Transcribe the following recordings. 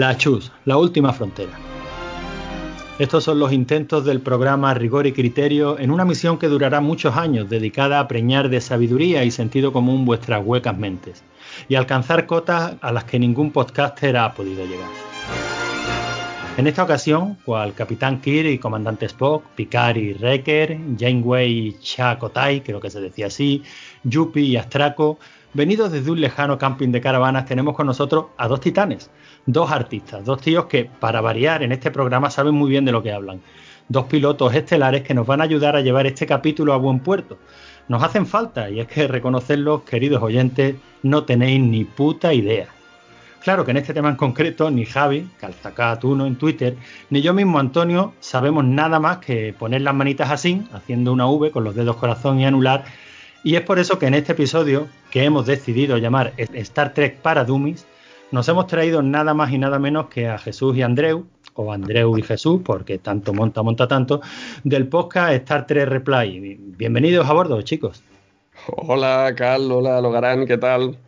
La Chus, la última frontera. Estos son los intentos del programa Rigor y Criterio en una misión que durará muchos años, dedicada a preñar de sabiduría y sentido común vuestras huecas mentes y alcanzar cotas a las que ningún podcaster ha podido llegar. En esta ocasión, cual Capitán Kirk y Comandante Spock, Picard y Wrecker, Janeway y Chakotai, creo que se decía así, Yuppie y Astraco, venidos desde un lejano camping de caravanas, tenemos con nosotros a dos titanes, dos artistas, dos tíos que, para variar en este programa, saben muy bien de lo que hablan. Dos pilotos estelares que nos van a ayudar a llevar este capítulo a buen puerto. Nos hacen falta, y es que reconocerlos, queridos oyentes, no tenéis ni puta idea. Claro que en este tema en concreto, ni Javi, Calzacat1 en Twitter, ni yo mismo, Antonio, sabemos nada más que poner las manitas así, haciendo una V con los dedos corazón y anular. Y es por eso que en este episodio, que hemos decidido llamar Star Trek para Dummies, nos hemos traído nada más y nada menos que a Jesús y Andreu, o Andreu y Jesús, porque tanto monta, monta tanto, del podcast Star Trek Reply. Bienvenidos a bordo, chicos. Hola, Cal, hola, Logarán, ¿qué tal?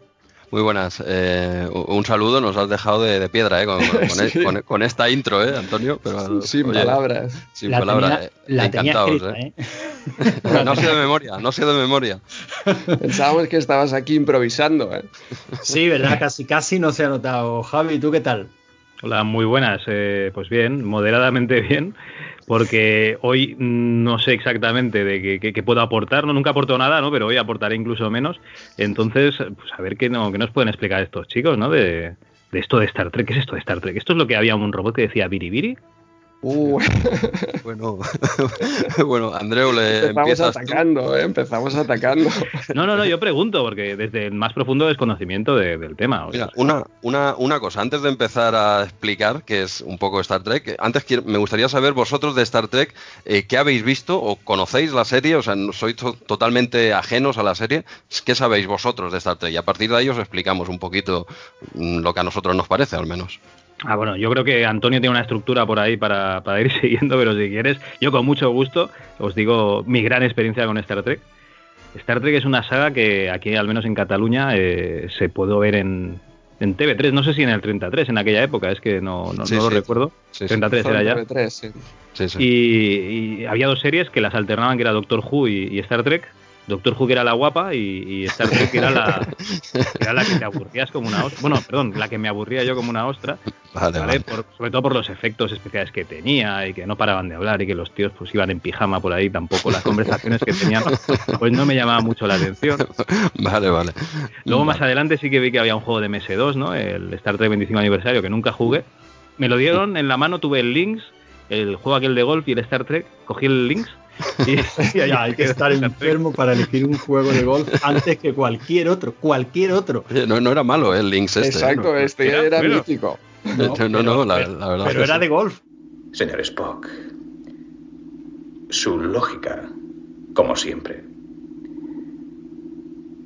Muy buenas. Eh, un saludo, nos has dejado de, piedra eh, con, esta intro, ¿eh, Antonio? Pero, sin palabras. Sin palabras. la encantados, ¿eh? no sé de memoria, no sé de memoria. Pensábamos que estabas aquí improvisando, ¿eh? Sí, ¿verdad? Casi, casi no se ha notado. Javi, ¿tú qué tal? Hola, muy buenas. pues bien, moderadamente bien porque hoy no sé exactamente de qué, puedo aportar, no, nunca aporto nada, ¿no? pero hoy aportaré incluso menos. Entonces, pues a ver qué, no, qué nos pueden explicar estos chicos, ¿no? De, de esto de Star Trek. ¿Qué es esto de Star Trek? ¿Esto es lo que había un robot que decía biribiri? Uh. bueno, bueno, Andreu, le empezamos atacando, ¿eh? empezamos atacando. No, no, no, yo pregunto, porque desde el más profundo desconocimiento del tema. Mira, una, una, una, cosa, antes de empezar a explicar qué es un poco Star Trek, antes me gustaría saber vosotros de Star Trek, eh, ¿qué habéis visto o conocéis la serie? O sea, sois totalmente ajenos a la serie. ¿Qué sabéis vosotros de Star Trek? Y a partir de ahí os explicamos un poquito mm, lo que a nosotros nos parece, al menos. Ah, bueno, yo creo que Antonio tiene una estructura por ahí para, ir siguiendo, pero si quieres, yo con mucho gusto os digo mi gran experiencia con Star Trek. Star Trek es una saga que aquí, al menos en Cataluña, eh, se pudo ver en, en TV3, no sé si en el 33, en aquella época, es que no, no, lo recuerdo. 33 era ya. y, había dos series que las alternaban, que era Doctor Who y Star Trek. Doctor Who era la guapa y, Star Trek era la, era la que te aburrías como una ostra. Bueno, perdón, la que me aburría yo como una ostra. Vale, sobre todo por los efectos especiales que tenía y que no paraban de hablar y que los tíos pues iban en pijama por ahí, tampoco las conversaciones que tenían, pues no me llamaba mucho la atención. Vale, vale. Luego más adelante sí que vi que había un juego de MS2, ¿no? El Star Trek 25 aniversario que nunca jugué. Me lo dieron en la mano, tuve el Lynx, el juego aquel de golf y el Star Trek, cogí el Lynx y, hay que estar enfermo para elegir un juego de golf antes que cualquier otro, cualquier otro. no, no era malo ¿eh? el Lynx este. Exacto, este era, mítico. No, no, la, verdad. Pero era de golf. Señor Spock, su lógica, como siempre,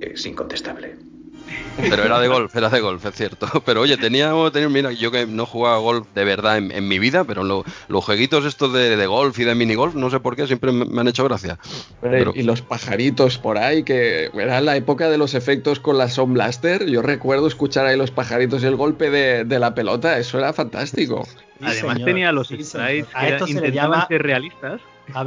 es incontestable. Pero era de golf, era de golf, es cierto. Pero oye, tenía, tenía mira, yo que no jugaba golf de verdad en, mi vida, pero los jueguitos estos de, de, golf y de minigolf, no sé por qué, siempre me, han hecho gracia. Y los pajaritos por ahí, que era la época de los efectos con la Sound Blaster. Yo recuerdo escuchar ahí los pajaritos y el golpe de, la pelota, eso era fantástico. Además tenía los sprites que esto se ser realistas.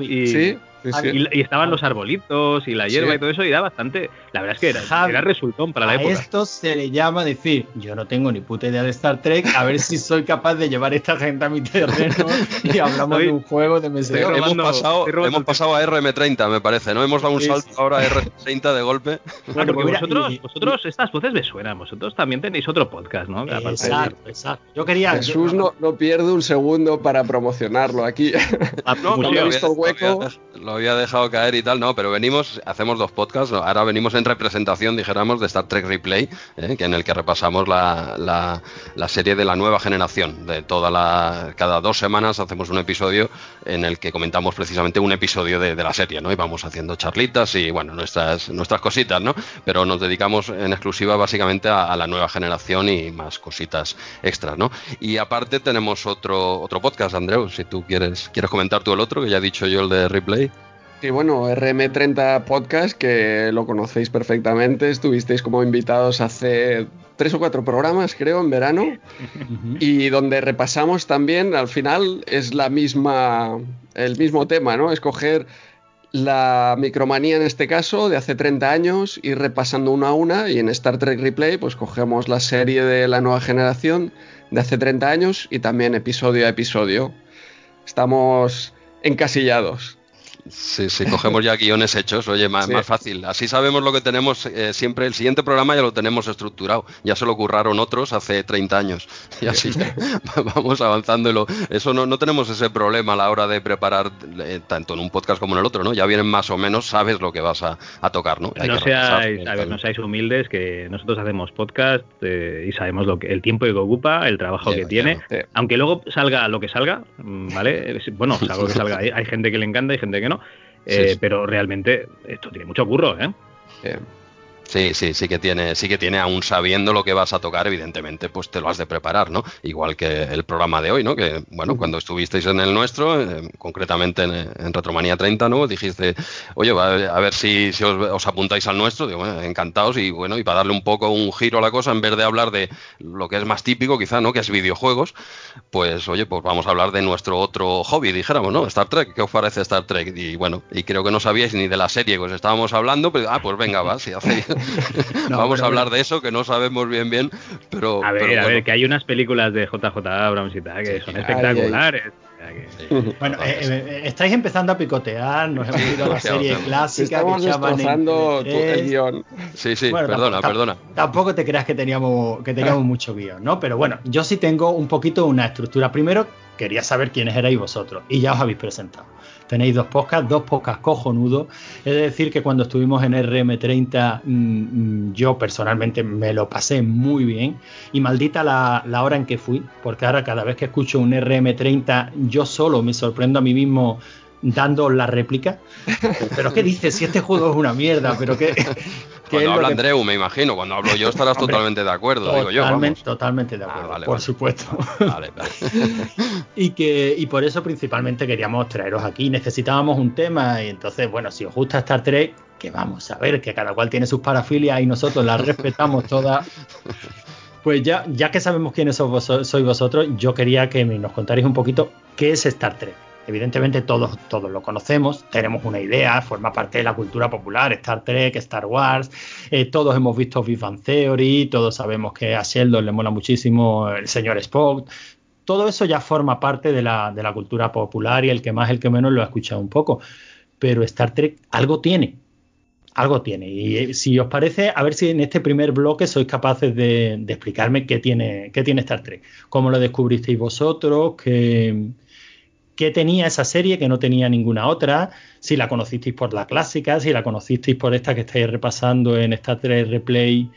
sí, y, estaban los arbolitos y la hierba y todo eso, y da bastante. La verdad es que era, resultón para la época. esto se le llama decir: Yo no tengo ni puta idea de Star Trek, a ver si soy capaz de llevar esta gente a mi terreno y hablamos de un juego de ms Hemos pasado, hemos pasado a RM30, me parece, ¿no? Hemos dado un salto ahora a RM30 de golpe. Claro, porque vosotros, vosotros, estas voces me suenan, vosotros también tenéis otro podcast, ¿no? Exacto, exacto. Yo quería. Jesús no, no pierde un segundo para promocionarlo aquí. Ah, no, no, he visto el hueco lo había dejado caer y tal, no, pero venimos, hacemos dos podcasts, ahora venimos en representación, dijéramos, de Star Trek Replay, ¿eh? que en el que repasamos la, la, serie de la nueva generación, de toda la, cada dos semanas hacemos un episodio en el que comentamos precisamente un episodio de, la serie, ¿no? Y vamos haciendo charlitas y, bueno, nuestras, nuestras cositas, ¿no? Pero nos dedicamos en exclusiva básicamente a, la nueva generación y más cositas extras, ¿no? Y aparte tenemos otro, otro podcast, Andreu, si tú quieres, quieres comentar tú el otro, que ya he dicho yo el de Replay. Y bueno, RM30 Podcast, que lo conocéis perfectamente, estuvisteis como invitados hace tres o cuatro programas, creo, en verano, y donde repasamos también, al final es la misma, el mismo tema, ¿no? Escoger la micromanía en este caso de hace 30 años, ir repasando una a una, y en Star Trek Replay pues cogemos la serie de la nueva generación de hace 30 años y también episodio a episodio. Estamos encasillados. Sí, sí, cogemos ya guiones hechos, oye, más, más fácil. Así sabemos lo que tenemos eh, siempre. El siguiente programa ya lo tenemos estructurado. Ya se lo curraron otros hace 30 años. Y así vamos avanzándolo. Eso no, no tenemos ese problema a la hora de preparar, eh, tanto en un podcast como en el otro, ¿no? Ya vienen más o menos, sabes lo que vas a, tocar, ¿no? no, seáis, a ver, no seáis humildes, que nosotros hacemos podcast eh, y sabemos lo que, el tiempo que ocupa, el trabajo que tiene. Aunque luego salga lo que salga, mm, ¿vale? Bueno, salga lo que salga. hay gente que le encanta y gente que no. Eh, pero realmente esto tiene mucho curro, ¿eh? Sí, sí, sí que tiene, sí que tiene, aún sabiendo lo que vas a tocar, evidentemente, pues te lo has de preparar, ¿no? Igual que el programa de hoy, ¿no? Que, bueno, cuando estuvisteis en el nuestro, eh, concretamente en, Retromanía 30, ¿no? Dijiste, oye, a ver si, os, apuntáis al nuestro, digo, bueno, encantados, y bueno, y para darle un poco un giro a la cosa, en vez de hablar de lo que es más típico, quizá, ¿no? Que es videojuegos, pues, oye, pues vamos a hablar de nuestro otro hobby, dijéramos, ¿no? Star Trek, ¿qué os parece Star Trek? Y bueno, y creo que no sabíais ni de la serie que os estábamos hablando, pero, ah, pues venga, va, si hacéis Vamos a hablar de eso, que no sabemos bien bien, pero... A ver, a ver, que hay unas películas de JJ Abrams y tal que son espectaculares. Bueno, eh, eh, estáis empezando a picotear, nos hemos ido a la serie clásica. Estamos destrozando el guion. Sí, sí, perdona, perdona. Tampoco te creas que teníamos, que teníamos mucho guion, ¿no? Pero bueno, yo sí tengo un poquito una estructura. Primero, quería saber quiénes erais vosotros y ya os habéis presentado. Tenéis dos podcasts, dos podcasts cojonudos. Es decir, que cuando estuvimos en RM30, mm, mm, yo personalmente me lo pasé muy bien. Y maldita la, la, hora en que fui, porque ahora cada vez que escucho un RM30, yo solo me sorprendo a mí mismo dando la réplica. Pero ¿qué dices? Si este juego es una mierda, pero qué... Cuando habla Andreu, me imagino, cuando hablo yo estarás totalmente de acuerdo, digo yo. Totalmente de ah, acuerdo, por supuesto. Vale, vale. y, que, y por eso principalmente queríamos traeros aquí. Necesitábamos un tema y entonces, bueno, si os gusta Star Trek, que vamos a ver, que cada cual tiene sus parafilias y nosotros las respetamos todas. Pues ya, ya que sabemos quiénes sois vosotros, yo quería que nos contarais un poquito qué es Star Trek. Evidentemente todos, todos lo conocemos, tenemos una idea, forma parte de la cultura popular, Star Trek, Star Wars, eh, todos hemos visto Big Theory, todos sabemos que a Sheldon le mola muchísimo el señor Spock, todo eso ya forma parte de la, de la cultura popular y el que más, el que menos lo ha escuchado un poco. Pero Star Trek algo tiene, algo tiene. Y eh, si os parece, a ver si en este primer bloque sois capaces de, explicarme qué tiene, qué tiene Star Trek, cómo lo descubristeis vosotros, qué, qué tenía esa serie que no tenía ninguna otra, si la conocisteis por la clásica, si la conocisteis por esta que estáis repasando en Star 3 Replay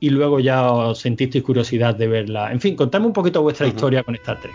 y luego ya os sentisteis curiosidad de verla. En fin, contadme un poquito vuestra historia con Star Trek.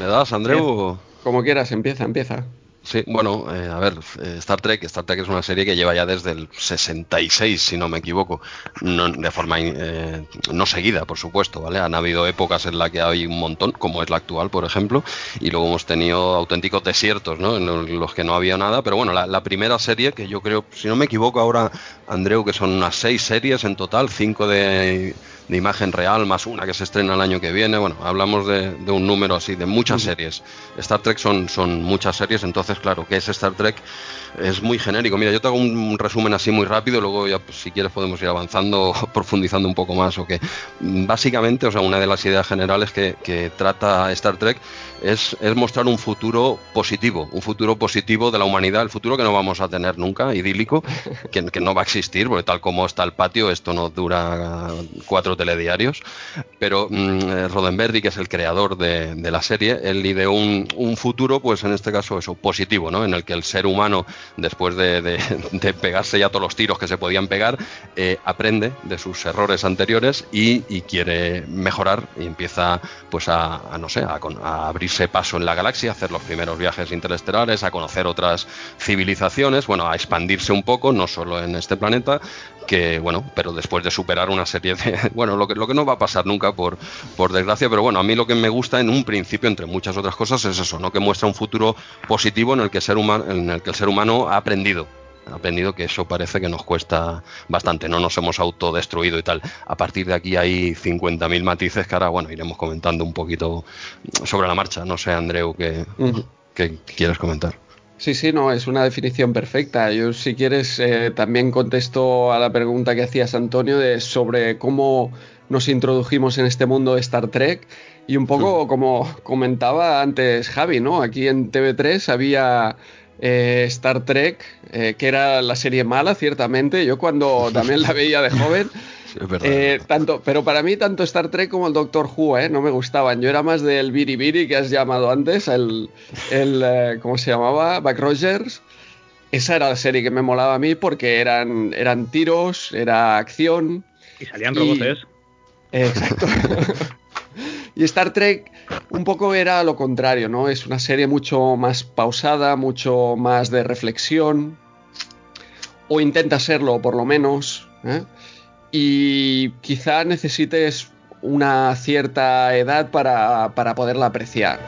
¿Le das, Andreu? Como quieras, empieza, empieza. Sí, bueno, eh, a ver, eh, Star Trek, Star Trek es una serie que lleva ya desde el 66, si no me equivoco, no, de forma eh, no seguida, por supuesto, ¿vale? Han habido épocas en las que hay un montón, como es la actual, por ejemplo, y luego hemos tenido auténticos desiertos, ¿no? En los que no había nada, pero bueno, la, primera serie, que yo creo, si no me equivoco ahora, Andreu, que son unas seis series en total, cinco de de imagen real, más una que se estrena el año que viene. Bueno, hablamos de, un número así, de muchas series. Star Trek son, son muchas series, entonces, claro, ¿qué es Star Trek? Es muy genérico. Mira, yo te hago un resumen así muy rápido, luego ya, pues, si quieres, podemos ir avanzando, profundizando un poco más. O que básicamente, o sea, una de las ideas generales que, que trata Star Trek es, mostrar un futuro positivo, un futuro positivo de la humanidad, el futuro que no vamos a tener nunca, idílico, que, no va a existir, porque tal como está el patio, esto no dura cuatro telediarios. Pero mmm, Roddenberry, que es el creador de, la serie, él ideó un, un, futuro, pues en este caso eso, positivo, ¿no? En el que el ser humano, después de, pegarse ya todos los tiros que se podían pegar, eh, aprende de sus errores anteriores y, quiere mejorar y empieza pues a, no sé, a, a abrir abrirse paso en la galaxia, hacer los primeros viajes interestelares, a conocer otras civilizaciones, bueno, a expandirse un poco, no solo en este planeta, que bueno, pero después de superar una serie de, bueno, lo que, lo que no va a pasar nunca por, por desgracia, pero bueno, a mí lo que me gusta en un principio, entre muchas otras cosas, es eso, ¿no? Que muestra un futuro positivo en el que, ser humano, en el, que el ser humano ha aprendido ha aprendido que eso parece que nos cuesta bastante, no nos hemos autodestruido y tal. A partir de aquí hay 50.000 matices que ahora, bueno, iremos comentando un poquito sobre la marcha. No sé, Andreu, ¿qué, ¿qué quieres comentar? Sí, sí, no, es una definición perfecta. Yo, si quieres, eh, también contesto a la pregunta que hacías, Antonio, de sobre cómo nos introdujimos en este mundo de Star Trek. Y un poco como comentaba antes Javi, ¿no? Aquí en TV3 había eh, Star Trek, eh, que era la serie mala, ciertamente. Yo cuando también la veía de joven. Eh, tanto, pero para mí tanto Star Trek como el Doctor Who no me gustaban. Yo era más del Biri que has llamado antes, el, el ¿cómo se llamaba? Back Rogers. Esa era la serie que me molaba a mí porque eran, eran tiros, era acción. Y salían robots. exacto. y Star Trek un poco era lo contrario, ¿no? Es una serie mucho más pausada, mucho más de reflexión, o intenta serlo por lo menos, ¿eh? Y quizá necesites una cierta edad para, poderla apreciar.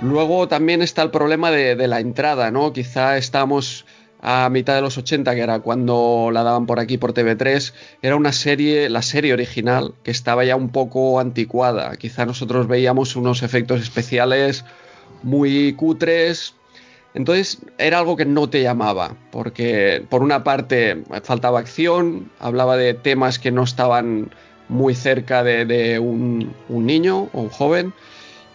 Luego también está el problema de, de la entrada, ¿no? Quizá estamos a mitad de los 80, que era cuando la daban por aquí por TV3, era una serie, la serie original, que estaba ya un poco anticuada. Quizá nosotros veíamos unos efectos especiales muy cutres. Entonces era algo que no te llamaba, porque por una parte faltaba acción, hablaba de temas que no estaban muy cerca de, un, niño o un joven,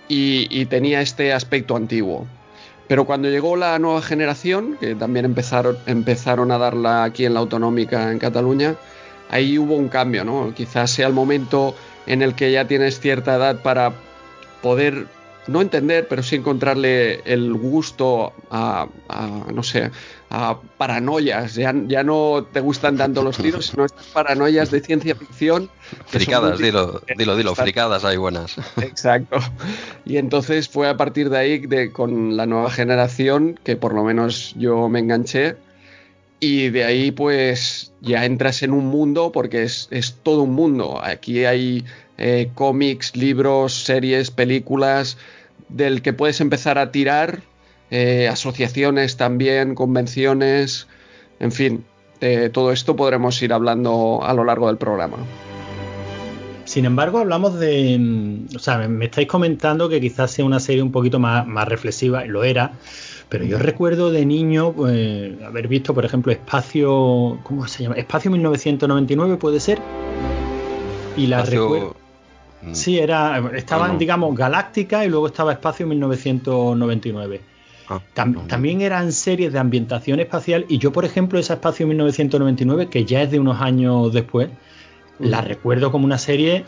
y tenía este aspecto antiguo. Pero cuando llegó la nueva generación, que también empezaron, empezaron a darla aquí en la autonómica en Cataluña, ahí hubo un cambio, ¿no? Quizás sea el momento en el que ya tienes cierta edad para poder no entender, pero sí encontrarle el gusto a, no sé, a paranoias. Ya, ya, no te gustan tanto los tiros, sino estas paranoias de ciencia ficción. Fricadas, dilo, dilo, dilo, fricadas hay buenas. Exacto. Y entonces fue a partir de ahí, de, con la nueva generación, que por lo menos yo me enganché. Y de ahí pues ya entras en un mundo, porque es, es todo un mundo. Aquí hay eh, cómics, libros, series, películas, del que puedes empezar a tirar, eh, asociaciones también, convenciones, en fin, de todo esto podremos ir hablando a lo largo del programa. Sin embargo, hablamos de. Mm, o sea, me estáis comentando que quizás sea una serie un poquito más, más reflexiva, lo era, pero yo recuerdo de niño pues, haber visto, por ejemplo, Espacio. ¿Cómo se llama? Espacio 1999, ¿puede ser? Y la recuerdo. Mm. Sí, era, estaban, digamos, Galáctica y luego estaba Espacio 1999. Ah, también eran series de ambientación espacial y yo, por ejemplo, esa Espacio 1999, que ya es de unos años después, la recuerdo como una serie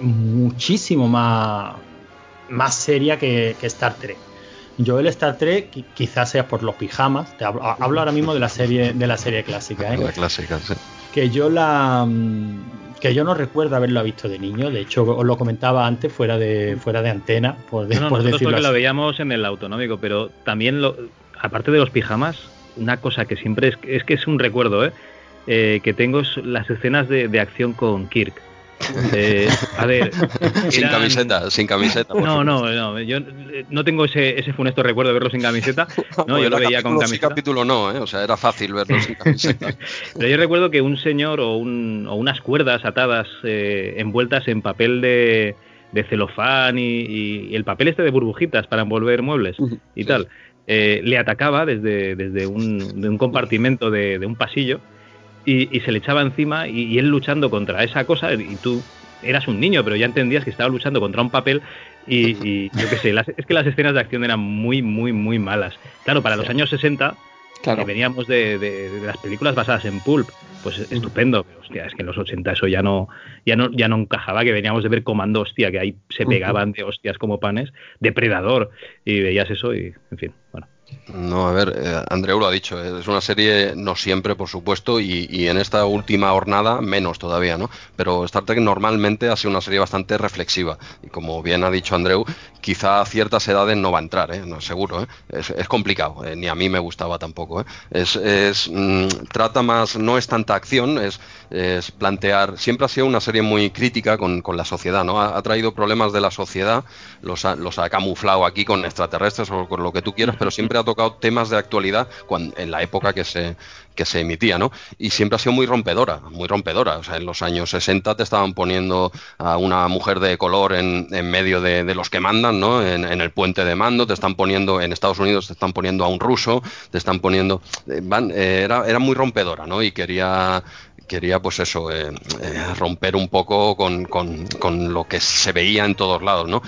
muchísimo más, más seria que, Star Trek. Yo el Star Trek quizás sea por los pijamas. Te hablo, ahora mismo de la serie de la serie clásica, ¿eh? La clásica, sí. Que yo la que yo no recuerdo haberlo visto de niño. De hecho, os lo comentaba antes fuera de fuera de antena, por, no, no, nosotros lo veíamos en el autonómico, pero también lo, aparte de los pijamas, una cosa que siempre es, es que es un recuerdo, ¿eh? eh que tengo las escenas de, de acción con Kirk eh, a ver. Sin camiseta, sin camiseta. no, no, no. Yo no tengo ese, ese funesto recuerdo de verlo sin camiseta. No, yo lo veía con camiseta. capítulo no, ¿eh? O sea, era fácil verlo sin camiseta. Pero yo recuerdo que un señor o, un, o unas cuerdas atadas eh, envueltas en papel de, de celofán y, el papel este de burbujitas para envolver muebles y tal. Eh, le atacaba desde, desde un, de un compartimento de, de un pasillo y, se le echaba encima y, él luchando contra esa cosa y tú eras un niño, pero ya entendías que estaba luchando contra un papel y, yo qué sé, es que las escenas de acción eran muy, muy, muy malas. Claro, para los años 60, que veníamos de, las películas basadas en pulp, pues estupendo, pero hostia, es que en los 80 eso ya no, ya no, ya no encajaba, que veníamos de ver Comando, hostia, que ahí se pegaban de hostias como panes, Depredador, y veías eso y, en fin, bueno. No, a ver, eh, Andreu lo ha dicho, eh, es una serie no siempre, por supuesto, y, en esta última jornada menos todavía, ¿no? Pero Star Trek normalmente ha sido una serie bastante reflexiva, y como bien ha dicho Andreu, quizá a ciertas edades no va a entrar, ¿eh? no, seguro, ¿eh? es, complicado, ni a mí me gustaba tampoco. Es, es mm, trata más, no es tanta acción, es, plantear, siempre ha sido una serie muy crítica con, la sociedad, ¿no? Ha, traído problemas de la sociedad, los ha, los ha camuflado aquí con extraterrestres o con lo que tú quieras, pero siempre ha tocado temas de actualidad cuando, en la época que se, que se emitía, ¿no? Y siempre ha sido muy rompedora, muy rompedora. O sea, en los años 60 te estaban poniendo a una mujer de color en, en medio de, los que mandan, ¿no? En, el puente de mando, te están poniendo, en Estados Unidos te están poniendo a un ruso, te están poniendo... Eh, van, eh, era, era muy rompedora, ¿no? Y quería quería pues eso, eh, romper un poco con, con, con, lo que se veía en todos lados, ¿no?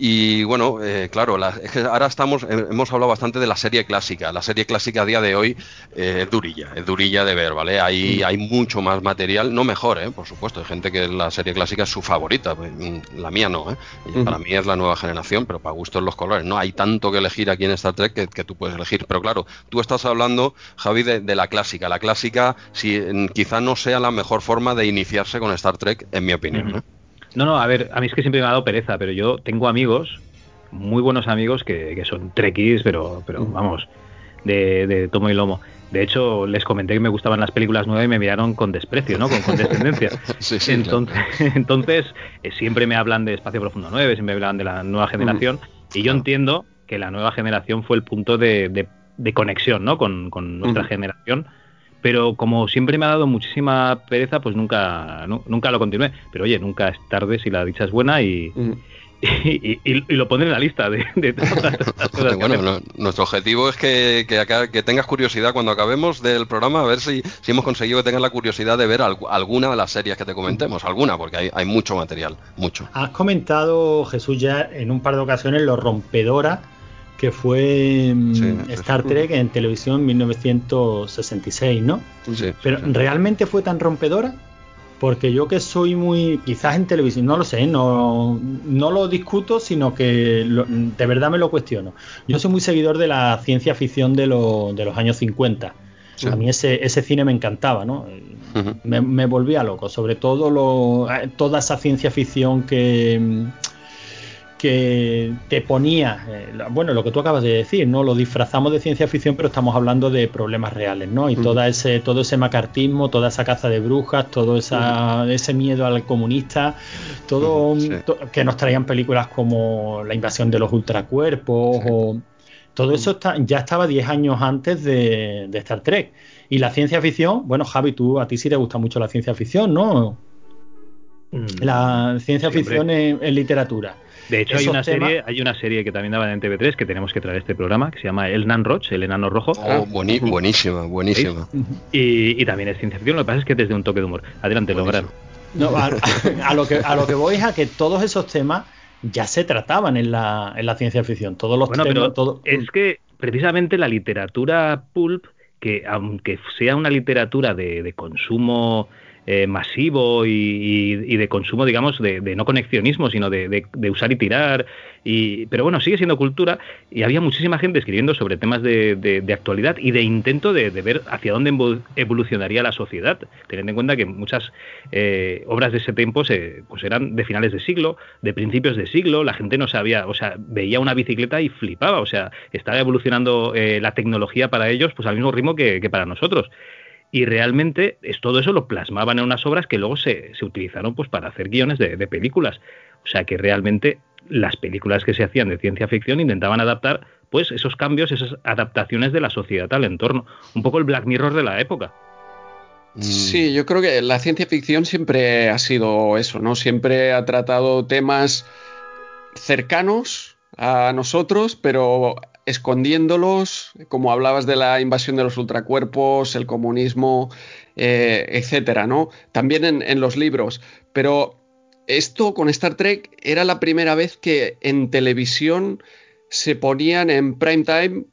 Y bueno, eh, claro, es que ahora estamos, eh, hemos hablado bastante de la serie clásica. La serie clásica a día de hoy eh, es durilla, es durilla de ver, ¿vale? Hay, hay mucho más material, no mejor, ¿eh? Por supuesto, hay gente que la serie clásica es su favorita, pues, mm, la mía no, ¿eh? Para mí es la nueva generación, pero para gustos los colores. No hay tanto que elegir aquí en Star Trek que, tú puedes elegir. Pero claro, tú estás hablando, Javi, de, la clásica. La clásica si, quizá no sea la mejor forma de iniciarse con Star Trek, en mi opinión. No, no, a ver, a mí es que siempre me ha dado pereza, pero yo tengo amigos, muy buenos amigos, que, son trekkies, pero, pero vamos, de, tomo y lomo. De hecho, les comenté que me gustaban las películas nuevas y me miraron con desprecio, ¿no? Con condescendencia. entonces, entonces eh, siempre me hablan de Espacio Profundo 9, siempre me hablan de la nueva generación. Mm. Y yo entiendo que la nueva generación fue el punto de, conexión, ¿no? Con, nuestra generación pero como siempre me ha dado muchísima pereza, pues nunca, nunca lo continué. Pero oye, nunca es tarde si la dicha es buena y, mm. y, lo pondré en la lista de, todas las cosas. bueno, nuestro objetivo es que, que, tengas curiosidad cuando acabemos del programa, a ver si, si hemos conseguido que tengas la curiosidad de ver alguna de las series que te comentemos, alguna, porque hay, hay mucho material, mucho. Has comentado, Jesús, ya en un par de ocasiones lo rompedora que fue mm, Star Trek en televisión en 1966, ¿no? Sí, Pero ¿realmente fue tan rompedora? Porque yo que soy muy, quizás en televisión, no lo sé, no, no lo discuto, sino que de verdad me lo cuestiono. Yo soy muy seguidor de la ciencia ficción de, de los años 50. A mí ese, ese cine me encantaba, ¿no? me, me, volvía loco, sobre todo lo, eh, toda esa ciencia ficción que que te ponía, eh, bueno, lo que tú acabas de decir, ¿no? Lo disfrazamos de ciencia ficción, pero estamos hablando de problemas reales, ¿no? Y ese, todo ese macartismo, toda esa caza de brujas, todo ese miedo al comunista, todo que nos traían películas como La invasión de los ultracuerpos o todo eso ya estaba 10 años antes de, Star Trek. Y la ciencia ficción, bueno, Javi, tú a ti sí te gusta mucho la ciencia ficción, ¿no? Mm. La ciencia ficción en literatura. De hecho, hay una, serie, hay una serie que también daban en TV3 que tenemos que traer este programa, que se llama El Nan Roch, el enano rojo. Oh, buenísima, buenísima. Y, también es ciencia ficción, lo que pasa es que es desde un toque de humor. Adelante, lograr. No, a, lo que, a lo que voy es a que todos esos temas ya se trataban en la, en la ciencia ficción. Todos los bueno, pero es que precisamente la literatura pulp, que aunque sea una literatura de, de consumo eh, masivo y, de consumo, digamos, de, no conexionismo, sino de, usar y tirar. Y, pero bueno, sigue siendo cultura y había muchísima gente escribiendo sobre temas de, actualidad y de intento de, ver hacia dónde evolucionaría la sociedad, teniendo en cuenta que muchas eh, obras de ese tiempo se, pues eran de finales de siglo, de principios de siglo, la gente no sabía, o sea, veía una bicicleta y flipaba, o sea, estaba evolucionando eh, la tecnología para ellos pues al mismo ritmo que para nosotros y realmente es, todo eso lo plasmaban en unas obras que luego se, se utilizaron pues para hacer guiones de, películas. O sea que realmente las películas que se hacían de ciencia ficción intentaban adaptar pues esos cambios, esas adaptaciones de la sociedad al entorno. Un poco el Black Mirror de la época. Sí, yo creo que la ciencia ficción siempre ha sido eso, ¿no? Siempre ha tratado temas cercanos a nosotros, pero escondiéndolos, como hablabas de la invasión de los ultracuerpos, el comunismo, eh, etcétera, ¿no? También en, los libros. Pero esto con Star Trek era la primera vez que en televisión se ponían en prime time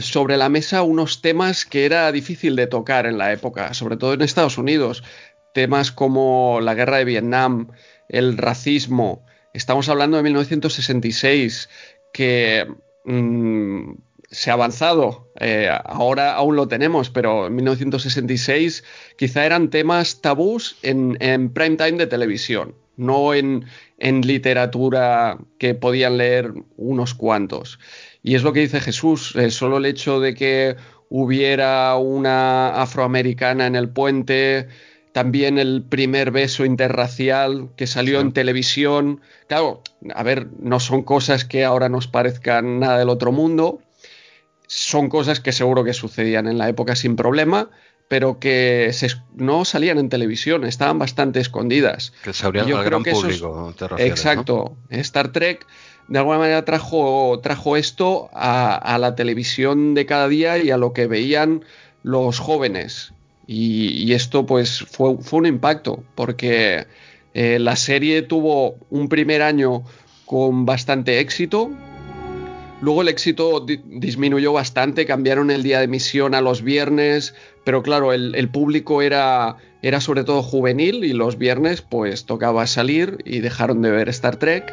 sobre la mesa unos temas que era difícil de tocar en la época, sobre todo en Estados Unidos. Temas como la guerra de Vietnam, el racismo. Estamos hablando de 1966, que Mm, se ha avanzado, eh, ahora aún lo tenemos, pero en 1966 quizá eran temas tabús en, prime time de televisión. no en, en literatura que podían leer unos cuantos. Y es lo que dice Jesús, eh, solo el hecho de que hubiera una afroamericana en el puente, también el primer beso interracial que salió en televisión. Claro, a ver, no son cosas que ahora nos parezcan nada del otro mundo, son cosas que seguro que sucedían en la época sin problema, pero que no salían en televisión, estaban bastante escondidas. Que se abrían al gran público. exacto. Star Trek de alguna manera trajo, trajo esto a, la televisión de cada día y a lo que veían los jóvenes. Y, esto pues fue, fue, un impacto, porque eh, la serie tuvo un primer año con bastante éxito, Luego el éxito disminuyó bastante, cambiaron el día de emisión a los viernes, pero claro, el, público era, era, sobre todo juvenil y los viernes pues tocaba salir y dejaron de ver Star Trek.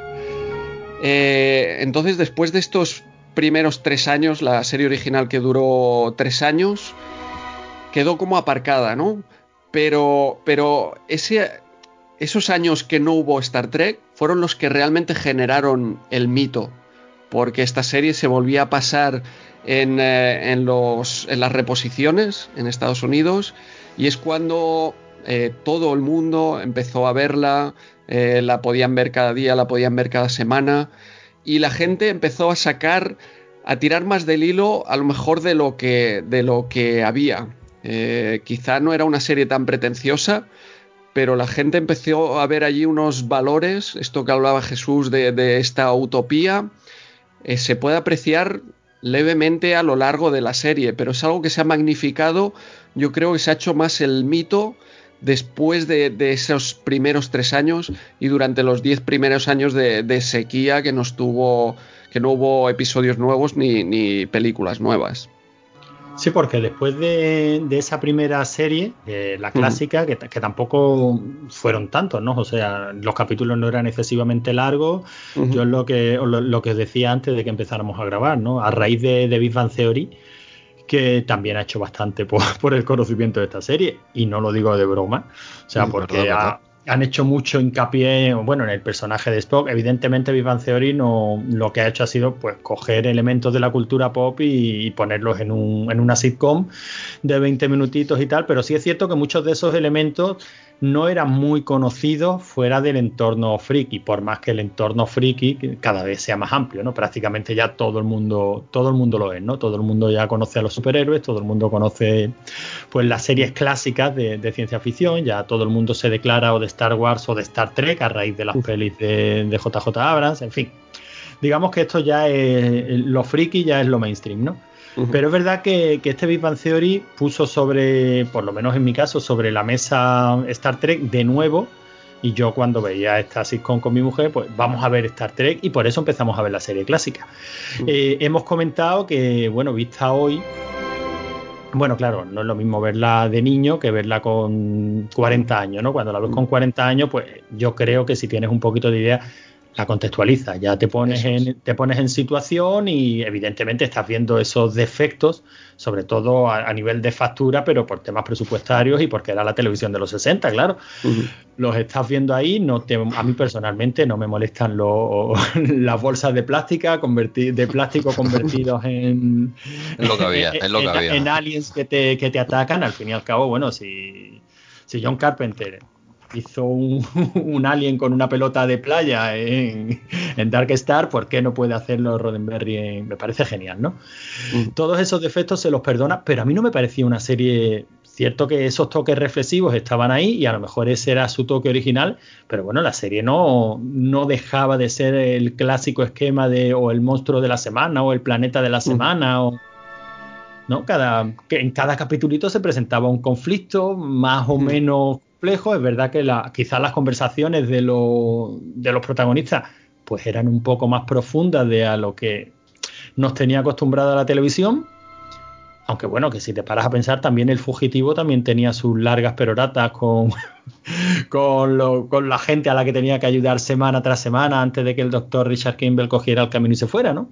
Eh, entonces después de estos primeros tres años, la serie original que duró tres años, quedó como aparcada, ¿no? Pero, pero ese, esos años que no hubo Star Trek fueron los que realmente generaron el mito porque esta serie se volvía a pasar en, eh, las reposiciones en Estados Unidos y es cuando eh, todo el mundo empezó a verla, eh, la podían ver cada día, la podían ver cada semana y la gente empezó a sacar, a tirar más del hilo a lo mejor de lo que, de lo que había. Quizá no era una serie tan pretenciosa, pero la gente empezó a ver allí unos valores, esto que hablaba Jesús de esta utopía, eh, se puede apreciar levemente a lo largo de la serie, pero es algo que se ha magnificado, yo creo que se ha hecho más el mito después de, esos primeros tres años y durante los diez primeros años de, sequía que, que no hubo episodios nuevos ni películas nuevas. Sí, porque después de, esa primera serie, la clásica, que, tampoco fueron tantos, ¿no? O sea, los capítulos no eran excesivamente largos. Yo lo que, lo, que decía antes de que empezáramos a grabar, ¿no? A raíz de, de Big Bang Theory, que también ha hecho bastante por, el conocimiento de esta serie. Y no lo digo de broma. O sea, porque han hecho mucho hincapié bueno, en el personaje de Spock. Evidentemente, Vivan Theory no, lo que ha hecho ha sido pues coger elementos de la cultura pop y, ponerlos en, un, en una sitcom de 20 minutitos y tal, pero sí es cierto que muchos de esos elementos no era muy conocido fuera del entorno friki, por más que el entorno friki cada vez sea más amplio, ¿no? Prácticamente ya todo el mundo, todo el mundo lo es, ¿no? Todo el mundo ya conoce a los superhéroes, todo el mundo conoce pues las series clásicas de, ciencia ficción, ya todo el mundo se declara o de Star Wars o de Star Trek a raíz de las pelis de, de JJ Abrams, en fin. Digamos que esto ya es lo friki ya es lo mainstream, ¿no? Pero es verdad que, este Big Bang Theory puso sobre, por lo menos en mi caso, sobre la mesa Star Trek de nuevo. Y yo cuando veía esta sitcom con mi mujer, pues vamos a ver Star Trek y por eso empezamos a ver la serie clásica. Eh, hemos comentado que, bueno, vista hoy, bueno, claro, no es lo mismo verla de niño que verla con 40 años, ¿no? Cuando la ves con 40 años, pues yo creo que si tienes un poquito de idea, la contextualiza, ya te pones, en, te pones en situación y evidentemente estás viendo esos defectos, sobre todo a, nivel de factura, pero por temas presupuestarios y porque era la televisión de los 60, claro. Los estás viendo ahí, no te, a mí personalmente no me molestan las bolsas de plástica de plástico convertidos en, lo que había, en, lo que había. en, aliens que te, que te atacan, al fin y al cabo, bueno, si, si John Carpenter hizo un, alien con una pelota de playa en, Dark Star, ¿por qué no puede hacerlo Roddenberry? me parece genial, ¿no? Mm. Todos esos defectos se los perdona, pero a mí no me parecía una serie. Cierto que esos toques reflexivos estaban ahí y a lo mejor ese era su toque original, pero bueno, la serie no, no dejaba de ser el clásico esquema de o el monstruo de la semana o el planeta de la mm. semana o ¿no? Cada, que en cada capítulito se presentaba un conflicto más o mm. Es verdad que la, quizás las conversaciones de, de los protagonistas pues eran un poco más profundas de a lo que nos tenía acostumbrada la televisión. Aunque bueno, que si te paras a pensar, también el fugitivo también tenía sus largas peroratas con, con, con, la gente a la que tenía que ayudar semana tras semana antes de que el doctor Richard Kimball cogiera el camino y se fuera, ¿no?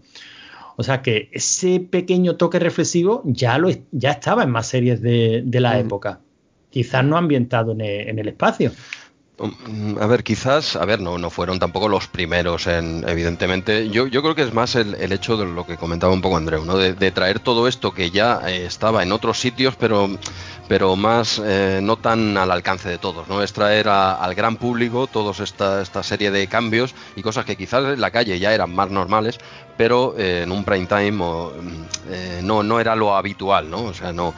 O sea que ese pequeño toque reflexivo ya, lo, ya estaba en más series de, la mm. época quizás no ambientado en el, espacio. Mm, a ver, quizás, a ver, no, no fueron tampoco los primeros en, evidentemente. Yo, yo creo que es más el, hecho de lo que comentaba un poco Andreu, ¿no? De, traer todo esto que ya eh, estaba en otros sitios, pero, pero más eh, no tan al alcance de todos, ¿no? Es traer al gran público toda esta, esta serie de cambios y cosas que quizás en la calle ya eran más normales, pero eh, en un prime time mm, no, no era lo habitual, ¿no? O sea, no,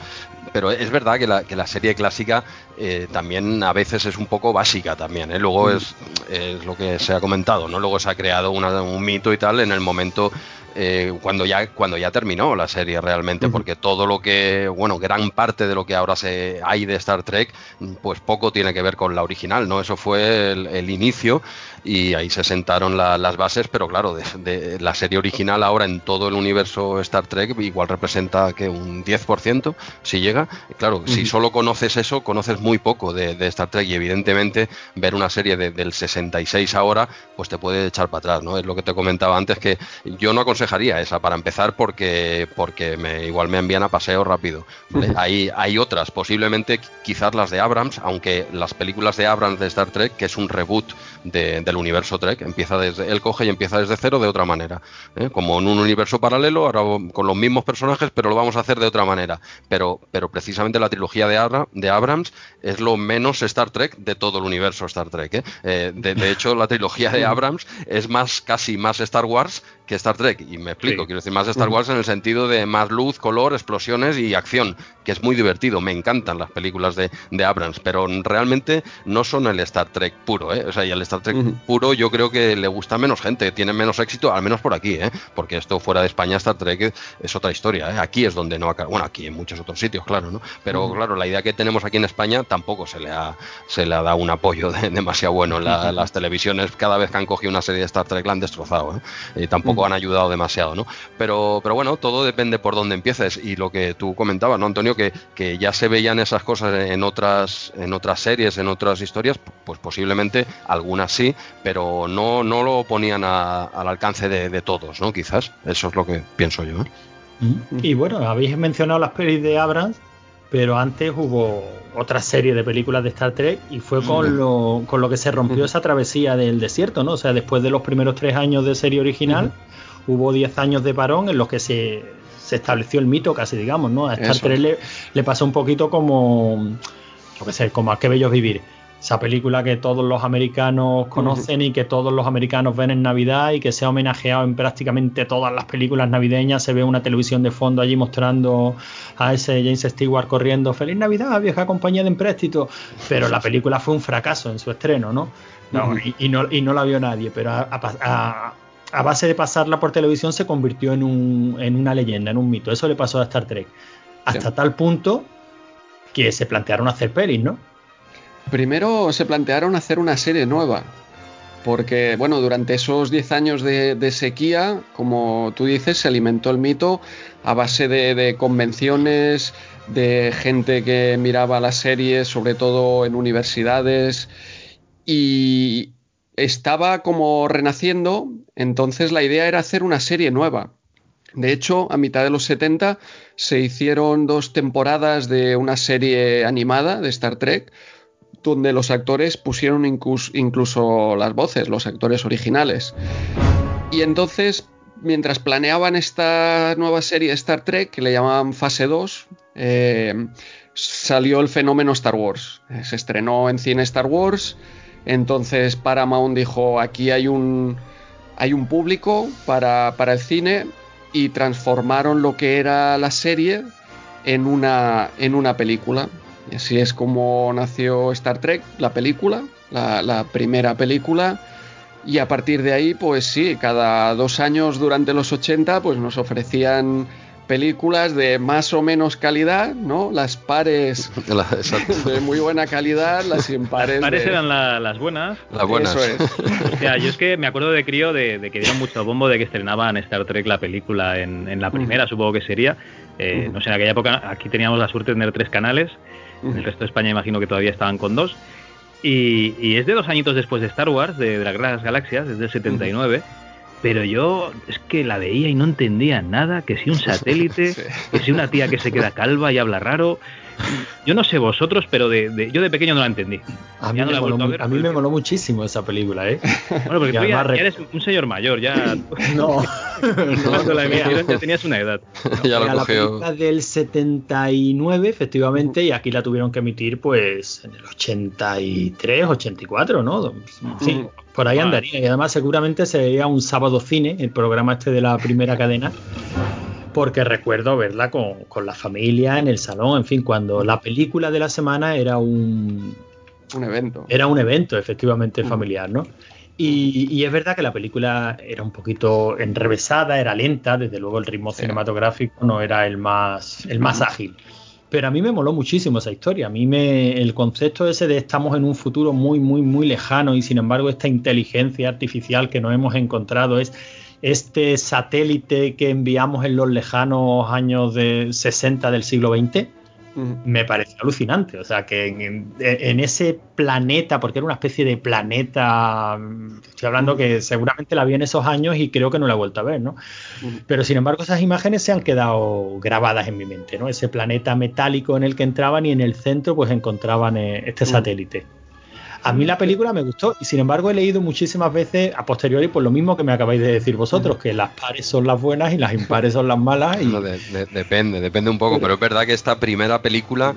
pero es verdad que la, que la serie clásica eh, también a veces es un poco básica también. ¿eh? Luego mm. es, es, lo que se ha comentado, ¿no? Luego se ha creado un mito y tal en el momento eh, cuando, ya, cuando ya terminó la serie realmente, porque todo lo que, bueno, gran parte de lo que ahora se hay de Star Trek, pues poco tiene que ver con la original, ¿no? Eso fue el, inicio y ahí se sentaron las bases, pero claro, de, la serie original ahora en todo el universo Star Trek igual representa que un 10%, si llega. Claro, si solo conoces eso, conoces muy poco de, Star Trek y evidentemente ver una serie del 66 ahora, pues te puede echar para atrás, ¿no? Es lo que te comentaba antes, que yo no aconsejaría esa para empezar porque, porque me, igual me envían a paseo rápido. hay, hay otras, posiblemente quizás las de Abrams, aunque las películas de Abrams de Star Trek, que es un reboot del universo Trek, empieza desde, él coge y empieza desde cero de otra manera, ¿eh? como en un universo paralelo, ahora con los mismos personajes, pero lo vamos a hacer de otra manera. Pero, pero precisamente la trilogía de, de Abrams es lo menos Star Trek de todo el universo Star Trek. ¿eh? Eh, de, hecho, la trilogía de Abrams es más casi más Star Wars que Star Trek. Y me explico, quiero decir, más Star Wars en el sentido de más luz, color, explosiones y acción, que es muy divertido. Me encantan las películas de, de Abrams, pero realmente no son el Star Trek puro. ¿eh? O sea, y el Star Trek puro yo creo que le gusta menos gente, tiene menos éxito, al menos por aquí, ¿eh? porque esto fuera de España, Star Trek es otra historia. ¿eh? Aquí es donde no acaba. Bueno, aquí en muchos otros sitios, claro, ¿no? Pero claro, la idea que tenemos aquí en España tampoco se le ha, se le ha dado un apoyo demasiado bueno en las televisiones. Cada vez que han cogido una serie de Star Trek la han destrozado. ¿eh? Y tampoco han ayudado demasiado, ¿no? Pero, pero bueno, todo depende por dónde empieces. Y lo que tú comentabas, ¿no, Antonio? Que, que ya se veían esas cosas en otras, en otras series, en otras historias, pues posiblemente algunas sí, pero no, no lo ponían al alcance de, todos, ¿no? Quizás. Eso es lo que pienso yo. ¿eh? Y bueno, habéis mencionado las pelis de Abrams, pero antes hubo otra serie de películas de Star Trek y fue con, lo, con lo que se rompió esa travesía del desierto, ¿no? O sea, después de los primeros tres años de serie original, hubo diez años de parón en los que se, estableció el mito, casi digamos, ¿no? A Star Trek le, le, pasó un poquito como, yo qué sé, como a qué bello vivir esa película que todos los americanos conocen y que todos los americanos ven en Navidad y que se ha homenajeado en prácticamente todas las películas navideñas. Se ve una televisión de fondo allí mostrando a ese James Stewart corriendo Feliz Navidad, vieja compañía de empréstito. Pero la película fue un fracaso en su estreno, ¿no? y, no, y no la vio nadie, pero a, base de pasarla por televisión se convirtió en, un, en una leyenda, en un mito. Eso le pasó a Star Trek. Hasta tal punto que se plantearon hacer pelis, ¿no? Primero se plantearon hacer una serie nueva, porque bueno, durante esos 10 años de, sequía, como tú dices, se alimentó el mito a base de, convenciones, de gente que miraba las series, sobre todo en universidades, y estaba como renaciendo, entonces la idea era hacer una serie nueva. De hecho, a mitad de los 70 se hicieron dos temporadas de una serie animada de Star Trek, donde los actores pusieron incluso, las voces, los actores originales. Y entonces, mientras planeaban esta nueva serie Star Trek, que le llamaban Fase 2, eh, salió el fenómeno Star Wars. Eh, se estrenó en cine Star Wars, entonces Paramount dijo, aquí hay un, hay un público para, para el cine y transformaron lo que era la serie en una, en una película. Y así es como nació Star Trek, la película, la, primera película. Y a partir de ahí, pues sí, cada dos años durante los 80, pues nos ofrecían películas de más o menos calidad, ¿no? Las pares de muy buena calidad, las impares. Las pares eran las buenas. Las buenas. Eso es. o sea, yo es que me acuerdo de crío de, que dieron mucho bombo de que estrenaban Star Trek la película en, la primera, supongo que sería. Eh, no sé, en aquella época aquí teníamos la suerte de tener tres canales en el resto de España imagino que todavía estaban con dos. Y, es de dos añitos después de Star Wars, de, de las Galaxias, es del 79. Pero yo es que la veía y no entendía nada, que si un satélite, que si una tía que se queda calva y habla raro, Yo no sé vosotros, pero de, yo de pequeño no la entendí. A mí, me, moló, muchísimo esa película, ¿eh? Bueno, porque tú ya, eres un señor mayor, ya. no. Cuando la emitieron ya tenías una edad. ya lo la película del 79, efectivamente, y aquí la tuvieron que emitir, pues, en el 83, 84, ¿no? Sí, por ahí andaría. Y además, seguramente sería un sábado cine, el programa este de la primera cadena porque recuerdo verla con, la familia en el salón, en fin, cuando la película de la semana era un... Un evento. Era un evento, efectivamente, familiar, ¿no? Y, es verdad que la película era un poquito enrevesada, era lenta, desde luego el ritmo cinematográfico no era el más, el más ágil. Pero a mí me moló muchísimo esa historia. A mí me, el concepto ese de estamos en un futuro muy, muy, muy lejano y sin embargo esta inteligencia artificial que nos hemos encontrado es este satélite que enviamos en los lejanos años de 60 del siglo XX, me pareció alucinante. O sea, que en, ese planeta, porque era una especie de planeta, estoy hablando que seguramente la vi en esos años y creo que no la he vuelto a ver, ¿no? Pero sin embargo, esas imágenes se han quedado grabadas en mi mente, ¿no? Ese planeta metálico en el que entraban y en el centro, pues encontraban eh, este satélite. A mí la película me gustó y sin embargo he leído muchísimas veces a posteriori por lo mismo que me acabáis de decir vosotros, que las pares son las buenas y las impares son las malas. Y... depende, depende un poco, pero es verdad que esta primera película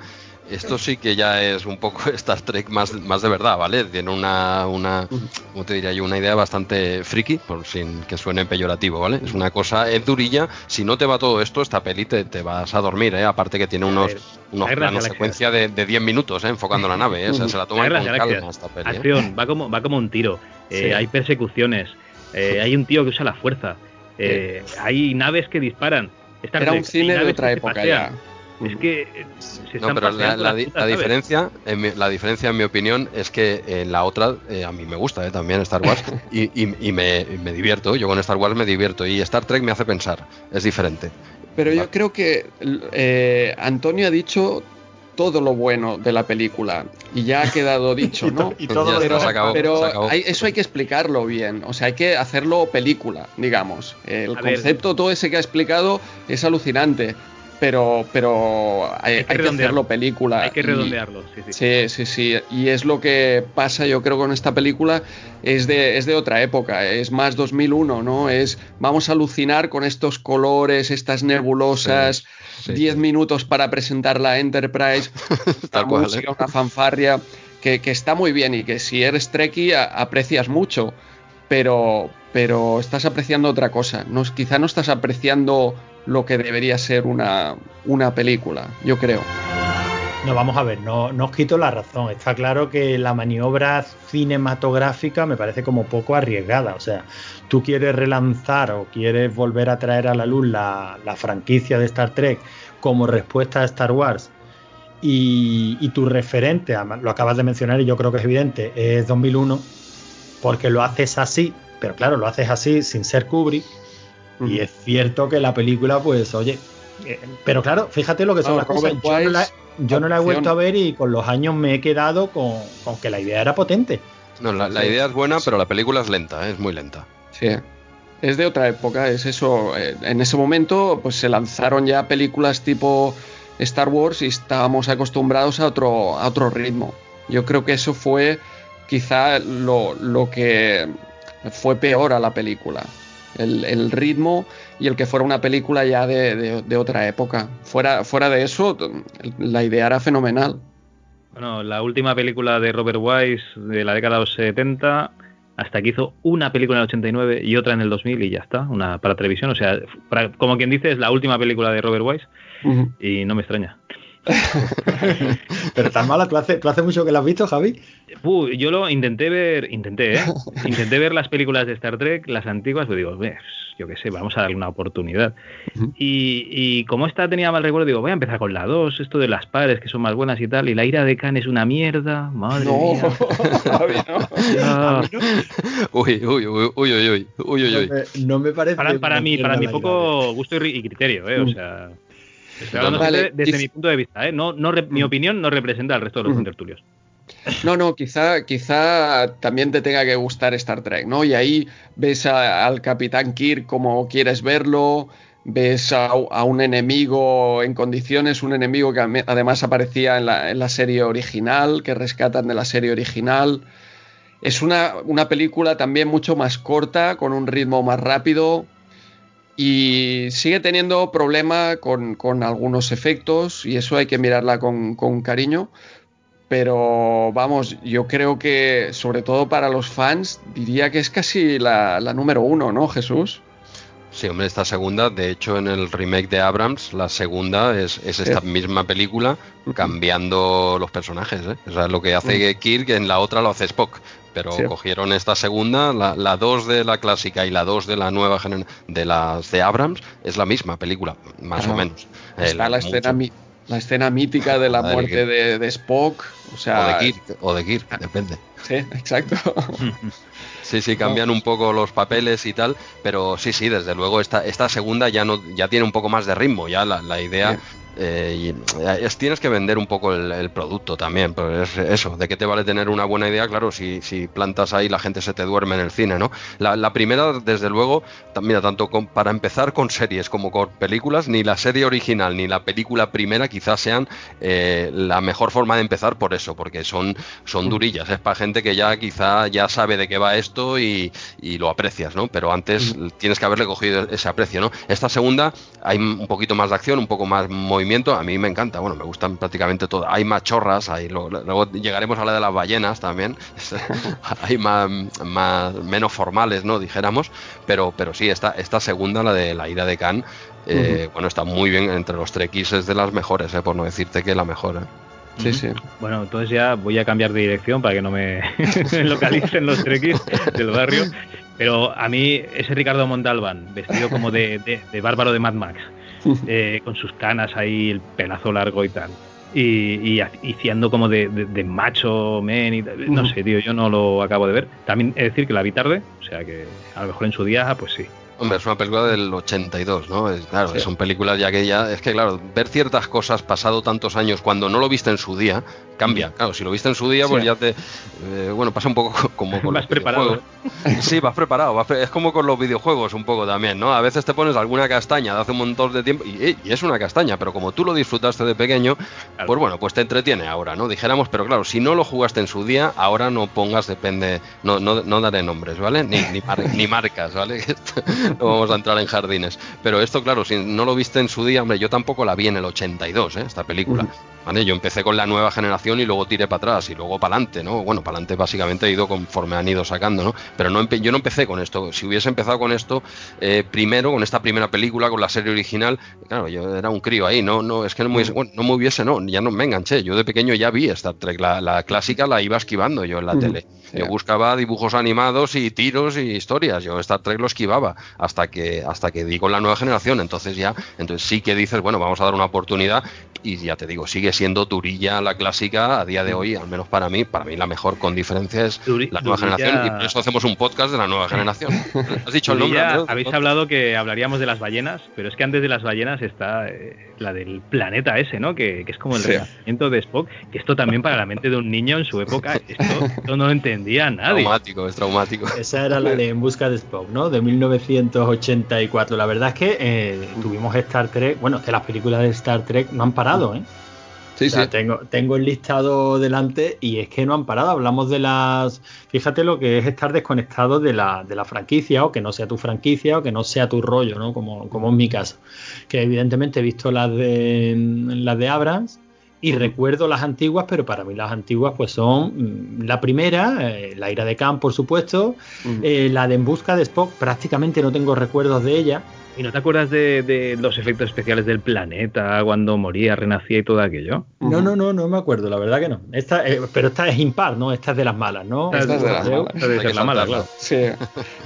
esto sí que ya es un poco Star Trek más, más de verdad, ¿vale? Tiene una, una, ¿cómo te diría yo? Una idea bastante friki, por sin que suene peyorativo, ¿vale? Es una cosa, es durilla. Si no te va todo esto, esta peli te, vas a dormir, ¿eh? Aparte que tiene unos, unos planos secuencia de, de 10 minutos, ¿eh? Enfocando la nave, ¿eh? se la toma con calma esta peli. ¿eh? Acción, va como, va como un tiro. Eh, hay persecuciones. hay un tío que usa la fuerza. hay naves que disparan. Era un cine de otra época ya. Es que eh, no, pero la, diferencia, en mi, la diferencia en mi opinión es que en la otra eh, a mí me gusta eh, también Star Wars y, me, divierto. Yo con Star Wars me divierto y Star Trek me hace pensar. Es diferente. Pero yo creo que Antonio ha dicho todo lo bueno de la película y ya ha quedado dicho, ¿no? y todo pero, eso hay que explicarlo bien, o sea, hay que hacerlo película, digamos. El concepto, todo ese que ha explicado es alucinante, pero, pero hay, que, hacerlo película. Hay que redondearlo, sí, sí. Sí, sí, Y es lo que pasa, yo creo, con esta película, es de, es de otra época, es más 2001, ¿no? Es, vamos a alucinar con estos colores, estas nebulosas, 10 minutos para presentar la Enterprise, Tal cual, ¿eh? una fanfarria, que, que, está muy bien y que si eres Trekkie aprecias mucho, pero, pero estás apreciando otra cosa. No, quizá no estás apreciando lo que debería ser una, una película, yo creo. No, vamos a ver, no, no, os quito la razón. Está claro que la maniobra cinematográfica me parece como poco arriesgada. O sea, tú quieres relanzar o quieres volver a traer a la luz la, franquicia de Star Trek como respuesta a Star Wars y, y, tu referente, lo acabas de mencionar y yo creo que es evidente, es 2001, porque lo haces así, pero claro, lo haces así sin ser Kubrick y es cierto que la película, pues, oye, eh, pero claro, fíjate lo que son las cosas. Yo no, la, he vuelto a ver y con los años me he quedado con, que la idea era potente. No, la, idea es buena, pero la película es lenta, ¿eh? es muy lenta. Sí. Es de otra época, es eso. Eh, en ese momento, pues se lanzaron ya películas tipo Star Wars y estábamos acostumbrados a otro, a otro ritmo. Yo creo que eso fue quizá lo, lo que fue peor a la película el, ritmo y el que fuera una película ya de, otra época. Fuera, fuera de eso, la idea era fenomenal. Bueno, la última película de Robert Wise de la década de los 70, hasta que hizo una película en el 89 y otra en el 2000 y ya está, una para televisión. O sea, como quien dice, es la última película de Robert Wise y no me extraña. Pero tan mala, ¿tú hace, ¿tú hace mucho que la has visto, Javi? yo lo intenté ver, intenté, ¿eh? Intenté ver las películas de Star Trek, las antiguas, pues digo, yo qué sé, vamos a darle una oportunidad. y, como esta tenía mal recuerdo, digo, voy a empezar con la 2, esto de las pares que son más buenas y tal, y la ira de Khan es una mierda, madre mía. Javi, no. Uy, uy, uy, uy, uy, uy, uy, No me, parece. Para, para mí, para mi poco gusto y, criterio, ¿eh? O sea desde mi punto de vista, ¿eh? no, no mi opinión no representa al resto de los intertulios. No, no, quizá, quizá también te tenga que gustar Star Trek, ¿no? Y ahí ves al Capitán Kirk como quieres verlo, ves a, un enemigo en condiciones, un enemigo que además aparecía en la, serie original, que rescatan de la serie original. Es una, película también mucho más corta, con un ritmo más rápido y sigue teniendo problema con, algunos efectos y eso hay que mirarla con, cariño. Pero vamos, yo creo que sobre todo para los fans diría que es casi la, la número uno, ¿no, Jesús? Sí, hombre, esta segunda, de hecho en el remake de Abrams, la segunda es, esta misma película cambiando los personajes. ¿eh? O sea, lo que hace Kirk en la otra lo hace Spock. Pero cogieron esta segunda, la 2 de la clásica y la 2 de la nueva de las de Abrams, es la misma película, más o menos. Está la, escena, la escena mítica de la, muerte de, Spock. O, sea, o de Kirk, o de Kirk, depende. Sí, exacto. Sí, sí, cambian un poco los papeles y tal, pero sí, sí, desde luego esta, esta segunda ya no ya tiene un poco más de ritmo, ya la, la idea eh, y eh, tienes que vender un poco el, producto también, pues es eso, de qué te vale tener una buena idea, claro, si, si plantas ahí la gente se te duerme en el cine, ¿no? La, primera, desde luego, mira, tanto para empezar con series como con películas, ni la serie original ni la película primera quizás sean eh, la mejor forma de empezar por eso, porque son, son durillas, es para gente que ya quizá ya sabe de qué va esto y, lo aprecias, ¿no? Pero antes tienes que haberle cogido ese aprecio, ¿no? Esta segunda hay un poquito más de acción, un poco más movimiento a mí me encanta. Bueno, me gustan prácticamente todas. Hay machorras, hay, luego, llegaremos a la de las ballenas también. hay más, menos formales, ¿no? Dijéramos. Pero, pero sí, esta, esta segunda, la de la ida de Cannes, eh, bueno, está muy bien entre los trequis, es de las mejores, eh, por no decirte que la mejor. Eh. Sí, sí. Bueno, entonces ya voy a cambiar de dirección para que no me, localicen los trequis del barrio. Pero a mí, ese Ricardo Montalbán, vestido como de, de bárbaro de Mad Max, Eh, con sus canas ahí, el pelazo largo y tal. Y, y, como de, macho men y no sé, tío, yo no lo acabo de ver. También es decir que la vi tarde, o sea que a lo mejor en su día, pues sí. Hombre, es una película del 82, ¿no? Es, claro, son películas ya que ya. Es que, claro, ver ciertas cosas pasado tantos años cuando no lo viste en su día, cambia. Claro, si lo viste en su día, pues ya te. Eh, bueno, pasa un poco como con. Vas preparado. Sí, vas preparado. es como con los videojuegos un poco también, ¿no? A veces te pones alguna castaña de hace un montón de tiempo y, es una castaña, pero como tú lo disfrutaste de pequeño, pues bueno, pues te entretiene ahora, ¿no? Dijéramos, pero claro, si no lo jugaste en su día, ahora no pongas, depende. No, no, no daré nombres, ¿vale? Ni, ni, ni marcas, ¿vale? no vamos a entrar en jardines. Pero esto, claro, si no lo viste en su día, hombre, yo tampoco la vi en el 82, ¿eh? esta película. Yo empecé con la nueva generación y luego tiré para atrás y luego para adelante, ¿no? Bueno, para adelante básicamente he ido conforme han ido sacando, ¿no? Pero no yo no empecé con esto. Si hubiese empezado con esto eh, primero, con esta primera película, con la serie original, claro, yo era un crío ahí, no, no, es que no me hubiese, bueno, no me hubiese, no, ya no me enganché. Yo de pequeño ya vi Star Trek, la, clásica la iba esquivando yo en la tele. Yo buscaba dibujos animados y tiros y historias. Yo Star Trek lo esquivaba hasta que hasta que di con la nueva generación. Entonces ya, entonces sí que dices, bueno, vamos a dar una oportunidad y ya te digo, sigue siendo durilla la clásica a día de hoy, al menos para mí, para mí la mejor con diferencia es la nueva generación y por eso hacemos un podcast de la nueva generación. ¿Has dicho el nombre? Habéis hablado que hablaríamos de las ballenas, pero es que antes de las ballenas está eh, la del planeta ese, ¿no? Que, es como el renacimiento de Spock, que esto también para la mente de un niño en su época, esto, no lo entendía nadie. Traumático, es traumático. Esa era la de En busca de Spock, ¿no? De 1984. La verdad es que eh, tuvimos Star Trek, bueno, es que las películas de Star Trek no han parado, ¿eh? Sí, sí. Tengo, tengo el listado delante y es que no han parado. Hablamos de las. Fíjate lo que es estar desconectado de la, de la franquicia o que no sea tu franquicia o que no sea tu rollo, ¿no? Como, como en mi caso. Que evidentemente he visto las de, las de Abrams y recuerdo las antiguas, pero para mí las antiguas pues son mm, la primera, eh, la ira de Khan, por supuesto, eh, la de En busca de Spock, prácticamente no tengo recuerdos de ella ¿Y no te acuerdas de, los efectos especiales del planeta cuando moría, renacía y todo aquello? No, no, no, no me acuerdo, la verdad que no. Esta, eh, pero esta es impar, ¿no? Esta es de las malas, ¿no? Esta es de las malas. Esta de la mala, claro. Sí.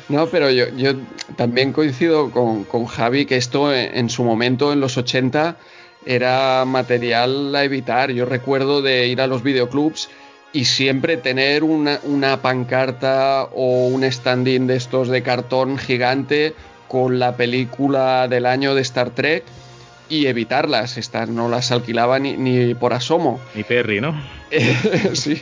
No, pero yo, yo también coincido con, con Javi que esto en, su momento, en los 80, era material a evitar. Yo recuerdo de ir a los videoclubs y siempre tener una, una pancarta o un standing de estos de cartón gigante con la película del año de Star Trek y evitarlas. Estas no las alquilaba ni, por asomo. Ni Perry, ¿no? sí,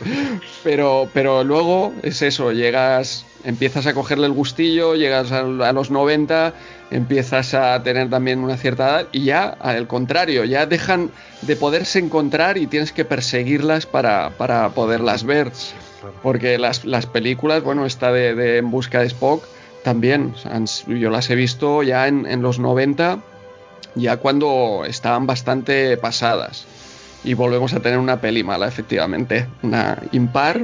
pero, pero luego es eso, llegas, empiezas a cogerle el gustillo, llegas a, los 90, empiezas a tener también una cierta edad y ya, al contrario, ya dejan de poderse encontrar y tienes que perseguirlas para, para poderlas ver. Porque las, las, películas, bueno, esta de, En Busca de Spock, también, yo las he visto ya en, en los 90, ya cuando estaban bastante pasadas y volvemos a tener una peli mala, efectivamente, una impar.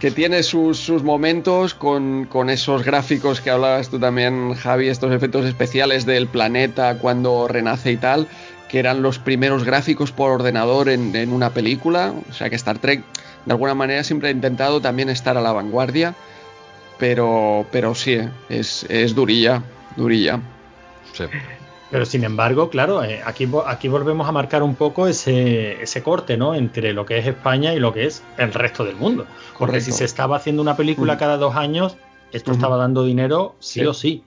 que tiene sus, momentos con, esos gráficos que hablabas tú también, Javi, estos efectos especiales del planeta cuando renace y tal, que eran los primeros gráficos por ordenador en, una película. O sea que Star Trek, de alguna manera, siempre ha intentado también estar a la vanguardia, pero, pero sí, es, es durilla, durilla. Sí. Pero sin embargo, claro, eh, aquí, aquí volvemos a marcar un poco ese, ese, corte, ¿no? Entre lo que es España y lo que es el resto del mundo. Porque si se estaba haciendo una película cada dos años, esto estaba dando dinero sí, o sí.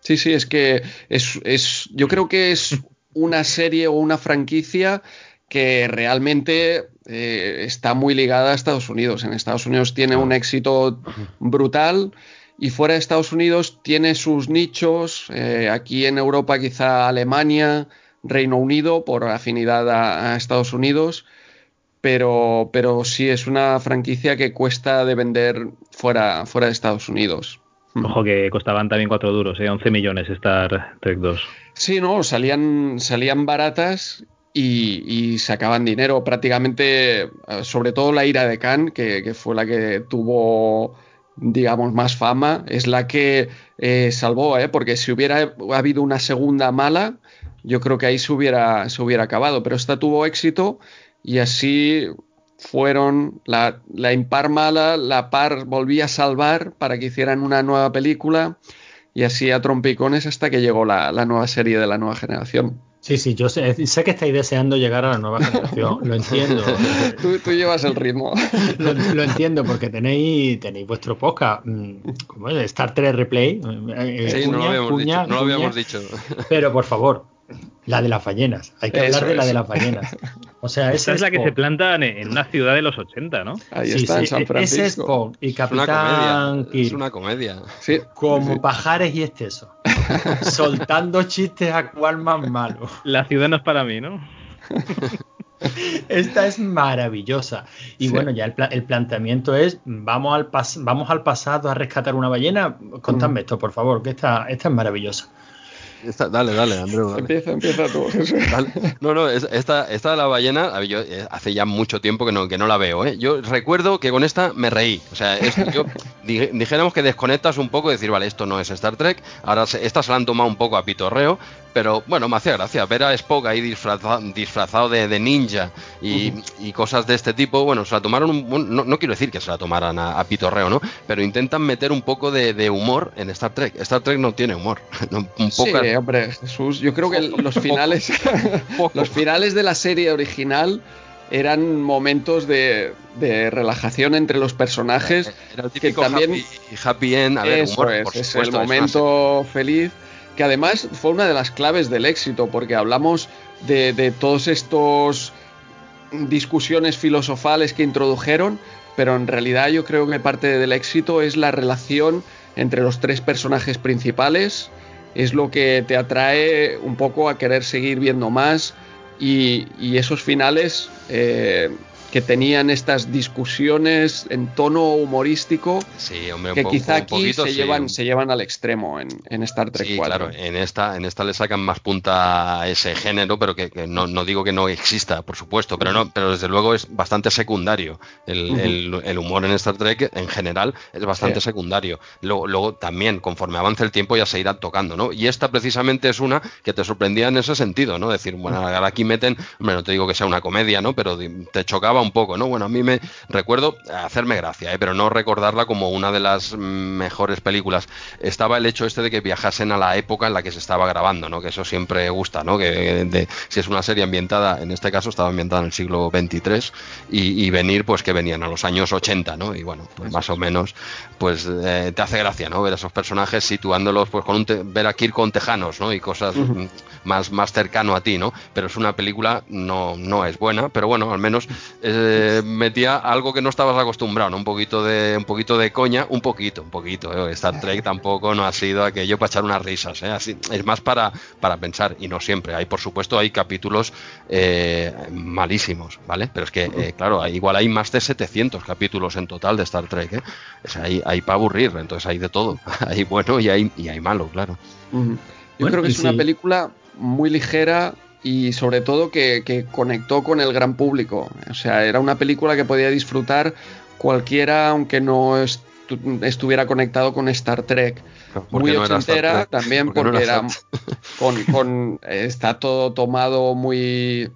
Sí, sí, es que es, es, yo creo que es una serie o una franquicia que realmente eh, está muy ligada a Estados Unidos. En Estados Unidos tiene un éxito brutal y fuera de Estados Unidos tiene sus nichos, eh, aquí en Europa quizá Alemania, Reino Unido por afinidad a, Estados Unidos, pero, pero sí es una franquicia que cuesta de vender fuera, fuera de Estados Unidos. Ojo que costaban también cuatro duros, ¿eh? 11 millones Star Trek 2. Sí, no, salían, salían baratas y, y, sacaban dinero. Prácticamente, eh, sobre todo la ira de Khan, que, que fue la que tuvo digamos, más fama, es la que eh, salvó, ¿eh? porque si hubiera habido una segunda mala, yo creo que ahí se hubiera, se hubiera acabado, pero esta tuvo éxito y así fueron la, la impar mala, la par volvía a salvar para que hicieran una nueva película y así a trompicones hasta que llegó la, la nueva serie de la nueva generación. Sí, sí, yo sé, que estáis deseando llegar a la nueva generación, lo entiendo. tú, llevas el ritmo. Lo, entiendo, porque tenéis, tenéis vuestro podcast, mm, como es? Star Trek Replay. Eh, sí, no, lo habíamos, dicho, no lo habíamos dicho. Pero por favor, la de las ballenas. Hay que hablar de la de las ballenas. O sea, esa es la que se planta en una ciudad de los 80, ¿no? Ahí está, en San Francisco. Ese es Spock y Capitán Es una comedia. Sí, como pajares y exceso. soltando chistes a cual más malo. La ciudad no es para mí, ¿no? Esta es maravillosa. Y bueno, ya el, planteamiento es, vamos al, vamos al pasado a rescatar una ballena. Contadme mm. esto, por favor, que esta, esta es maravillosa dale, dale, Andreu. Empieza, empieza tú. No, no, esta, esta de la ballena, yo eh, hace ya mucho tiempo que no, que no la veo. ¿eh? Yo recuerdo que con esta me reí. O sea, yo, dijéramos que desconectas un poco y decir, vale, esto no es Star Trek. Ahora esta se la han tomado un poco a pitorreo, pero bueno, me hacía gracia ver a Spock ahí disfrazado, disfrazado de, ninja y, cosas de este tipo. Bueno, se la tomaron, un, no, quiero decir que se la tomaran a, pitorreo, ¿no? Pero intentan meter un poco de, humor en Star Trek. Star Trek no tiene humor. un poco sí, hombre, Jesús, yo creo que los finales, los finales de la serie original eran momentos de, relajación entre los personajes. Era el típico que también, happy, end, a ver, humor, es, el momento feliz que además fue una de las claves del éxito, porque hablamos de, de todos estos discusiones filosofales que introdujeron, pero en realidad yo creo que parte del éxito es la relación entre los tres personajes principales, es lo que te atrae un poco a querer seguir viendo más y, esos finales eh, que tenían estas discusiones en tono humorístico que quizá aquí se, llevan, se llevan al extremo en, en Star Trek sí, Claro, en esta, en esta le sacan más punta a ese género, pero que, no, no, digo que no exista, por supuesto, pero no, pero desde luego es bastante secundario. El, el, humor en Star Trek en general es bastante secundario. Luego, luego, también, conforme avance el tiempo, ya se irá tocando, ¿no? Y esta precisamente es una que te sorprendía en ese sentido, ¿no? Decir, bueno, ahora aquí meten, hombre, no te digo que sea una comedia, ¿no? Pero te chocaba un poco, ¿no? Bueno, a mí me recuerdo hacerme gracia, ¿eh? pero no recordarla como una de las mejores películas. Estaba el hecho este de que viajasen a la época en la que se estaba grabando, ¿no? Que eso siempre gusta, ¿no? Que si es una serie ambientada, en este caso estaba ambientada en el siglo XXIII y, venir, pues que venían a los años 80, ¿no? Y bueno, pues más o menos, pues eh, te hace gracia, ¿no? Ver a esos personajes situándolos, pues con un ver a Kirk con tejanos, ¿no? Y cosas más, más cercano a ti, ¿no? Pero es una película, no, no es buena, pero bueno, al menos eh, metía algo que no estabas acostumbrado, un poquito de un poquito de coña, un poquito, un poquito. Star Trek tampoco no ha sido aquello para echar unas risas, Así, es más para, para pensar y no siempre. Hay, por supuesto, hay capítulos malísimos, ¿vale? Pero es que, claro, igual hay más de 700 capítulos en total de Star Trek, ¿eh? hay, hay para aburrir, entonces hay de todo. hay bueno y hay, y hay malo, claro. Yo creo que es una película muy ligera y sobre todo que, conectó con el gran público. O sea, era una película que podía disfrutar cualquiera aunque no estuviera conectado con Star Trek. Muy no ochentera también porque, era, con, con, está todo tomado muy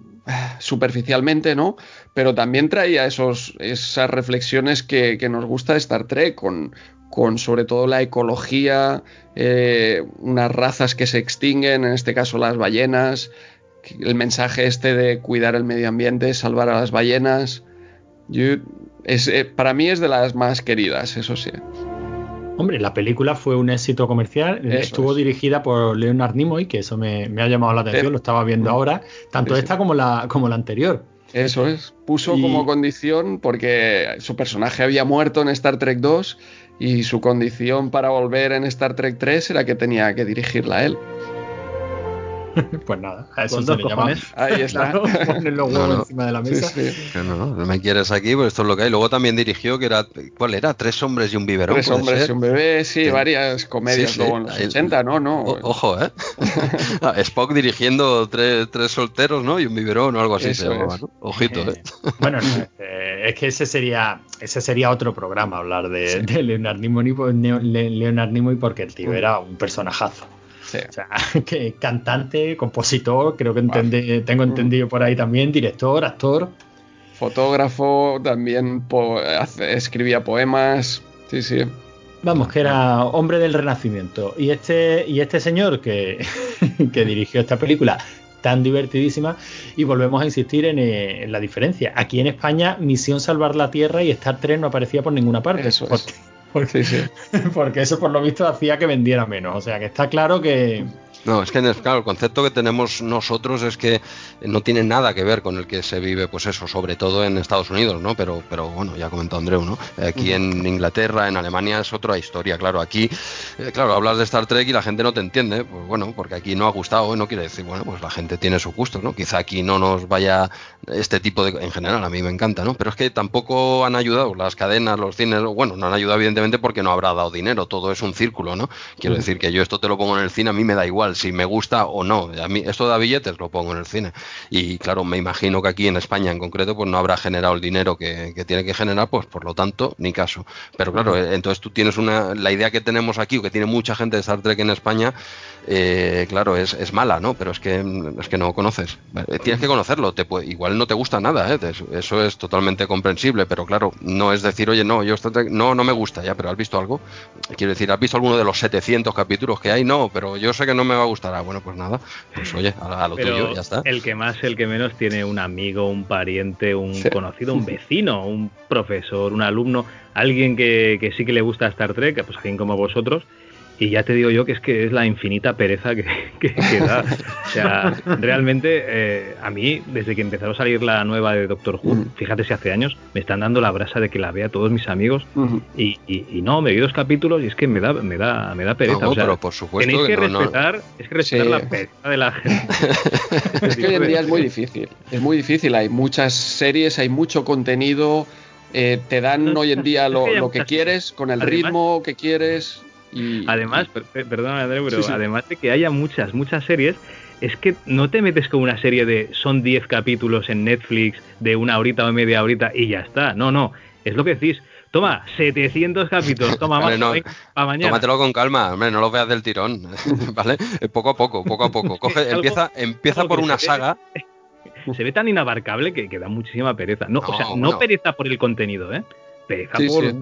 superficialmente, ¿no? Pero también traía esos, esas reflexiones que, que nos gusta de Star Trek, con, con sobre todo la ecología, eh, unas razas que se extinguen, en este caso las ballenas, el mensaje este de cuidar el medio ambiente, salvar a las ballenas. es, eh, para mí es de las más queridas, eso sí. Hombre, la película fue un éxito comercial. Estuvo dirigida por Leonard Nimoy, que eso me, ha llamado la atención, lo estaba viendo ahora, tanto esta como la, como la anterior. Eso es. Puso como condición, porque su personaje había muerto en Star Trek 2 y su condición para volver en Star Trek 3 era que tenía que dirigirla él. pues nada, a eso se le llama. Ahí está. ponen los huevos encima de la mesa. No, no, me quieres aquí, pues esto es lo que hay. Luego también dirigió que era, ¿cuál era? Tres hombres y un biberón. Tres hombres y un bebé, sí, varias comedias luego en los 80, ¿no? no ojo, ¿eh? Ah, Spock dirigiendo tres, tres, solteros, ¿no? Y un biberón o algo así se llamaba, ¿no? Ojito, ¿eh? bueno, eh, es que ese sería, ese sería otro programa, hablar de, de Leonard, Nimoy, Leonard Nimoy, porque el tío mm. era un personajazo. O sea, que cantante, compositor, creo que tengo entendido por ahí también, director, actor. Fotógrafo, también escribía poemas. Sí, sí. Vamos, que era hombre del Renacimiento. Y este, y este señor que, que dirigió esta película tan divertidísima y volvemos a insistir en, la diferencia. Aquí en España, Misión Salvar la Tierra y Star Trek no aparecía por ninguna parte. Eso es. Porque, porque eso por lo visto hacía que vendiera menos. O sea que está claro que, no, es que claro, el concepto que tenemos nosotros es que no tiene nada que ver con el que se vive, pues eso, sobre todo en Estados Unidos, ¿no? Pero, pero bueno, ya comentó Andreu, ¿no? Aquí en Inglaterra, en Alemania es otra historia, claro. Aquí, eh, claro, hablas de Star Trek y la gente no te entiende, pues bueno, porque aquí no ha gustado, no quiere decir, bueno, pues la gente tiene su gusto, ¿no? Quizá aquí no nos vaya este tipo de, en general, a mí me encanta, ¿no? Pero es que tampoco han ayudado las cadenas, los cines, bueno, no han ayudado evidentemente porque no habrá dado dinero, todo es un círculo, ¿no? Quiero decir que yo esto te lo pongo en el cine, a mí me da igual si me gusta o no. A mí esto da billetes, lo pongo en el cine. Y claro, me imagino que aquí en España en concreto pues no habrá generado el dinero que, tiene que generar, pues por lo tanto, ni caso. Pero claro, entonces tú tienes una, la idea que tenemos aquí, o que tiene mucha gente de Star Trek en España, eh, claro, es, es, mala, ¿no? Pero es que, es que no conoces. Eh, tienes que conocerlo, te igual no te gusta nada, ¿eh? eso es totalmente comprensible, pero claro, no es decir, oye, no, yo no, no me gusta ya, pero ¿has visto algo? Quiero decir, ¿has visto alguno de los 700 capítulos que hay? No, pero yo sé que no me va a gustar. Ah, bueno, pues nada, pues oye, a, lo tuyo, ya está. El que más, el que menos tiene un amigo, un pariente, un conocido, un vecino, un profesor, un alumno, alguien que, que sí que le gusta Star Trek, pues alguien como vosotros, y ya te digo yo que es que es la infinita pereza que, da. O sea, realmente eh, a mí, desde que empezó a salir la nueva de Doctor Who, fíjate si hace años, me están dando la brasa de que la vea todos mis amigos y, no, me vi dos capítulos y es que me da, me da, me da pereza. o sea, pero por supuesto tenéis que, respetar, es que respetar la pereza de la gente. es que hoy en día es muy difícil, es muy difícil, hay muchas series, hay mucho contenido, eh, te dan hoy en día lo, lo que quieres, con el ritmo que quieres. Además, perdón André, pero además de que haya muchas, muchas series, es que no te metes con una serie de son 10 capítulos en Netflix de una horita o media horita y ya está. No, no, es lo que decís. Toma, 700 capítulos, toma más para mañana. Tómatelo con calma, hombre, no lo veas del tirón, ¿vale? Poco a poco, poco a poco. Coge, empieza empieza por una saga. se ve tan inabarcable que, da muchísima pereza. No, o sea, no, pereza por el contenido, ¿eh? Pereza por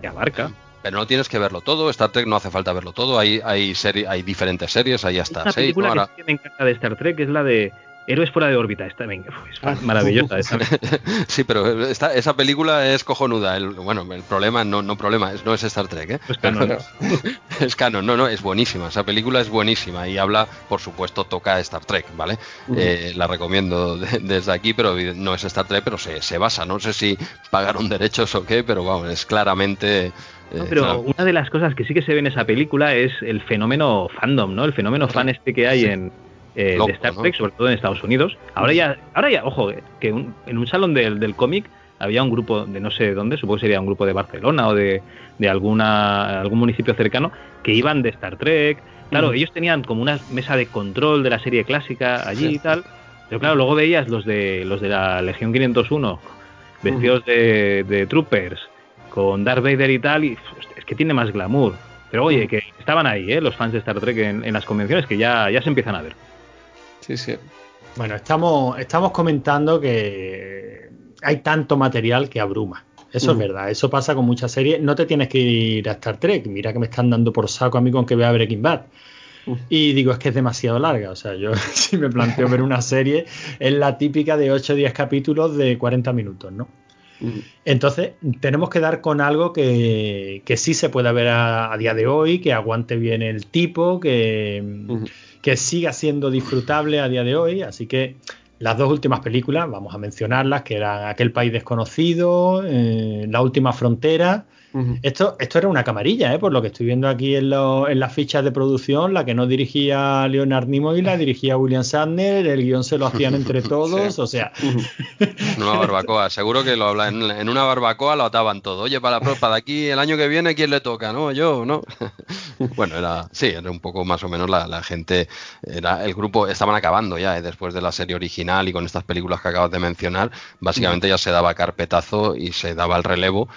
que abarca. Pero no tienes que verlo todo, Star Trek no hace falta verlo todo, hay, hay, hay diferentes series, ahí hasta Una película que me encanta de Star Trek es la de Héroes fuera de órbita, esta, venga, es ah. maravillosa. sí, pero esa película es cojonuda. El, bueno, el problema, no, no problema, es, no es Star Trek, ¿eh? Es canon. es canon, no, no, es buenísima. Esa película es buenísima y habla, por supuesto, toca Star Trek, ¿vale? Eh, la recomiendo desde aquí, pero no es Star Trek, pero se, se basa. No sé si pagaron derechos o qué, pero vamos, es claramente. Eh, pero una de las cosas que sí que se ve en esa película es el fenómeno fandom, ¿no? El fenómeno fan este que hay en, eh, de Star Trek, sobre todo en Estados Unidos. Ahora ya, ahora ya, ojo, eh, que en un salón del, del cómic había un grupo de no sé dónde, supongo que sería un grupo de Barcelona o de, de alguna, algún municipio cercano, que iban de Star Trek. Claro, ellos tenían como una mesa de control de la serie clásica allí y tal. Pero claro, luego veías los de los de la Legión 501 vestidos de, de, troopers con Darth Vader y tal, y es que tiene más glamour. Pero oye, que estaban ahí, ¿eh? los fans de Star Trek en, en las convenciones, que ya, ya se empiezan a ver. Sí, sí. Bueno, estamos, estamos comentando que hay tanto material que abruma. Eso es verdad, eso pasa con muchas series. No te tienes que ir a Star Trek. Mira que me están dando por saco a mí con que vea Breaking Bad. Y digo, es que es demasiado larga. O sea, yo si me planteo ver una serie, es la típica de 8 o 10 capítulos de 40 minutos, ¿no? Entonces, tenemos que dar con algo que, que sí se pueda ver a, día de hoy, que aguante bien el tipo, que, que siga siendo disfrutable a día de hoy. Así que las dos últimas películas, vamos a mencionarlas, que eran Aquel País Desconocido, eh, La Última Frontera esto, esto era una camarilla, ¿eh? por lo que estoy viendo aquí en, las fichas de producción, la que no dirigía Leonard Nimoy, la dirigía William Sandner, el guion se lo hacían entre todos, o sea... Una barbacoa, seguro que lo hablan, en una barbacoa lo ataban todo. Oye, para, para aquí el año que viene, ¿quién le toca? ¿No? Yo, ¿no? bueno, era, sí, era un poco más o menos la, gente, era el grupo, estaban acabando ya, ¿eh? después de la serie original y con estas películas que acabas de mencionar, básicamente ya se daba carpetazo y se daba el relevo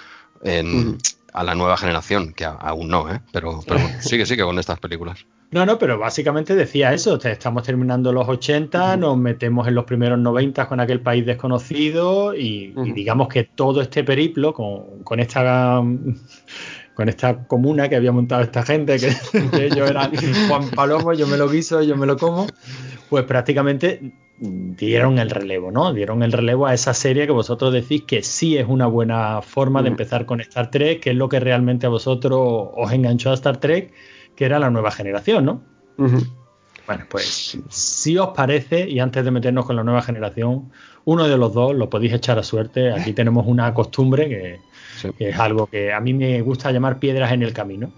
a la nueva generación, que aún no, ¿eh? pero, pero sigue, sigue con estas películas. No, no, pero básicamente decía eso, estamos terminando los 80, nos metemos en los primeros 90 con aquel país desconocido y, digamos que todo este periplo con, con, esta con esta comuna que había montado esta gente, que, que ellos eran Juan Palomo, yo me lo guiso, yo me lo como, pues prácticamente dieron el relevo, ¿no? Dieron el relevo a esa serie que vosotros decís que sí es una buena forma de empezar con Star Trek, que es lo que realmente a vosotros os enganchó a Star Trek, que era la nueva generación, ¿no? Bueno, pues si os parece, y antes de meternos con la nueva generación, uno de los dos lo podéis echar a suerte. Aquí tenemos una costumbre que que es algo que a mí me gusta llamar piedras en el camino.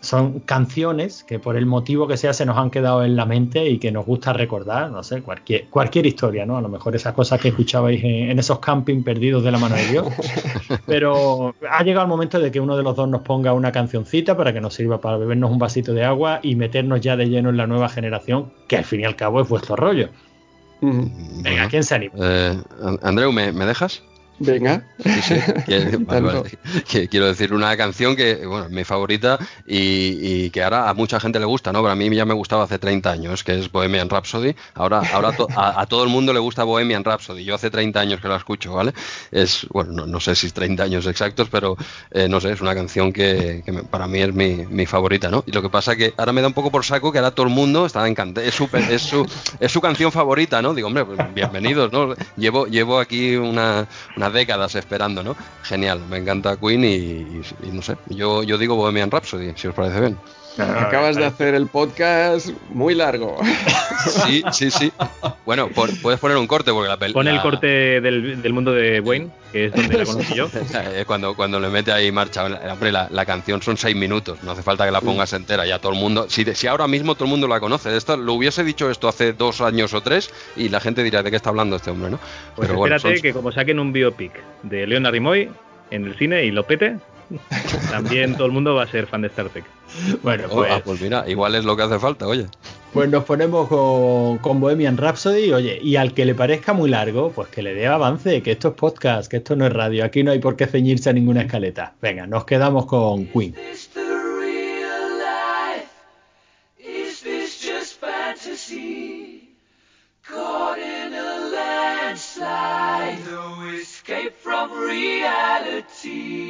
son, canciones que por el motivo que sea se nos han quedado en la mente y que nos gusta recordar, no sé, cualquier, cualquier historia, ¿no? A lo mejor esas cosas que escuchabais en, esos camping perdidos de la mano de Dios. Pero ha llegado el momento de que uno de los dos nos ponga una cancioncita para que nos sirva para bebernos un vasito de agua y meternos ya de lleno en la nueva generación, que al fin y al cabo es vuestro rollo. Venga, ¿quién se anima? Eh, Andreu, ¿me, ¿me dejas? Venga. quiero decir una canción que, bueno, es mi favorita y, que ahora a mucha gente le gusta, ¿no? Pero a mí ya me gustaba hace 30 años, que es Bohemian Rhapsody. Ahora, ahora a, todo el mundo le gusta Bohemian Rhapsody. Yo hace 30 años que la escucho, ¿vale? Es, bueno, no, sé si es 30 años exactos, pero eh, no sé, es una canción que, para mí es mi, favorita, ¿no? Y lo que pasa que ahora me da un poco por saco que ahora todo el mundo está encantado. Es, es, su, es su canción favorita, ¿no? Digo, hombre, pues bienvenidos, ¿no? Llevo, llevo aquí una décadas esperando, ¿no? Genial, me encanta Queen y, no sé, yo, yo digo Bohemian Rhapsody, si os parece bien. Acabas de hacer el podcast muy largo. Sí, sí, sí. Bueno, puedes poner un corte porque la película. Pon el corte del, mundo de Wayne, que es donde la conocí yo. cuando, cuando le mete ahí marcha. Hombre, la, canción son seis minutos, no hace falta que la pongas entera, ya todo el mundo. Si, si ahora mismo todo el mundo la conoce, esto, lo hubiese dicho esto hace dos años o tres y la gente dirá de qué está hablando este hombre, ¿no? Pues Pero espérate que como saquen un biopic de Leonard Nimoy en el cine y lo pete, también todo el mundo va a ser fan de Star Trek. Bueno, oh, pues, ah, pues mira, igual es lo que hace falta, oye. Pues nos ponemos con, Bohemian Rhapsody, oye, y al que le parezca muy largo, pues que le dé avance, que esto es podcast, que esto no es radio, aquí no hay por qué ceñirse a ninguna escaleta. Venga, nos quedamos con Queen. Open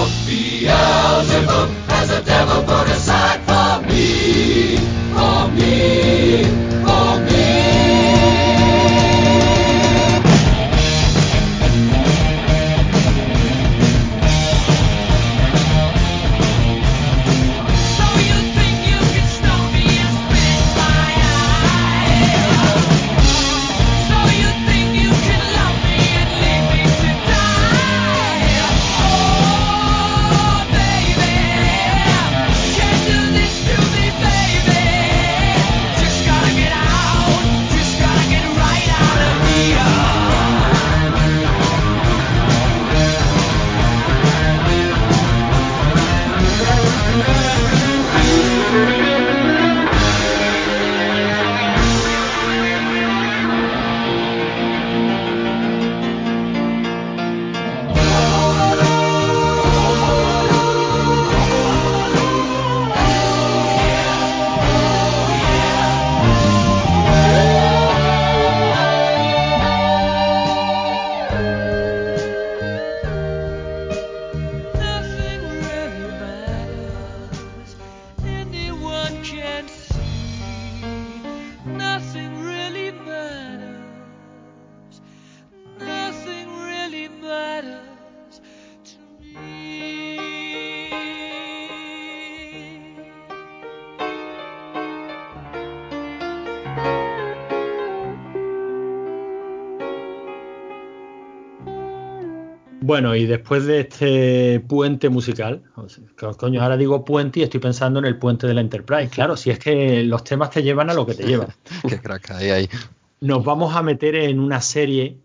Bueno, y después de este puente musical, coño, ahora digo puente y estoy pensando en el puente de la Enterprise. Claro, si es que los temas te llevan a lo que te llevan. Qué crack hay ahí. Nos vamos a meter en una serie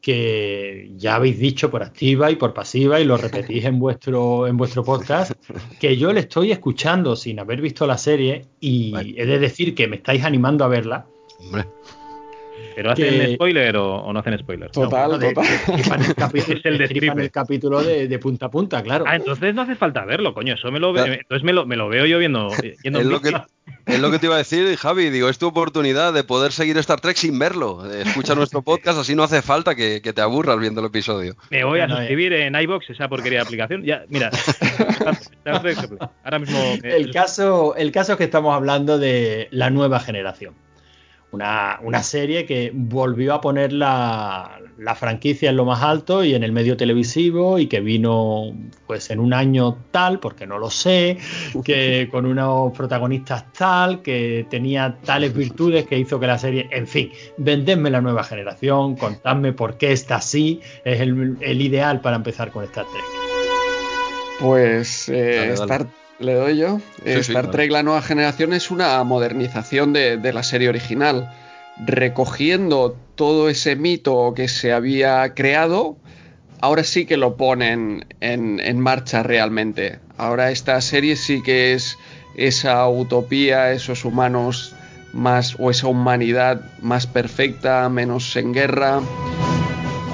que ya habéis dicho por activa y por pasiva y lo repetís en vuestro en vuestro podcast que yo le estoy escuchando sin haber visto la serie y he de decir que me estáis animando a verla. Hombre, ¿Pero hacen Que- spoiler o, o no hacen spoiler? Total, No, de- total. destripan el capítulo, Es el destripan destripe. el capítulo de, de punta a punta, claro. Ah, entonces no hace falta verlo, coño. Eso me lo ve- Claro. entonces me lo, me lo veo yo viendo. viendo es lo, que, vídeo. es lo que te iba a decir, Javi. Digo, es tu oportunidad de poder seguir Star Trek sin verlo. Escucha nuestro podcast, así no hace falta que, que te aburras viendo el episodio. Me voy a No, no, suscribir en iBox esa porquería de aplicación. Ya, mira. Ahora mismo. El caso, el caso es que estamos hablando de la nueva generación. Una, una serie que volvió a poner la, la franquicia en lo más alto y en el medio televisivo y que vino pues en un año tal, porque no lo sé, que con unos protagonistas tal, que tenía tales virtudes que hizo que la serie, en fin, vendedme la nueva generación, contadme por qué está así, es el, el ideal para empezar con Star Trek. Pues eh, Dale, dale. Star, le doy yo. Eh, Sí, Star. Trek La Nueva Generación es una modernización de, de la serie original, recogiendo todo ese mito que se había creado. Ahora sí que lo ponen en, en marcha realmente. Ahora esta serie sí que es esa utopía, esos humanos más o esa humanidad más perfecta, menos en guerra,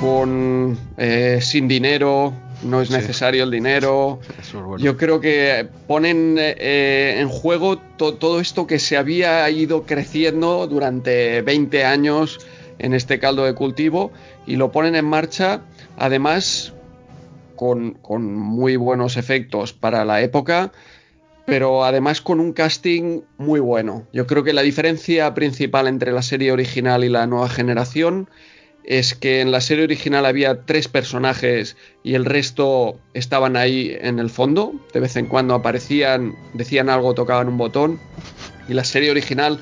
con eh, sin dinero, no es Sí. necesario el dinero. Bueno. Yo creo que ponen eh, en juego to- todo esto que se había ido creciendo durante 20 años en este caldo de cultivo y lo ponen en marcha, además con, con muy buenos efectos para la época, pero además con un casting muy bueno. Yo creo que la diferencia principal entre la serie original y la nueva generación es que en la serie original había tres personajes y el resto estaban ahí en el fondo. De vez en cuando aparecían, decían algo, tocaban un botón. Y la serie original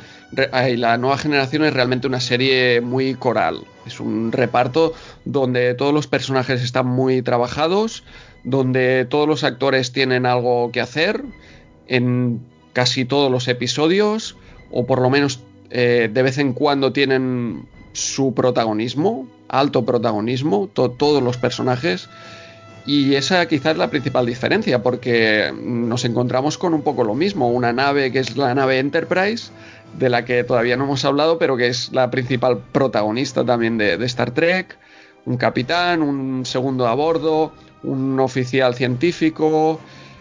ay, la nueva generación es realmente una serie muy coral. Es un reparto donde todos los personajes están muy trabajados, donde todos los actores tienen algo que hacer en casi todos los episodios, o por lo menos eh, de vez en cuando tienen su protagonismo, alto protagonismo, to- todos los personajes. Y esa quizás es la principal diferencia, porque nos encontramos con un poco lo mismo, una nave que es la nave Enterprise, de la que todavía no hemos hablado, pero que es la principal protagonista también de, Star Trek, un capitán, un segundo a bordo, un oficial científico,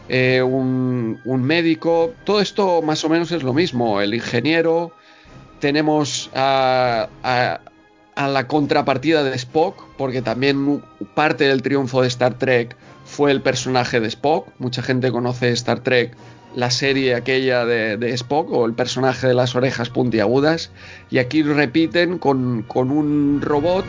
eh, un médico, todo esto más o menos es lo mismo, el ingeniero, tenemos a, a- a la contrapartida de Spock, porque también parte del triunfo de Star Trek fue el personaje de Spock. Mucha gente conoce Star Trek, la serie aquella de, de Spock o el personaje de las orejas puntiagudas. Y aquí repiten con, con un robot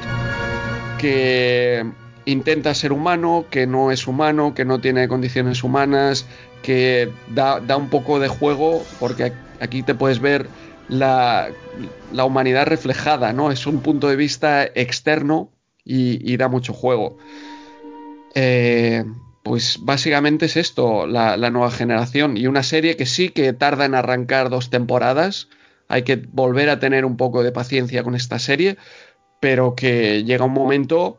que intenta ser humano, que no es humano, que no tiene condiciones humanas, que da, da un poco de juego, porque aquí te puedes ver la, la, humanidad reflejada, ¿no? Es un punto de vista externo y, da mucho juego. Eh, pues básicamente es esto, la, nueva generación. Y una serie que sí que tarda en arrancar dos temporadas. Hay que volver a tener un poco de paciencia con esta serie, pero que llega un momento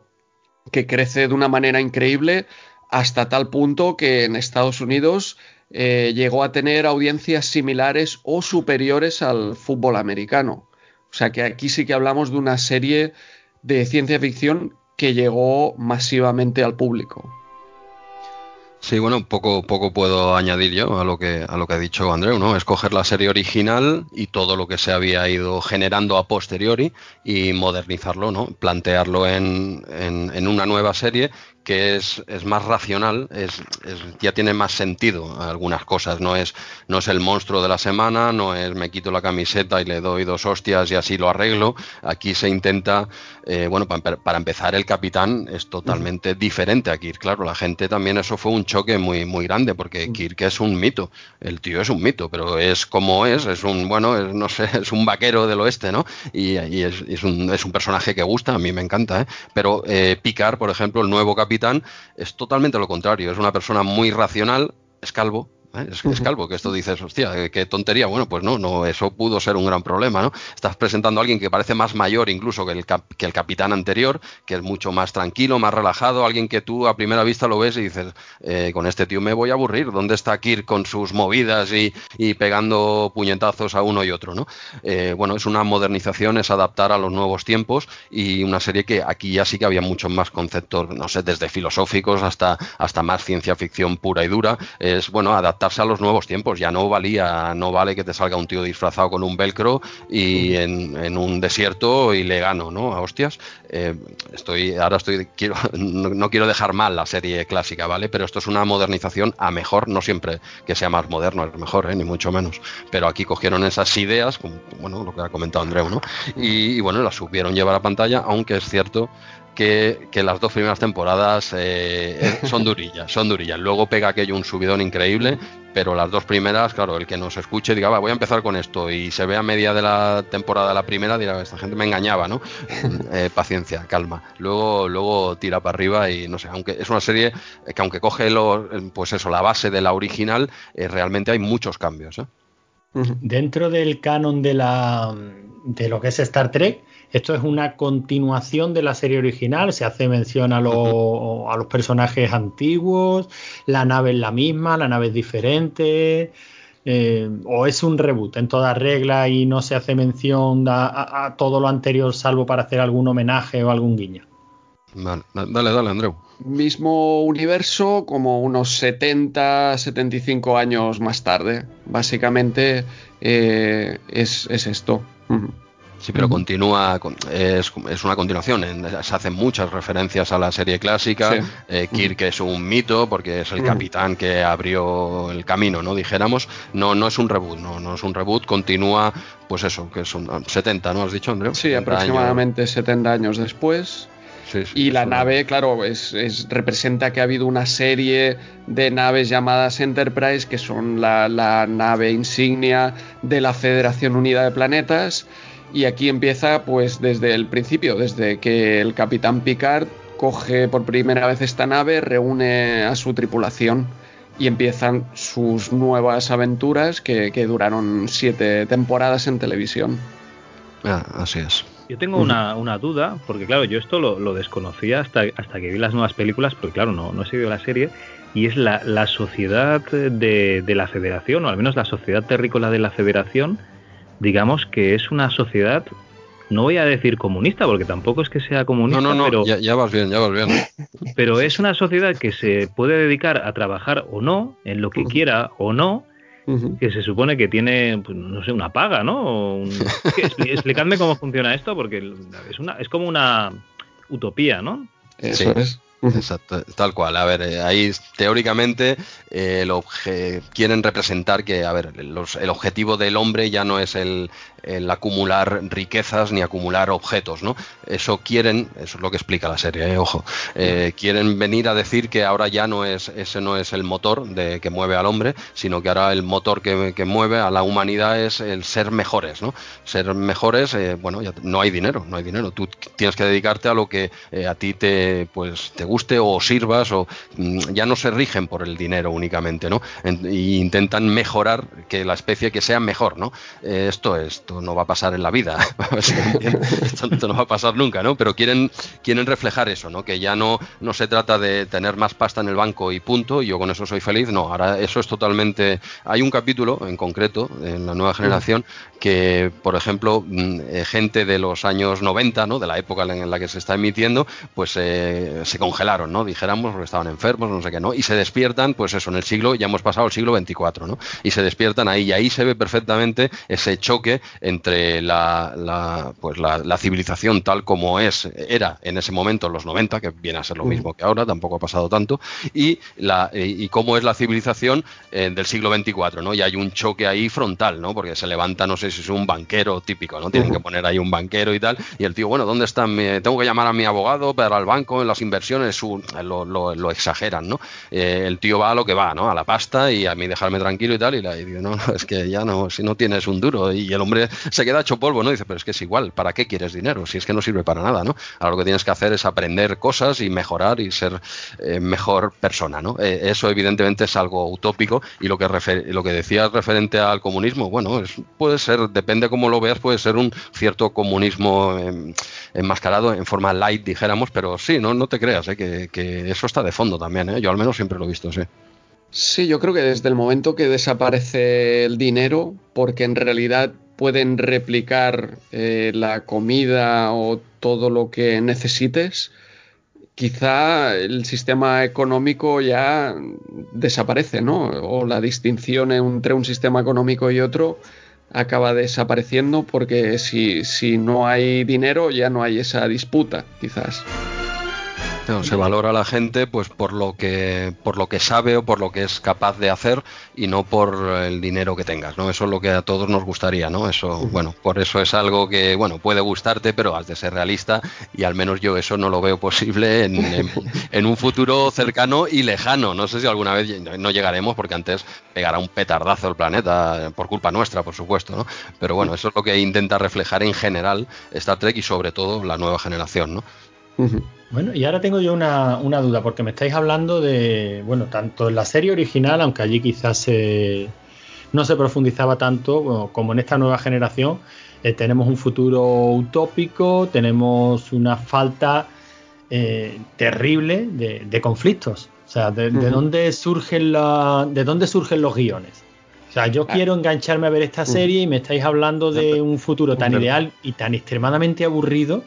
que crece de una manera increíble hasta tal punto que en Estados Unidos eh, llegó a tener audiencias similares o superiores al fútbol americano. O sea que aquí sí que hablamos de una serie de ciencia ficción que llegó masivamente al público. Sí, bueno, poco, poco puedo añadir yo a lo que a lo que ha dicho Andreu, ¿no? Escoger la serie original y todo lo que se había ido generando a posteriori y modernizarlo, ¿no? Plantearlo en, en, en una nueva serie que es, es más racional, es, es, ya tiene más sentido algunas cosas, no es, no es el monstruo de la semana, no es me quito la camiseta y le doy dos hostias y así lo arreglo, aquí se intenta, eh, bueno, para, para, empezar el capitán es totalmente uh -huh. diferente a Kirk, claro, la gente también eso fue un choque muy, muy grande, porque Kirk es un mito, el tío es un mito, pero es como es, es un, bueno, es, no sé, es un vaquero del oeste, ¿no? Y, y es, es, un, es un personaje que gusta, a mí me encanta, ¿eh? Pero eh, Picard, por ejemplo, el nuevo capitán, es totalmente lo contrario. Es una persona muy racional, es calvo, ¿Eh? Es, es, calvo, que esto dices, hostia, qué tontería. Bueno, pues no, no, eso pudo ser un gran problema, ¿no? Estás presentando a alguien que parece más mayor incluso que el, cap, que el capitán anterior, que es mucho más tranquilo, más relajado, alguien que tú a primera vista lo ves y dices, eh, con este tío me voy a aburrir. ¿Dónde está Kirk con sus movidas y, y pegando puñetazos a uno y otro, ¿no? Eh, bueno, es una modernización, es adaptar a los nuevos tiempos y una serie que aquí ya sí que había muchos más conceptos, no sé, desde filosóficos hasta, hasta más ciencia ficción pura y dura. Es, bueno, adaptar adaptarse a los nuevos tiempos. Ya no valía, no vale que te salga un tío disfrazado con un velcro y en, en un desierto y le gano, ¿no? A hostias. Eh, estoy, ahora estoy, quiero, no, no, quiero dejar mal la serie clásica, ¿vale? Pero esto es una modernización a mejor, no siempre que sea más moderno es mejor, ¿eh? ni mucho menos. Pero aquí cogieron esas ideas, como, bueno, lo que ha comentado Andreu, ¿no? Y, y bueno, las supieron llevar a pantalla, aunque es cierto que, que, las dos primeras temporadas eh, son durillas, son durillas. Luego pega aquello un subidón increíble, pero las dos primeras, claro, el que nos escuche diga, va, voy a empezar con esto y se ve a media de la temporada la primera, dirá, esta gente me engañaba, ¿no? eh, paciencia, calma. Luego, luego tira para arriba y no sé, aunque es una serie que aunque coge lo, pues eso, la base de la original, eh, realmente hay muchos cambios. ¿eh? Dentro del canon de la de lo que es Star Trek, esto es una continuación de la serie original, se hace mención a, lo, -huh. a los personajes antiguos, la nave es la misma, la nave es diferente, eh, o es un reboot en toda regla y no se hace mención a, a, a, todo lo anterior salvo para hacer algún homenaje o algún guiño. Vale, dale, dale, Andreu. Mismo universo como unos 70, 75 años más tarde. Básicamente eh, es, es, esto. Uh -huh. Sí, pero continúa, es, es, una continuación. Se hacen muchas referencias a la serie clásica. Sí. Eh, Kirk es un mito porque es el capitán que abrió el camino, ¿no? Dijéramos. No, no es un reboot, no, no es un reboot. Continúa, pues eso, que son 70, ¿no? ¿Has dicho, Andreu? Sí, aproximadamente años. 70 años después. Sí, sí, y la nave, claro, es, es, representa que ha habido una serie de naves llamadas Enterprise, que son la, la nave insignia de la Federación Unida de Planetas y aquí empieza pues desde el principio, desde que el capitán Picard coge por primera vez esta nave, reúne a su tripulación y empiezan sus nuevas aventuras que, que duraron siete temporadas en televisión. Ah, así es. Yo tengo una, una, duda, porque claro, yo esto lo, lo, desconocía hasta, hasta que vi las nuevas películas, porque claro, no, no he seguido la serie, y es la, la sociedad de, de, la federación, o al menos la sociedad terrícola de la federación, digamos que es una sociedad, no voy a decir comunista, porque tampoco es que sea comunista, no, no, no, pero, ya, ya, vas bien, ya vas bien. Pero es una sociedad que se puede dedicar a trabajar o no, en lo que quiera o no, que se supone que tiene, pues, no sé, una paga, ¿no? Un... Explicadme cómo funciona esto, porque es, una, es como una utopía, ¿no? Eso es. Exacto, tal cual. A ver, eh, ahí teóricamente eh, quieren representar que, a ver, el objetivo del hombre ya no es el, acumular riquezas ni acumular objetos, ¿no? Eso quieren, eso es lo que explica la serie, eh, ojo, quieren venir a decir que ahora ya no es, ese no es el motor de, que mueve al hombre, sino que ahora el motor que, mueve a la humanidad es el ser mejores, ¿no? Ser mejores, bueno, ya no hay dinero, no hay dinero. Tú tienes que dedicarte a lo que a ti te, pues, te guste o sirvas o mm, ya no se rigen por el dinero únicamente, ¿no? y intentan mejorar que la especie que sea mejor, ¿no? Eh, esto, esto no va a pasar en la vida, esto, no va a pasar nunca, ¿no? Pero quieren, quieren reflejar eso, ¿no? Que ya no, no se trata de tener más pasta en el banco y punto, y yo con eso soy feliz, no, ahora eso es totalmente... Hay un capítulo en concreto en la nueva generación que, por ejemplo, mm, eh, gente de los años 90, ¿no? De la época en la que se está emitiendo, pues eh, se congela ¿no? Dijéramos, porque estaban enfermos, no sé qué, ¿no? Y se despiertan, pues eso, en el siglo, ya hemos pasado el siglo 24, ¿no? Y se despiertan ahí, y ahí se ve perfectamente ese choque entre la, pues la, civilización tal como es, era en ese momento, en los 90, que viene a ser lo mismo que ahora, tampoco ha pasado tanto, y, la, y cómo es la civilización eh, del siglo 24, ¿no? Y hay un choque ahí frontal, ¿no? Porque se levanta, no sé si es un banquero típico, ¿no? Tienen que poner ahí un banquero y tal, y el tío, bueno, ¿dónde está? tengo que llamar a mi abogado para el banco, en las inversiones, lo, exageran, ¿no? Eh, el tío va a lo que va, ¿no? A la pasta y a mí dejarme tranquilo y tal, y, la, digo, no, es que ya no, si no tienes un duro, y el hombre se queda hecho polvo, ¿no? dice, pero es que es igual, ¿para qué quieres dinero? Si es que no sirve para nada, ¿no? Ahora lo que tienes que hacer es aprender cosas y mejorar y ser eh, mejor persona, ¿no? Eh, eso evidentemente es algo utópico y lo que, lo que decías referente al comunismo, bueno, puede ser, depende cómo lo veas, puede ser un cierto comunismo em, enmascarado en forma light, dijéramos, pero sí, no, no te creas, ¿eh? que, eso está de fondo también, yo al menos siempre lo he visto, sí. Sí, yo creo que desde el momento que desaparece el dinero, porque en realidad pueden replicar eh, la comida o todo lo que necesites, quizá el sistema económico ya desaparece, ¿no? O la distinción entre un sistema económico y otro acaba desapareciendo porque si, si no hay dinero ya no hay esa disputa, quizás se valora a la gente pues por lo que por lo que sabe o por lo que es capaz de hacer y no por el dinero que tengas, ¿no? Eso es lo que a todos nos gustaría, ¿no? Eso, bueno, por eso es algo que, bueno, puede gustarte, pero has de ser realista y al menos yo eso no lo veo posible en, un futuro cercano y lejano. No sé si alguna vez no llegaremos porque antes pegará un petardazo el planeta por culpa nuestra, por supuesto, ¿no? Pero bueno, eso es lo que intenta reflejar en general Star Trek y sobre todo la nueva generación, ¿no? Bueno, y ahora tengo yo una, duda, porque me estáis hablando de, bueno, tanto en la serie original, aunque allí quizás no se profundizaba tanto como en esta nueva generación, eh, tenemos un futuro utópico, tenemos una falta eh, terrible de, conflictos. O sea, de, dónde surgen la, de dónde surgen los guiones. O sea, yo ah. quiero engancharme a ver esta serie y me estáis hablando de un futuro tan ideal y tan extremadamente aburrido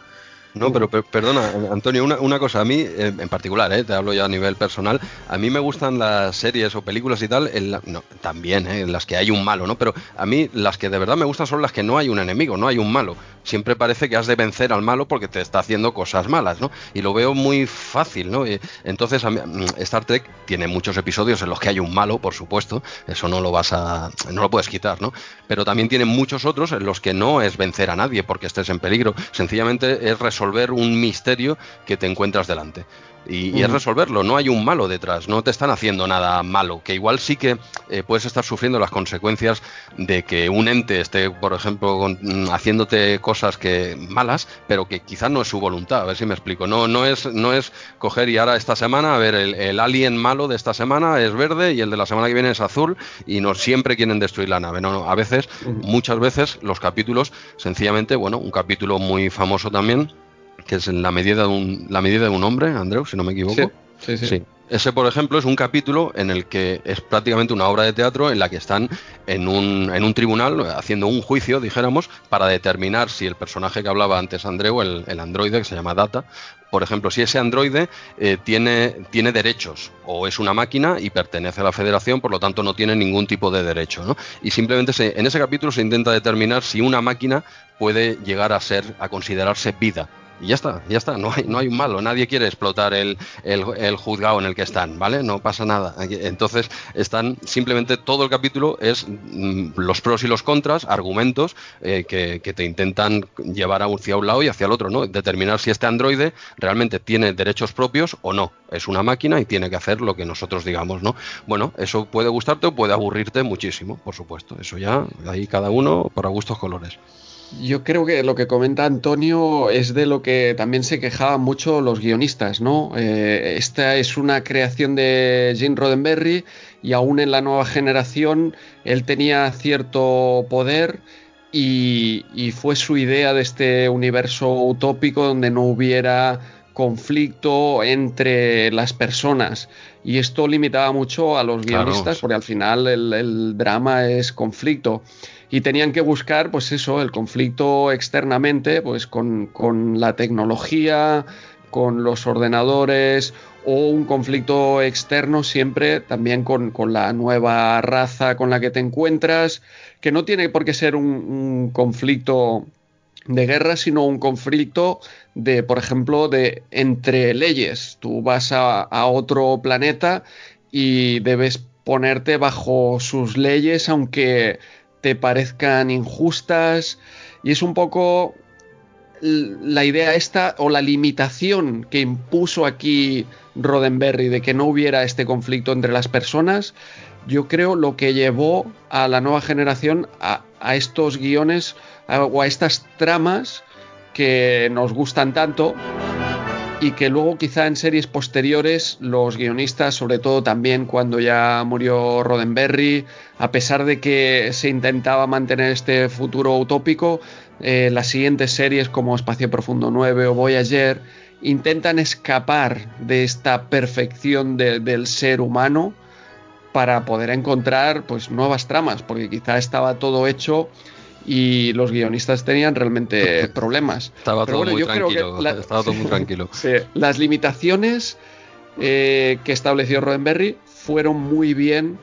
no, pero perdona, Antonio, una, cosa, a mí eh, en particular, eh, te hablo ya a nivel personal, a mí me gustan las series o películas y tal, no, también, eh, en las que hay un malo, ¿no? Pero a mí las que de verdad me gustan son las que no hay un enemigo, no hay un malo. Siempre parece que has de vencer al malo porque te está haciendo cosas malas, ¿no? Y lo veo muy fácil, ¿no? entonces, mm, Star Trek tiene muchos episodios en los que hay un malo, por supuesto, eso no lo vas a, no lo puedes quitar, ¿no? Pero también tiene muchos otros en los que no es vencer a nadie porque estés en peligro, sencillamente es resolver resolver un misterio que te encuentras delante. Y, es resolverlo, no hay un malo detrás, no te están haciendo nada malo, que igual sí que eh, puedes estar sufriendo las consecuencias de que un ente esté, por ejemplo, mm, haciéndote cosas que malas, pero que quizás no es su voluntad, a ver si me explico. No, no, es, no es coger y ahora esta semana, a ver, el, alien malo de esta semana es verde y el de la semana que viene es azul y no siempre quieren destruir la nave. No, no a veces, muchas veces, los capítulos, sencillamente, bueno, un capítulo muy famoso también que es en la medida de un, la medida de un hombre, Andreu, si no me equivoco. Sí, sí, sí. Ese, por ejemplo, es un capítulo en el que es prácticamente una obra de teatro en la que están en un, en un tribunal haciendo un juicio, dijéramos, para determinar si el personaje que hablaba antes Andreu, el, el androide que se llama Data, por ejemplo, si ese androide eh, tiene, tiene derechos o es una máquina y pertenece a la federación, por lo tanto no tiene ningún tipo de derecho. ¿no? Y simplemente se, en ese capítulo se intenta determinar si una máquina puede llegar a ser, a considerarse vida y ya está, ya está, no hay, no hay un malo, nadie quiere explotar el, el, juzgado en el que están, ¿vale? No pasa nada. Entonces, están simplemente todo el capítulo es mm, los pros y los contras, argumentos eh, que, que, te intentan llevar hacia un lado y hacia el otro, ¿no? Determinar si este androide realmente tiene derechos propios o no. Es una máquina y tiene que hacer lo que nosotros digamos, ¿no? Bueno, eso puede gustarte o puede aburrirte muchísimo, por supuesto. Eso ya, ahí cada uno para gustos colores. Yo creo que lo que comenta Antonio es de lo que también se quejaban mucho los guionistas, ¿no? Eh, esta es una creación de Gene Roddenberry y aún en la nueva generación él tenía cierto poder y, y fue su idea de este universo utópico donde no hubiera conflicto entre las personas y esto limitaba mucho a los guionistas claro. porque al final el, el drama es conflicto y tenían que buscar, pues eso, el conflicto externamente, pues con, con, la tecnología, con los ordenadores, o un conflicto externo siempre también con, con la nueva raza con la que te encuentras, que no tiene por qué ser un, un conflicto de guerra, sino un conflicto de, por ejemplo, de entre leyes. Tú vas a, a otro planeta y debes ponerte bajo sus leyes, aunque te parezcan injustas. Y es un poco la idea esta o la limitación que impuso aquí Roddenberry de que no hubiera este conflicto entre las personas, yo creo lo que llevó a la nueva generación a, a estos guiones o a estas tramas que nos gustan tanto y que luego quizá en series posteriores los guionistas, sobre todo también cuando ya murió Roddenberry, a pesar de que se intentaba mantener este futuro utópico, eh, las siguientes series como Espacio Profundo 9 o Voyager intentan escapar de esta perfección de, del ser humano para poder encontrar pues nuevas tramas, porque quizá estaba todo hecho y los guionistas tenían realmente problemas. Estaba, todo, bueno, muy tranquilo, la... estaba todo muy tranquilo. sí, las limitaciones eh, que estableció Roddenberry fueron muy bien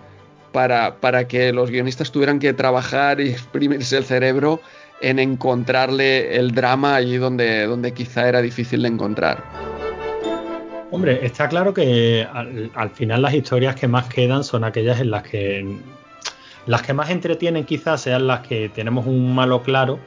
para, para, que los guionistas tuvieran que trabajar y exprimirse el cerebro en encontrarle el drama allí donde, donde quizá era difícil de encontrar. Hombre, está claro que al, al final las historias que más quedan son aquellas en las que las que más entretienen quizás sean las que tenemos un malo claro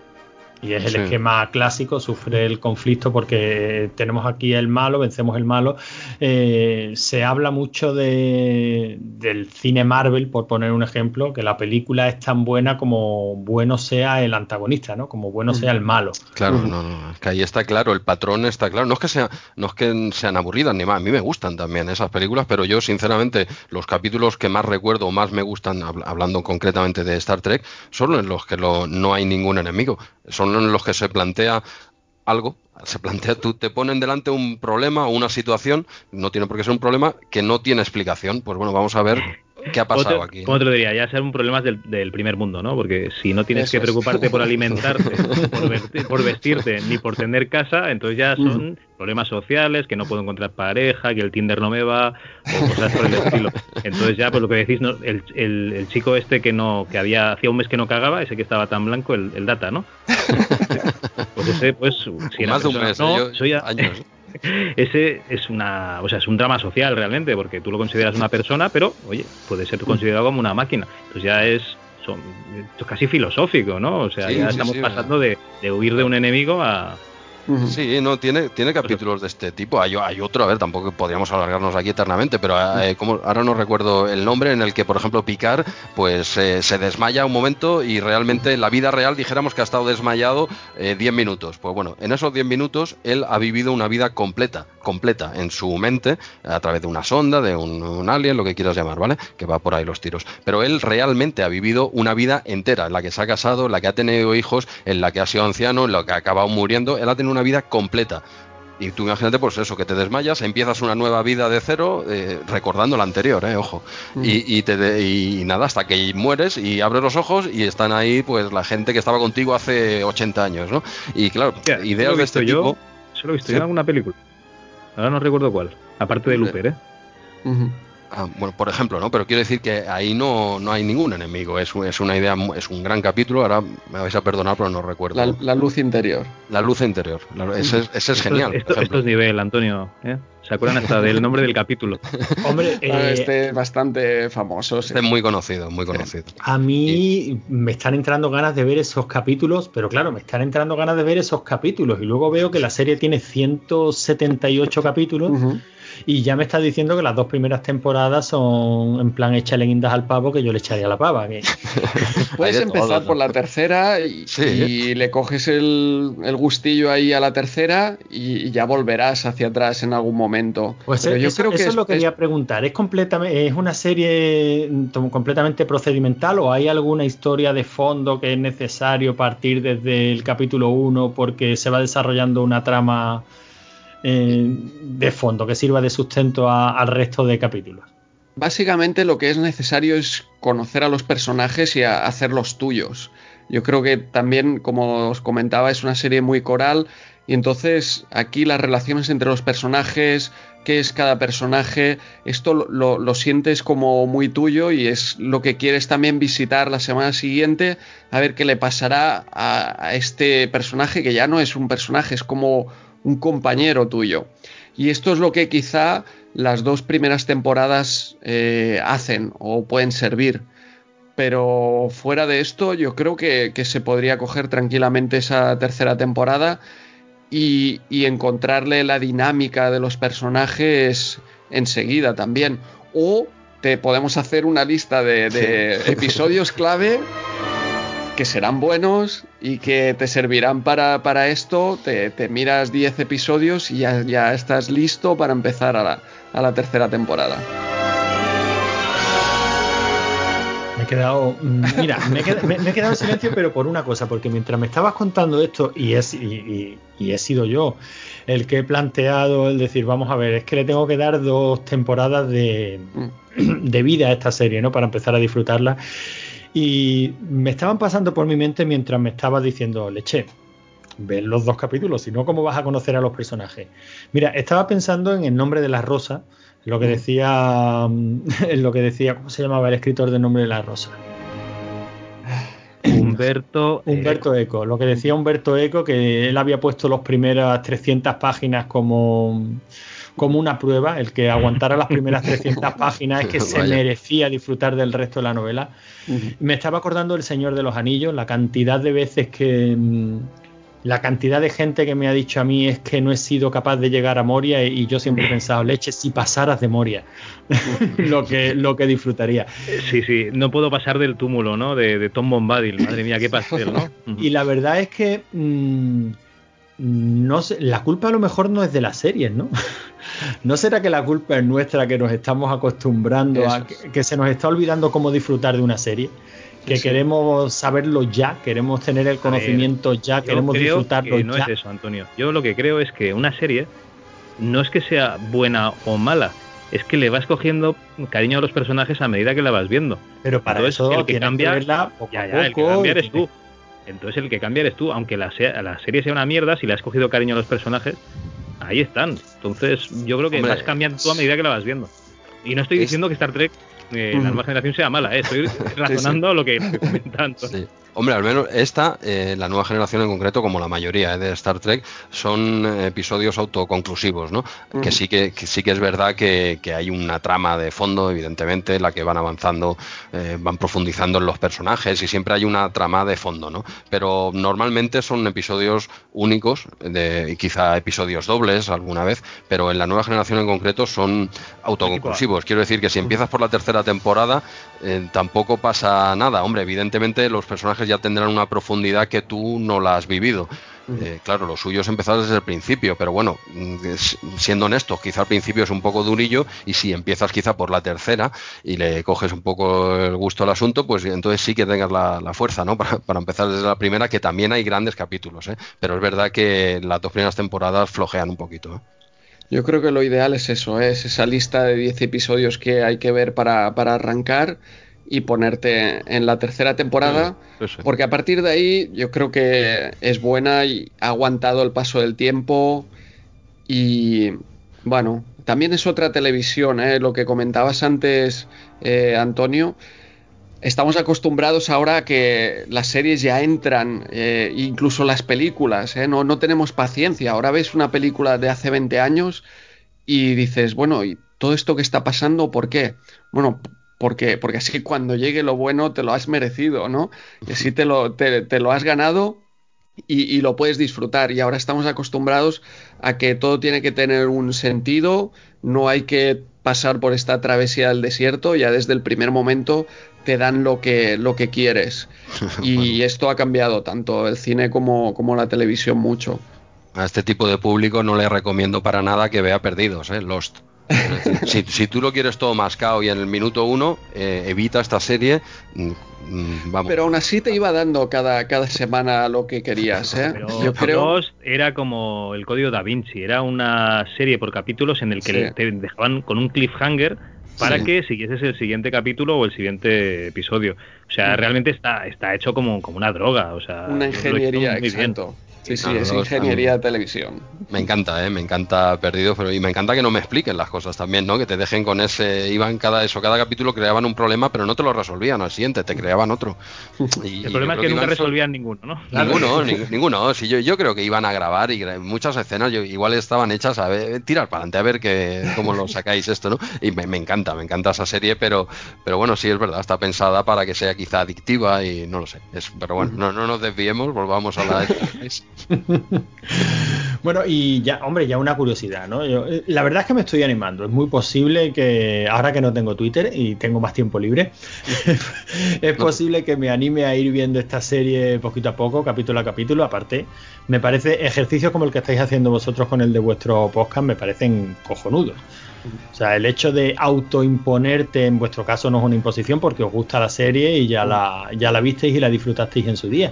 y es el sí. esquema clásico, sufre el conflicto porque tenemos aquí el malo, vencemos el malo. Eh, se habla mucho de, del cine Marvel, por poner un ejemplo, que la película es tan buena como bueno sea el antagonista, ¿no? Como bueno sea el malo. Claro, no, no, es que ahí está claro, el patrón está claro. No es que sea, no es que sean aburridas ni más, a mí me gustan también esas películas, pero yo sinceramente los capítulos que más recuerdo o más me gustan, hablando concretamente de Star Trek, son en los que lo, no hay ningún enemigo. Son en los que se plantea algo, se plantea, tú te ponen delante un problema o una situación, no tiene por qué ser un problema que no tiene explicación. Pues bueno, vamos a ver qué ha pasado aquí. ¿Cómo te lo diría? Ya ser un problema del, del, primer mundo, ¿no? Porque si no tienes Eso que preocuparte es. por alimentarte, por, vestir, por, vestirte, ni por tener casa, entonces ya son mm. problemas sociales, que no puedo encontrar pareja, que el Tinder no me va, o cosas por el estilo. Entonces ya, pues lo que decís, ¿no? el, el, el, chico este que no, que había, hacía un mes que no cagaba, ese que estaba tan blanco, el, el Data, ¿no? pues ese, pues, si Más de un mes, no, yo, soy a... años. ese es una, o sea, es un drama social realmente, porque tú lo consideras una persona, pero oye, puede ser considerado como una máquina. Entonces ya es, son, es casi filosófico, ¿no? O sea, sí, ya sí, estamos sí, pasando de, de, huir de un enemigo a, Sí, no, tiene, tiene capítulos de este tipo. Hay, hay otro, a ver, tampoco podríamos alargarnos aquí eternamente, pero eh, como, ahora no recuerdo el nombre, en el que, por ejemplo, Picard pues eh, se desmaya un momento y realmente en la vida real dijéramos que ha estado desmayado 10 eh, minutos. Pues bueno, en esos 10 minutos él ha vivido una vida completa, completa en su mente, a través de una sonda, de un, un alien, lo que quieras llamar, ¿vale? Que va por ahí los tiros. Pero él realmente ha vivido una vida entera, en la que se ha casado, en la que ha tenido hijos, en la que ha sido anciano, en la que ha acabado muriendo. Él ha tenido una vida completa. Y tú imagínate, pues eso, que te desmayas, empiezas una nueva vida de cero, eh, recordando la anterior, eh, ojo. Y, y, te de- y nada, hasta que mueres y abres los ojos y están ahí, pues la gente que estaba contigo hace 80 años, ¿no? Y claro, ideas de este yo, tipo. Eso lo he visto Sí. yo en alguna película. Ahora no recuerdo cuál. Aparte de Looper, ¿eh? Ah, bueno, por ejemplo, ¿no? Pero quiero decir que ahí no, no hay ningún enemigo. Es, un- es una idea, es un gran capítulo. Ahora me vais a perdonar, pero no recuerdo. La, La, la luz interior. luz interior. La- ese, es- ese es Esto, genial. esto, esto es nivel, Antonio. ¿eh? Se acuerdan hasta del nombre del capítulo. Hombre, Ah, eh, este es bastante famoso. sí. Este es muy conocido, muy conocido. a mí me están entrando ganas de ver esos capítulos, pero claro, me están entrando ganas de ver esos capítulos y luego veo que la serie tiene 178 capítulos Ujú. Y ya me está diciendo que las dos primeras temporadas son en plan échale guindas al pavo que yo le echaría a la pava. que- Puedes empezar todo, ¿no? por la tercera y, Sí. y le coges el, el gustillo ahí a la tercera y, y ya volverás hacia atrás en algún momento. Pues Pero yo eso, creo que eso es, lo quería preguntar. ¿Es, completamente, ¿Es una serie mm, completamente procedimental o hay alguna historia de fondo que es necesario partir desde el capítulo 1 porque se va desarrollando una trama eh, de fondo que sirva de sustento al resto de capítulos? Básicamente lo que es necesario es conocer a los personajes y hacerlos tuyos. Yo creo que también, como os comentaba, es una serie muy coral y entonces aquí las relaciones entre los personajes, qué es cada personaje, esto lo, lo- sientes como muy tuyo y es lo que quieres también visitar la semana siguiente a ver qué le pasará a este personaje que ya no es un personaje, es como un compañero tuyo. Y esto es lo que quizá las dos primeras temporadas eh, hacen o pueden servir. Pero fuera de esto, yo creo que, que se podría coger tranquilamente esa tercera temporada y, y encontrarle la dinámica de los personajes enseguida también. O te podemos hacer una lista de, de episodios clave que serán buenos y que te servirán para, para esto. Te, te miras 10 episodios y ya, ya estás listo para empezar a la, a la tercera temporada. Me he quedado. mm, Mira, me he quedado, me- me he quedado en silencio, pero por una cosa, porque mientras me estabas contando esto, y, es, y, y- y he sido yo el que he planteado el decir, vamos a ver, es que le tengo que dar dos temporadas de, de vida a esta serie, ¿no? Para empezar a disfrutarla. Y me estaban pasando por mi mente mientras me estabas diciendo, leche, ver los dos capítulos, si no, ¿cómo vas a conocer a los personajes? Mira, estaba pensando en el nombre de la rosa, lo que decía, mm, en lo que decía, ¿cómo se llamaba el escritor del nombre de la rosa? Humberto. Humberto Eco, lo que decía Humberto Eco, que él había puesto las primeras 300 páginas como, como una prueba, el que aguantara las primeras 300 páginas es que se merecía disfrutar del resto de la novela. Me estaba acordando del Señor de los Anillos, la cantidad de veces que... mm, La cantidad de gente que me ha dicho a mí es que no he sido capaz de llegar a Moria y yo siempre he pensado, leche, si pasaras de Moria, lo, que, lo que disfrutaría. Sí, sí, no puedo pasar del túmulo, ¿no? De, de Tom Bombadil. Madre mía, qué pastel, ¿no? Y la verdad es que mm, no sé, la culpa a lo mejor no es de las series, ¿no? ¿No será que la culpa es nuestra que nos estamos acostumbrando a que, se nos está olvidando cómo disfrutar de una serie? Que Sí. queremos saberlo ya, queremos tener el conocimiento ya, queremos disfrutarlo que no ya. es eso, Antonio. Yo lo que creo es que una serie no es que sea buena o mala, es que le vas cogiendo cariño a los personajes a medida que la vas viendo. Pero para Entonces, eso el que cambia- que verla poco Ya, a ya, el que cambia eres tú. Entonces el que cambia eres tú, aunque la, sea- la serie sea una mierda, si le has cogido cariño a los personajes, ahí están. Entonces yo creo que Hombre, vas cambiando tú a medida que la vas viendo. Y no estoy es- diciendo que Star Trek, eh, la nueva generación, sea mala, eh, estoy razonando lo que, lo que comenta Antonio. Sí. Hombre, al menos esta, eh, la nueva generación en concreto, como la mayoría eh, de Star Trek, son eh, episodios autoconclusivos, ¿no? Que sí que, que sí que es verdad que, que hay una trama de fondo, evidentemente, en la que van avanzando, eh, van profundizando en los personajes y siempre hay una trama de fondo, ¿no? Pero normalmente son episodios únicos, de, y quizá episodios dobles alguna vez, pero en la nueva generación en concreto son autoconclusivos. Quiero decir que si empiezas por la tercera temporada, tampoco pasa nada. Hombre, evidentemente los personajes ya tendrán una profundidad que tú no la has vivido. Eh, claro, lo suyo es empezar desde el principio, pero bueno, siendo honestos, quizá al principio es un poco durillo y si empiezas quizá por la tercera y le coges un poco el gusto al asunto, pues entonces sí que tengas la, fuerza, ¿no? Para, empezar desde la primera, que también hay grandes capítulos, ¿eh? Pero es verdad que las dos primeras temporadas flojean un poquito, ¿eh? Yo creo que lo ideal es eso, ¿eh? es esa lista de 10 episodios que hay que ver para, arrancar y ponerte en la tercera temporada, porque a partir de ahí yo creo que es buena y ha aguantado el paso del tiempo y bueno, también es otra televisión, ¿eh? lo que comentabas antes, eh, Antonio, estamos acostumbrados ahora a que las series ya entran, eh, incluso las películas, ¿eh? no, no tenemos paciencia. Ahora ves una película de hace 20 años y dices, bueno, ¿y todo esto que está pasando por qué? Bueno, porque, porque así cuando llegue lo bueno te lo has merecido, ¿no? Y así te lo, te, lo has ganado y, y, lo puedes disfrutar. Y ahora estamos acostumbrados a que todo tiene que tener un sentido, no hay que pasar por esta travesía del desierto, ya desde el primer momento te dan lo que, lo que quieres. Y esto ha cambiado tanto el cine como, como la televisión mucho. A este tipo de público no le recomiendo para nada que vea Perdidos, ¿eh? Lost. si, tú lo quieres todo mascado y en el minuto uno, eh, evita esta serie. Mm, mm, vamos. Pero aún así te iba dando cada, cada semana lo que querías. ¿eh? Yo creo Lost era como el código da Vinci, era una serie por capítulos en el que te dejaban con un cliffhanger para que siguieses el siguiente capítulo o el siguiente episodio. O sea, realmente está, está hecho como, como una droga. O sea, una ingeniería, exacto. Sí, sí, es ingeniería de televisión. Me encanta, ¿eh? me encanta Perdido, pero y me encanta que no me expliquen las cosas también, ¿no? Que te dejen con ese, iban cada eso, cada capítulo creaban un problema, pero no te lo resolvían al siguiente, te creaban otro. Y, el problema es que, nunca resolvían ninguno, ¿no? Ninguno, ninguno. Sí, yo, yo creo que iban a grabar y muchas escenas yo, igual estaban hechas a ver, tirar para adelante a ver que, cómo lo sacáis esto, ¿no? Y me, me, encanta, me encanta esa serie, pero, pero bueno, sí es verdad, está pensada para que sea quizá adictiva y no lo sé. Es, pero bueno, no, no nos desviemos, volvamos a la... bueno, y ya, hombre, ya una curiosidad, ¿no? Eh, la verdad es que me estoy animando. Es muy posible que, ahora que no tengo Twitter y tengo más tiempo libre, es posible que me anime a ir viendo esta serie poquito a poco, capítulo a capítulo. Aparte, me parece ejercicios como el que estáis haciendo vosotros con el de vuestro podcast, me parecen cojonudos. O sea, el hecho de autoimponerte, en vuestro caso no es una imposición porque os gusta la serie y ya la, ya la visteis y la disfrutasteis en su día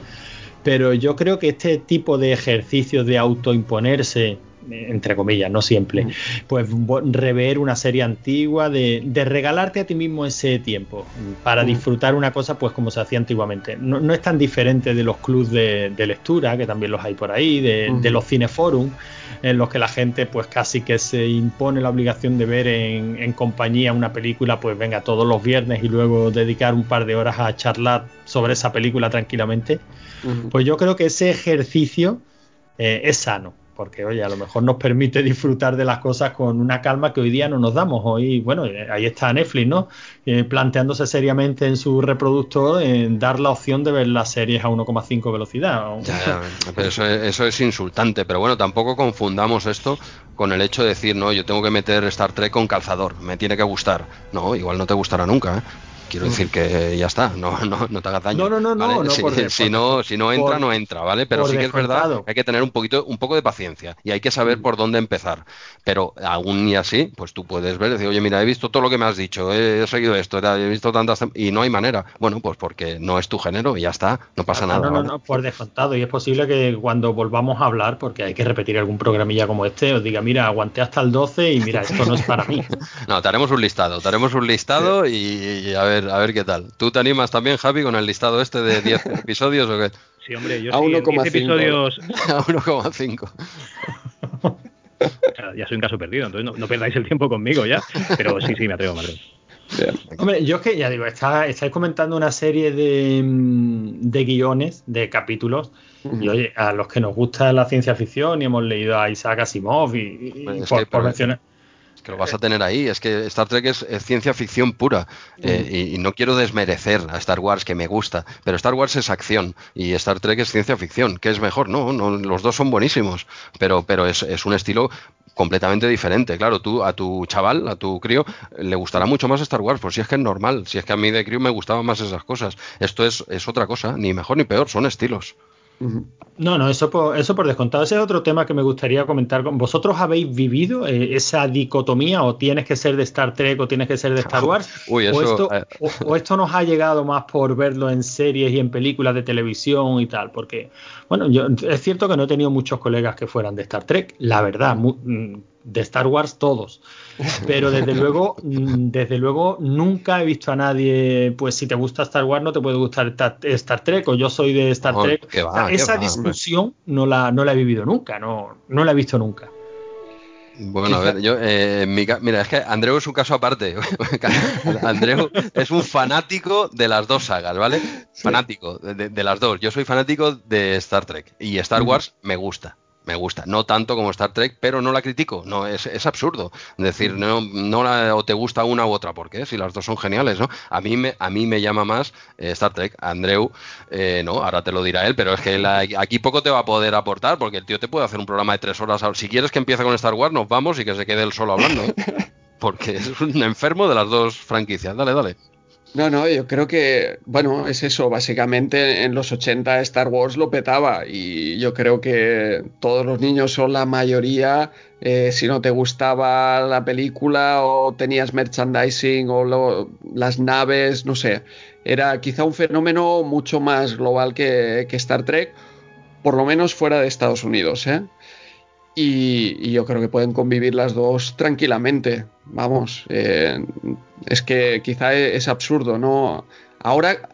pero yo creo que este tipo de ejercicios de autoimponerse entre comillas, no siempre, mm. pues rever una serie antigua, de, regalarte a ti mismo ese tiempo para mm. disfrutar una cosa pues como se hacía antiguamente. No, es tan diferente de los clubs de, lectura, que también los hay por ahí, de, mm. los cineforum, en los que la gente pues casi que se impone la obligación de ver en, en, compañía una película, pues venga todos los viernes y luego dedicar un par de horas a charlar sobre esa película tranquilamente. Pues yo creo que ese ejercicio eh, es sano, porque oye, a lo mejor nos permite disfrutar de las cosas con una calma que hoy día no nos damos. Hoy, bueno, eh, ahí está Netflix, ¿no? Eh, planteándose seriamente en su reproductor en dar la opción de ver las series a 1,5 velocidad. pero eso es, eso es insultante, pero bueno, tampoco confundamos esto con el hecho de decir, no, yo tengo que meter Star Trek con calzador, me tiene que gustar. No, igual no te gustará nunca, ¿eh? Quiero decir que ya está, no, no, no te hagas daño. No, no, no, no, si, no, si no entra, no entra, ¿vale? Pero sí que es verdad hay que tener un poquito, un poco de paciencia y hay que saber por dónde empezar. Pero aún y así, pues tú puedes ver, decir, oye, mira, he visto todo lo que me has dicho, he, seguido esto, he visto tantas y no hay manera. Bueno, pues porque no es tu género y ya está, no pasa nada. No, no, no, por descontado. Y es posible que cuando volvamos a hablar, porque hay que repetir algún programilla como este, os diga, mira, aguanté hasta el 12 y mira, esto no es para mí. no, te haremos un listado, te haremos un listado y, a ver, a ver qué tal. ¿Tú te animas también, Javi, con el listado este de 10 episodios o qué? Sí, hombre, yo a sí, 10 episodios... a 1,5. ya soy un caso perdido, entonces no, perdáis el tiempo conmigo ya. Pero sí, sí, me atrevo, me atrevo. Hombre, yo es que ya digo, estáis comentando una serie de, mm, de guiones, de capítulos, y oye, a los que nos gusta la ciencia ficción y hemos leído a Isaac Asimov y, por mencionar que lo vas a tener ahí. Es que Star Trek es, ciencia ficción pura. Eh, y, no quiero desmerecer a Star Wars, que me gusta, pero Star Wars es acción y Star Trek es ciencia ficción. ¿Qué es mejor? No, no los dos son buenísimos, pero, pero es, un estilo completamente diferente. Claro, tú a tu chaval, a tu crío, le gustará mucho más Star Wars, pues si es que es normal, si es que a mí de crío me gustaban más esas cosas. Esto es, es otra cosa, ni mejor ni peor, son estilos. No, no, eso por, eso por descontado. Ese es otro tema que me gustaría comentar. con ¿Vosotros habéis vivido eh, esa dicotomía o tienes que ser de Star Trek o tienes que ser de Star Wars? Uy, eso, o, esto, eh. o, o esto nos ha llegado más por verlo en series y en películas de televisión y tal? Porque, bueno, yo, es cierto que no he tenido muchos colegas que fueran de Star Trek, la verdad, mm, de Star Wars todos. Pero desde luego, mm, desde luego nunca he visto a nadie, pues si te gusta Star Wars no te puede gustar Ta- Star Trek o yo soy de Star No, Trek. que va, O sea, que esa va, discusión no la, no la he vivido nunca, no, no la he visto nunca. Bueno, a ver, yo, eh, mi mira, es que Andreu es un caso aparte. Andreu es un fanático de las dos sagas, ¿vale? Fanático de las dos. Yo soy fanático de Star Trek y Star Wars me gusta. Me gusta, no tanto como Star Trek, pero no la critico, no es, es absurdo. Es decir, no, no la- o te gusta una u otra, ¿por qué? Si las dos son geniales, ¿no? A mí me, a mí me llama más eh, Star Trek. Andreu, eh, no, ahora te lo dirá él, pero es que la- aquí poco te va a poder aportar, porque el tío te puede hacer un programa de tres horas. Si quieres que empiece con Star Wars, nos vamos y que se quede él solo hablando. ¿eh? Porque es un enfermo de las dos franquicias. Dale, dale. No, no, yo creo que, bueno, es eso, básicamente en los 80 Star Wars lo petaba y yo creo que todos los niños son la mayoría, eh, si no te gustaba la película o tenías merchandising o lo- las naves, no sé, era quizá un fenómeno mucho más global que, que Star Trek, por lo menos fuera de Estados Unidos, ¿eh? Y, y yo creo que pueden convivir las dos tranquilamente. Vamos, eh, es que quizá es absurdo, ¿no? Ahora,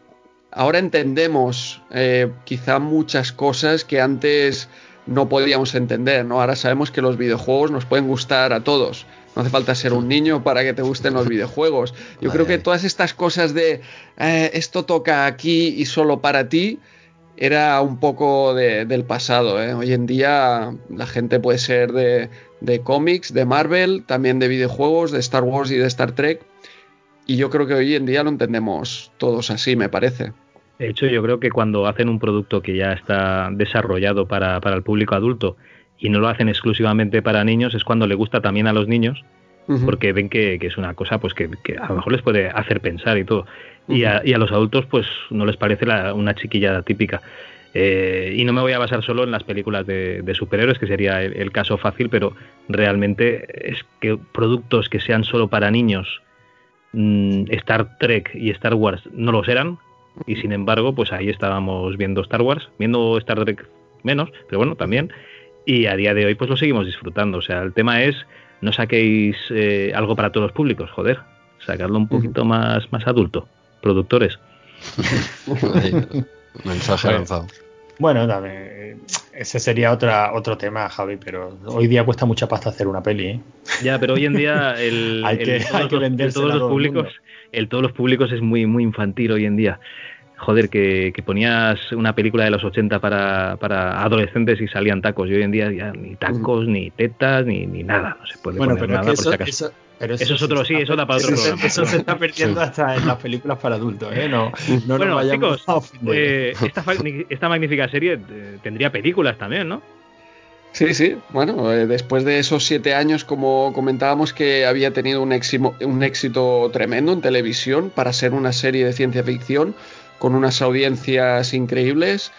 ahora entendemos eh, quizá muchas cosas que antes no podíamos entender, ¿no? Ahora sabemos que los videojuegos nos pueden gustar a todos. No hace falta ser un niño para que te gusten los videojuegos. Yo creo que todas estas cosas de eh, esto toca aquí y solo para ti, era un poco de- del pasado. ¿eh? Hoy en día la gente puede ser de, de cómics, de Marvel, también de videojuegos, de Star Wars y de Star Trek. Y yo creo que hoy en día lo entendemos todos así, me parece. De hecho, yo creo que cuando hacen un producto que ya está desarrollado para, para el público adulto y no lo hacen exclusivamente para niños, es cuando le gusta también a los niños, porque ven que, que es una cosa pues que, que a lo mejor les puede hacer pensar y todo. Y a, y a los adultos pues no les parece la- una chiquillada típica. Eh, y no me voy a basar solo en las películas de, de superhéroes, que sería el, el caso fácil, pero realmente es que productos que sean solo para niños, mm, Star Trek y Star Wars no los eran, y sin embargo, pues ahí estábamos viendo Star Wars, viendo Star Trek menos, pero bueno, también, y a día de hoy pues lo seguimos disfrutando. O sea, el tema es, no saquéis eh, algo para todos los públicos, joder, sacadlo un poquito más, más adulto, productores. Mensaje Bueno. lanzado. Bueno, dame, ese sería otra, otro tema, Javi, pero hoy día cuesta mucha pasta hacer una peli. ¿eh? Ya, pero hoy en día el, Hay el- que- todos hay que los- el todos los todo el públicos, el todos los públicos es muy muy infantil hoy en día. Joder, que, que ponías una película de los 80 para, para adolescentes y salían tacos. Y hoy en día ya ni tacos, ni tetas, ni, ni nada. No se puede Bueno, poner pero es nada que por eso, si acaso. eso- pero Eso es otro, sí, eso da para otro eso- programa. Eso se está perdiendo hasta en las películas para adultos, ¿eh? No, no nos bueno, vayamos chicos, a eh, esta, magnífica serie eh, tendría películas también, ¿no? Sí, sí. Bueno, eh, después de esos siete años, como comentábamos, que había tenido un, éximo- un éxito tremendo en televisión para ser una serie de ciencia ficción con unas audiencias increíbles,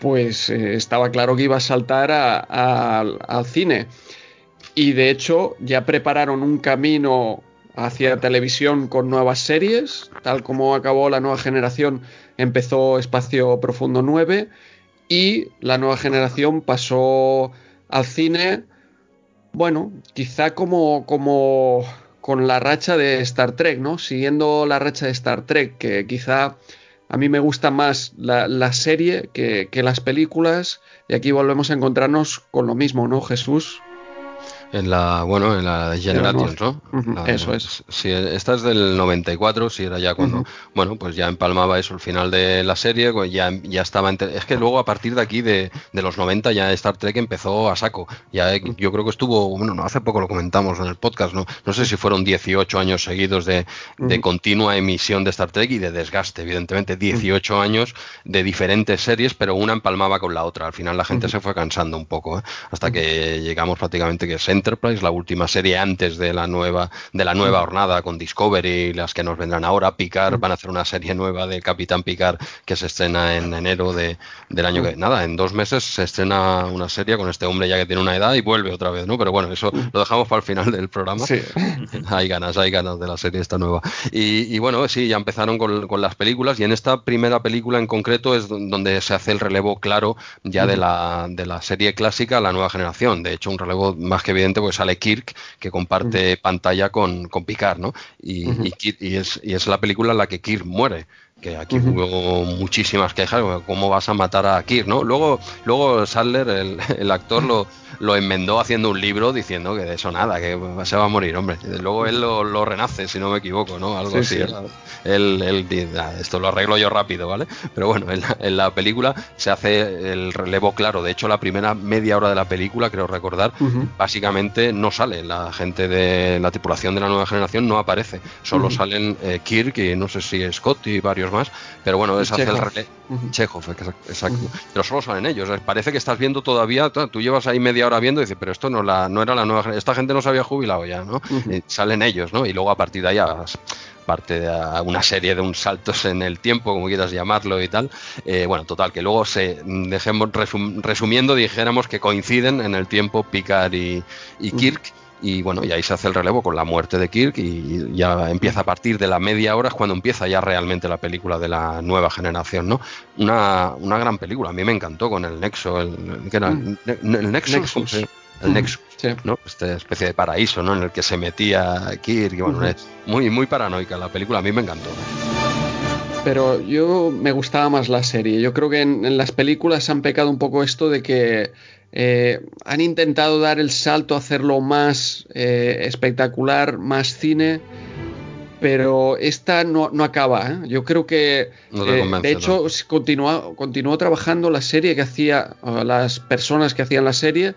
pues eh, estaba claro que iba a saltar a- a- al cine. Y de hecho ya prepararon un camino hacia televisión con nuevas series, tal como acabó la nueva generación, empezó Espacio Profundo 9 y la nueva generación pasó al cine, bueno, quizá como, como con la racha de Star Trek, ¿no? Siguiendo la racha de Star Trek, que quizá a mí me gusta más la, serie que, que las películas, y aquí volvemos a encontrarnos con lo mismo, ¿no, Jesús? En la, bueno, en la Generations, ¿no? Ujú, La- eso es. Sí, esta es del 94, si era ya cuando, bueno, pues ya empalmaba eso, el final de la serie, pues ya, ya estaba, es que luego a partir de aquí, de, de los 90, ya Star Trek empezó a saco. Ya eh, yo creo que estuvo, bueno, no, hace poco lo comentamos en el podcast, ¿no? No sé si fueron 18 años seguidos de, de continua emisión de Star Trek y de desgaste, evidentemente, 18 años de diferentes series, pero una empalmaba con la otra. Al final la gente se fue cansando un poco, ¿eh? hasta que llegamos prácticamente que Sentinel Enterprise, la última serie antes de la nueva, de la nueva jornada con Discovery, las que nos vendrán ahora, Picard, van a hacer una serie nueva de Capitán Picard que se estrena en enero de, del año que, nada, en dos meses se estrena una serie con este hombre ya que tiene una edad y vuelve otra vez, ¿no? Pero bueno, eso lo dejamos para el final del programa. hay ganas, hay ganas de la serie esta nueva. Y, bueno, sí, ya empezaron con, con, las películas y en esta primera película en concreto es donde se hace el relevo claro ya de, la, de la serie clásica a la nueva generación. De hecho, un relevo más que evidente pues sale Kirk que comparte pantalla con, con Picard, ¿no? Y, y, es, y es la película en la que Kirk muere que aquí hubo muchísimas quejas, ¿cómo vas a matar a Kirk, no? Luego, luego Sadler, el, el actor, lo, lo, enmendó haciendo un libro diciendo que de eso nada, que se va a morir, hombre. Luego él lo, lo renace, si no me equivoco, ¿no? Algo así. Sí. Él, él, esto lo arreglo yo rápido, ¿vale? Pero bueno, en la, en la, película se hace el relevo claro. De hecho, la primera media hora de la película, creo recordar, básicamente no sale. La gente de la tripulación de la nueva generación no aparece. Solo salen eh, Kirk y no sé si Scott y varios más. Pero bueno, es hacer el relevo. Chekhov, exacto. Pero solo salen ellos. Parece que estás viendo todavía, tú llevas ahí media hora viendo y dices, pero esto no, la, no era la nueva. Esta gente no se había jubilado ya, ¿no? salen ellos, ¿no? Y luego a partir de ahí parte de una serie de un saltos en el tiempo, como quieras llamarlo y tal. Eh, bueno, total, que luego se dejemos resum, resumiendo, dijéramos que coinciden en el tiempo Picard y, y Kirk. Y bueno, y ahí se hace el relevo con la muerte de Kirk y ya empieza a partir de la media hora es cuando empieza ya realmente la película de la nueva generación, ¿no? Una, una gran película, a mí me encantó con el Nexo, el, ¿qué era? el, Nexus. Sí el Nexus, sí. ¿no? Esta especie de paraíso, ¿no? En el que se metía Kirk, y bueno, uh -huh. es muy, muy paranoica la película, a mí me encantó. Pero yo me gustaba más la serie. Yo creo que en, en las películas han pecado un poco esto de que eh, han intentado dar el salto a hacerlo más eh, espectacular, más cine, pero esta no, no acaba. ¿eh? Yo creo que, no convence, de hecho, ¿no? continuó, continuó trabajando la serie que hacía, las personas que hacían la serie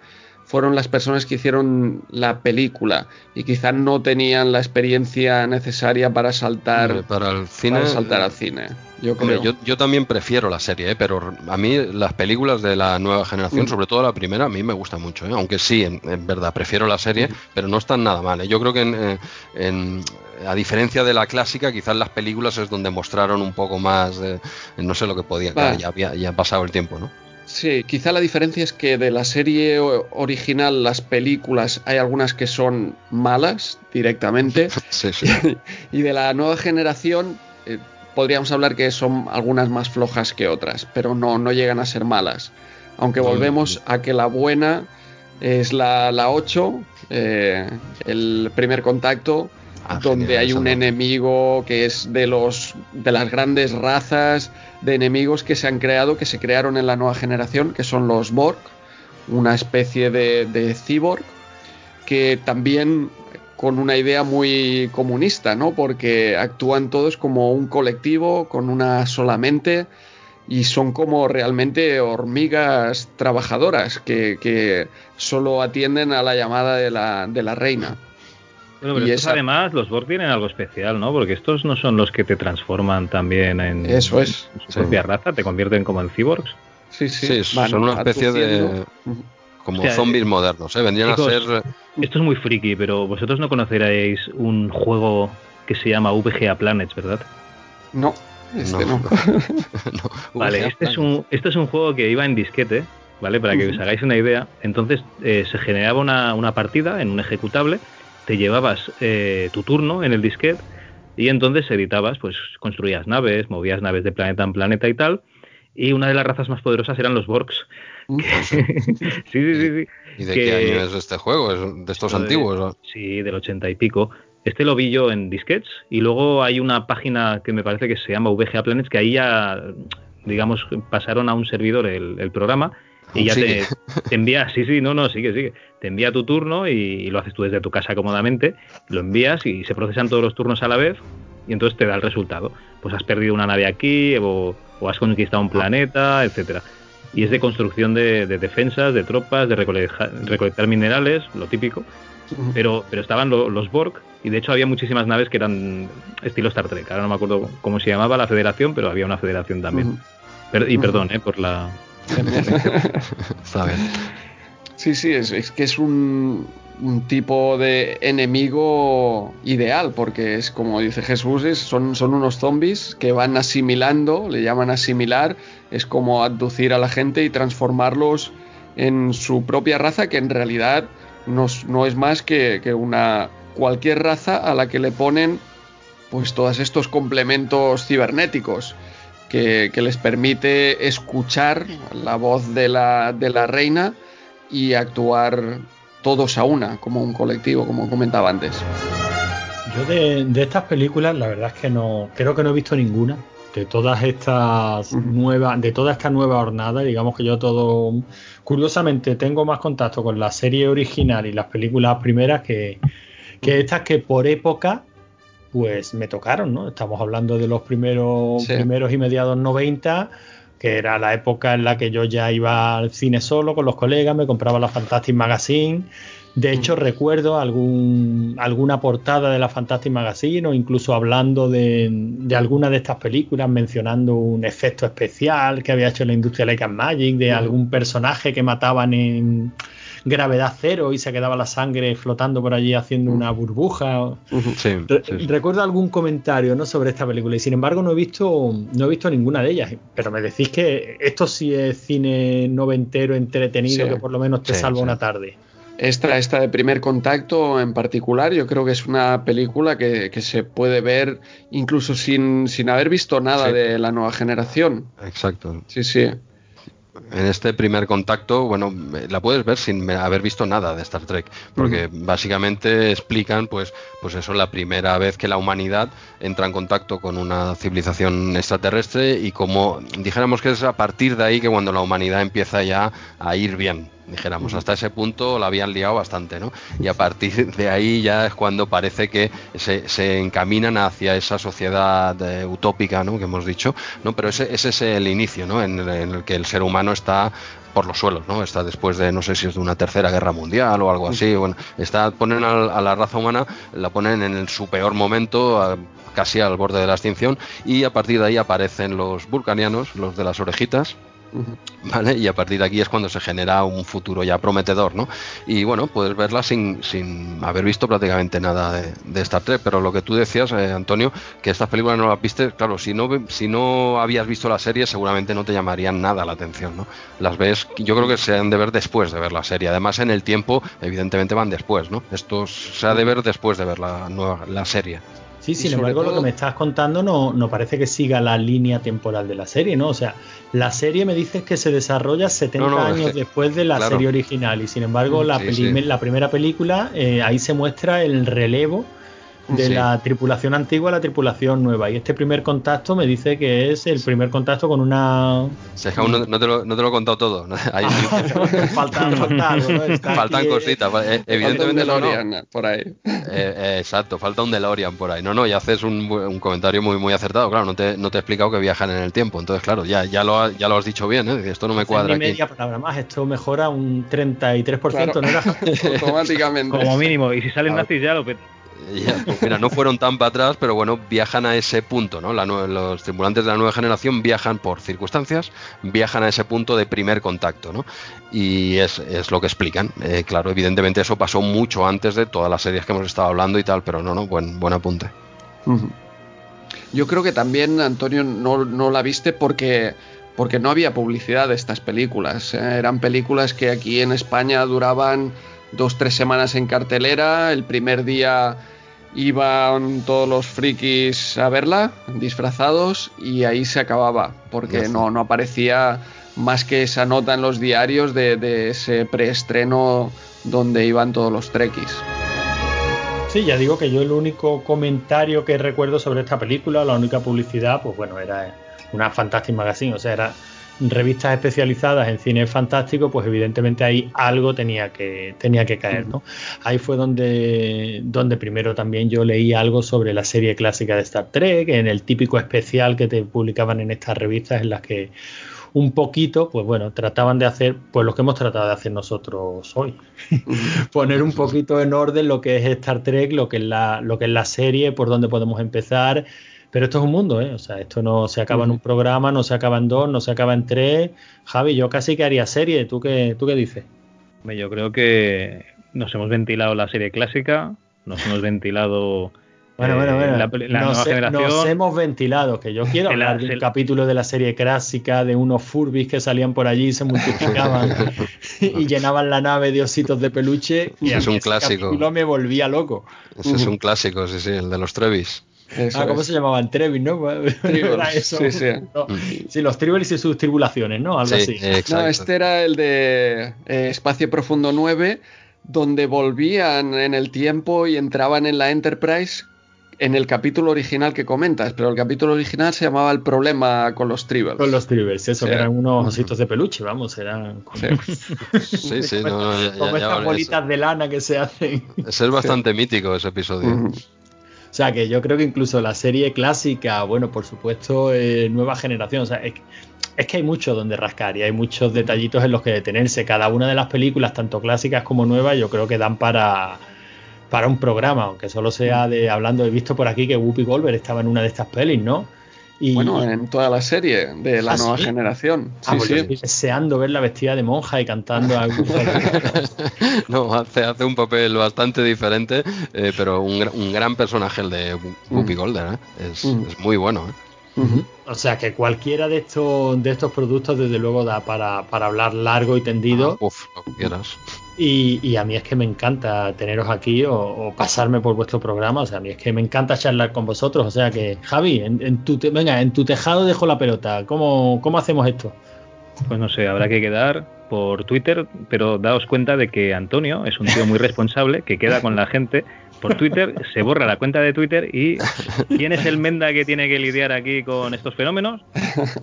fueron las personas que hicieron la película y quizás no tenían la experiencia necesaria para saltar para el cine para saltar al cine yo, creo. Hombre, yo, yo, también prefiero la serie, ¿eh? pero a mí las películas de la nueva generación, mm. sobre todo la primera, a mí me gusta mucho. ¿eh? Aunque sí, en, en, verdad, prefiero la serie, mm. pero no están nada mal. ¿eh? Yo creo que, en, en, a diferencia de la clásica, quizás las películas es donde mostraron un poco más, de, no sé lo que podía, ya, había, ya ha pasado el tiempo, ¿no? Sí, quizá la diferencia es que de la serie original, las películas, hay algunas que son malas directamente. sí, sí. y de la nueva generación, eh, podríamos hablar que son algunas más flojas que otras, pero no, no llegan a ser malas. Aunque volvemos a que la buena es la, la 8, eh, el primer contacto, ah, donde genial, hay un enemigo que es de, los, de las grandes razas de enemigos que se han creado, que se crearon en la nueva generación, que son los Borg, una especie de, de cyborg, que también con una idea muy comunista, ¿no? Porque actúan todos como un colectivo, con una sola mente, y son como realmente hormigas trabajadoras que, que solo atienden a la llamada de la, de la reina. Bueno, pero y estos, esa... además los Borg tienen algo especial, ¿no? Porque estos no son los que te transforman también en Eso es. su propia raza, te convierten como en cyborgs. Sí, sí, sí son una especie de como o sea, zombies modernos, ¿eh? Vendrían chicos, a ser Esto es muy friki, pero vosotros no conoceréis un juego que se llama VGA Planets, ¿verdad? No, este no. no. no vale, este es, un, este es un juego que iba en disquete, ¿vale? Para que uh -huh. os hagáis una idea. Entonces eh, se generaba una, una partida en un ejecutable te llevabas eh, tu turno en el disquete y entonces editabas, pues construías naves, movías naves de planeta en planeta y tal. Y una de las razas más poderosas eran los Borgs. sí, sí, sí, sí. ¿Y de que, qué año es este juego? ¿Es de estos de, antiguos? ¿no? Sí, del ochenta y pico. Este lo vi yo en disquets y luego hay una página que me parece que se llama VGA Planets que ahí ya, digamos, pasaron a un servidor el, el programa y ya te, te, envía, sí, sí, no, no, sigue, sigue. Te envía tu turno y, y, lo haces tú desde tu casa cómodamente, lo envías y se procesan todos los turnos a la vez y entonces te da el resultado. Pues has perdido una nave aquí o, o has conquistado un planeta, etcétera. Y es de construcción de, de defensas, de tropas, de recolectar, recolectar, minerales, lo típico. Pero, pero estaban lo, los Borg y de hecho había muchísimas naves que eran estilo Star Trek. Ahora no me acuerdo cómo se llamaba la federación, pero había una federación también. Per y perdón eh, por la, Sí, sí, es, es, que es un. un tipo de enemigo ideal, porque es como dice Jesús, es- son, son unos zombies que van asimilando, le llaman asimilar, es como abducir a la gente y transformarlos en su propia raza, que en realidad no, es- no es más que, que una cualquier raza a la que le ponen pues todos estos complementos cibernéticos que, que les permite escuchar la voz de la, de la reina y actuar todos a una, como un colectivo, como comentaba antes. Yo de, de estas películas, la verdad es que no, creo que no he visto ninguna. De todas estas nuevas, de toda esta nueva hornada, digamos que yo todo, curiosamente tengo más contacto con la serie original y las películas primeras que, que estas que por época, pues me tocaron, ¿no? Estamos hablando de los primeros, Sí. primeros y mediados 90, que era la época en la que yo ya iba al cine solo con los colegas, me compraba la Fantastic Magazine. De hecho, recuerdo algún, alguna portada de la Fantastic Magazine o incluso hablando de, de alguna de estas películas, mencionando un efecto especial que había hecho la industria Like and Magic, de algún personaje que mataban en gravedad cero y se quedaba la sangre flotando por allí haciendo una burbuja. Sí, Re- sí, sí. Recuerdo algún comentario ¿no? sobre esta película y sin embargo no he visto no he visto ninguna de ellas. Pero me decís que esto sí es cine noventero entretenido Sí. que por lo menos te Sí, salva sí. una tarde. Esta, esta de primer contacto en particular, yo creo que es una película que, que se puede ver incluso sin, sin haber visto nada Sí. de la nueva generación. Exacto. Sí, sí. En este primer contacto, bueno, la puedes ver sin haber visto nada de Star Trek, porque básicamente explican, pues, pues eso, la primera vez que la humanidad entra en contacto con una civilización extraterrestre y como dijéramos que es a partir de ahí que cuando la humanidad empieza ya a ir bien, dijéramos, hasta ese punto la habían liado bastante, ¿no? Y a partir de ahí ya es cuando parece que se, se encaminan hacia esa sociedad eh, utópica, ¿no? Que hemos dicho, ¿no? Pero ese, ese es el inicio, ¿no? En, el- en el que el ser humano está por los suelos, ¿no? Está después de, no sé si es de una tercera guerra mundial o algo así, bueno, está, ponen al- a, la raza humana, la ponen en el- su peor momento, a- casi al borde de la extinción, y a partir de ahí aparecen los vulcanianos, los de las orejitas. ¿Vale? Y a partir de aquí es cuando se genera un futuro ya prometedor, ¿no? Y bueno, puedes verla sin, sin haber visto prácticamente nada de, de Star Trek, pero lo que tú decías, eh, Antonio, que estas películas no las viste, claro, si no, si no habías visto la serie, seguramente no te llamarían nada la atención, ¿no? Las ves, yo creo que se han de ver después de ver la serie, además en el tiempo, evidentemente van después, ¿no? Esto se ha de ver después de ver la, nueva, la serie. Sí, sin embargo, lo que me estás contando no, no parece que siga la línea temporal de la serie, ¿no? O sea, la serie me dices que se desarrolla 70 No, no, es años después de la claro. serie original y sin embargo la, Sí, peli- sí. la primera película eh, ahí se muestra el relevo de Sí. la tripulación antigua a la tripulación nueva y este primer contacto me dice que es el primer contacto con una... Si es que aún no, no te lo, no te lo he contado todo, ¿no? Hay- falta, falta algo, faltan aquí, cositas, eh, Falta un evidentemente no, no. DeLorean por ahí. Eh, eh, exacto, falta un DeLorean por ahí. No, no, y haces un, un comentario muy muy acertado. Claro, no te, no te he explicado que viajan en el tiempo. Entonces, claro, ya, ya, lo, ha- ya lo has dicho bien, ¿eh? Esto no me cuadra ni aquí. media palabra más, esto mejora un 33%, Claro. ¿no era? Automáticamente. Como mínimo. Y si salen nazis ya lo peta. Pues mira, no fueron tan para atrás, pero bueno, viajan a ese punto, ¿no? Los tripulantes de la nueva generación viajan por circunstancias, viajan a ese punto de primer contacto, ¿no? Y es, es lo que explican. Eh, claro, evidentemente eso pasó mucho antes de todas las series que hemos estado hablando y tal, pero no, no, buen, buen apunte. Yo creo que también, Antonio, no, no la viste porque, porque no había publicidad de estas películas. ¿eh? Eran películas que aquí en España duraban dos, tres semanas en cartelera. El primer día iban todos los frikis a verla, disfrazados, y ahí se acababa, porque no, no aparecía más que esa nota en los diarios de, de ese preestreno donde iban todos los trekkies. Sí, ya digo que yo el único comentario que recuerdo sobre esta película, la única publicidad, pues bueno, era una Fantastic Magazine, o sea, era revistas especializadas en cine fantástico, pues evidentemente ahí algo tenía que, tenía que caer, ¿no? Ahí fue donde, donde primero también yo leí algo sobre la serie clásica de Star Trek, en el típico especial que te publicaban en estas revistas en las que un poquito, pues bueno, trataban de hacer pues lo que hemos tratado de hacer nosotros hoy. Poner un poquito en orden lo que es Star Trek, lo que es la, lo que es la serie, por dónde podemos empezar. Pero esto es un mundo, ¿eh? O sea, esto no se acaba en un programa, no se acaba en dos, no se acaba en tres. Javi, yo casi que haría serie. ¿Tú qué, tú qué dices? Yo creo que, nos hemos ventilado la serie clásica, nos hemos ventilado Bueno, bueno, eh, bueno. la, la nos, nueva he- generación. nos hemos ventilado, que yo quiero hablar de un se- capítulo de la serie clásica de unos furbis que salían por allí y se multiplicaban y llenaban la nave de ositos de peluche. Y Es un ese clásico. capítulo me volvía loco. Ese es un clásico, sí, sí, el de los Trevis. Eso Ah, ¿cómo es. se llamaban? Trevis, ¿no? Eso. sí, sí. No, sí, los Tribbles y sus tribulaciones, ¿no? Algo Sí, así. exacto. No, este era el de eh, Espacio Profundo 9, donde volvían en el tiempo y entraban en la Enterprise en el capítulo original que comentas, pero el capítulo original se llamaba El problema con los tribals. Con los Tribbles, eso, Sí. que eran unos ositos de peluche, vamos, eran como, Sí. Sí, sí, no, no, ya- como ya- ya estas bolitas de lana que se hacen. es bastante mítico ese episodio. Ujú. O sea, que yo creo que incluso la serie clásica, bueno, por supuesto, eh, nueva generación, o sea, es, es que hay mucho donde rascar y hay muchos detallitos en los que detenerse. Cada una de las películas, tanto clásicas como nuevas, yo creo que dan para, para un programa, aunque solo sea de hablando, he visto por aquí que Whoopi Goldberg estaba en una de estas pelis, ¿no? Y, Bueno, en toda la serie de la ¿Ah, nueva sí? generación. Ah, Sí, pues sí. deseando verla vestida de monja y cantando a No, hace, hace un papel bastante diferente, eh, pero un, gra- un gran personaje el de Whoopi Whoopi ¿eh? es, Mm. es muy bueno. ¿eh? O sea que cualquiera de estos, de estos productos, desde luego, da para, para hablar largo y tendido. Ah, uf, lo que quieras. Y, y a mí es que me encanta teneros aquí o, o pasarme por vuestro programa. O sea, a mí es que me encanta charlar con vosotros. O sea que, Javi, en, en tu, te- venga, en tu tejado dejo la pelota. ¿Cómo, cómo hacemos esto? Pues no sé, habrá que quedar por Twitter, pero daos cuenta de que Antonio es un tío muy responsable que queda con la gente por Twitter, se borra la cuenta de Twitter y ¿quién es el Menda que tiene que lidiar aquí con estos fenómenos?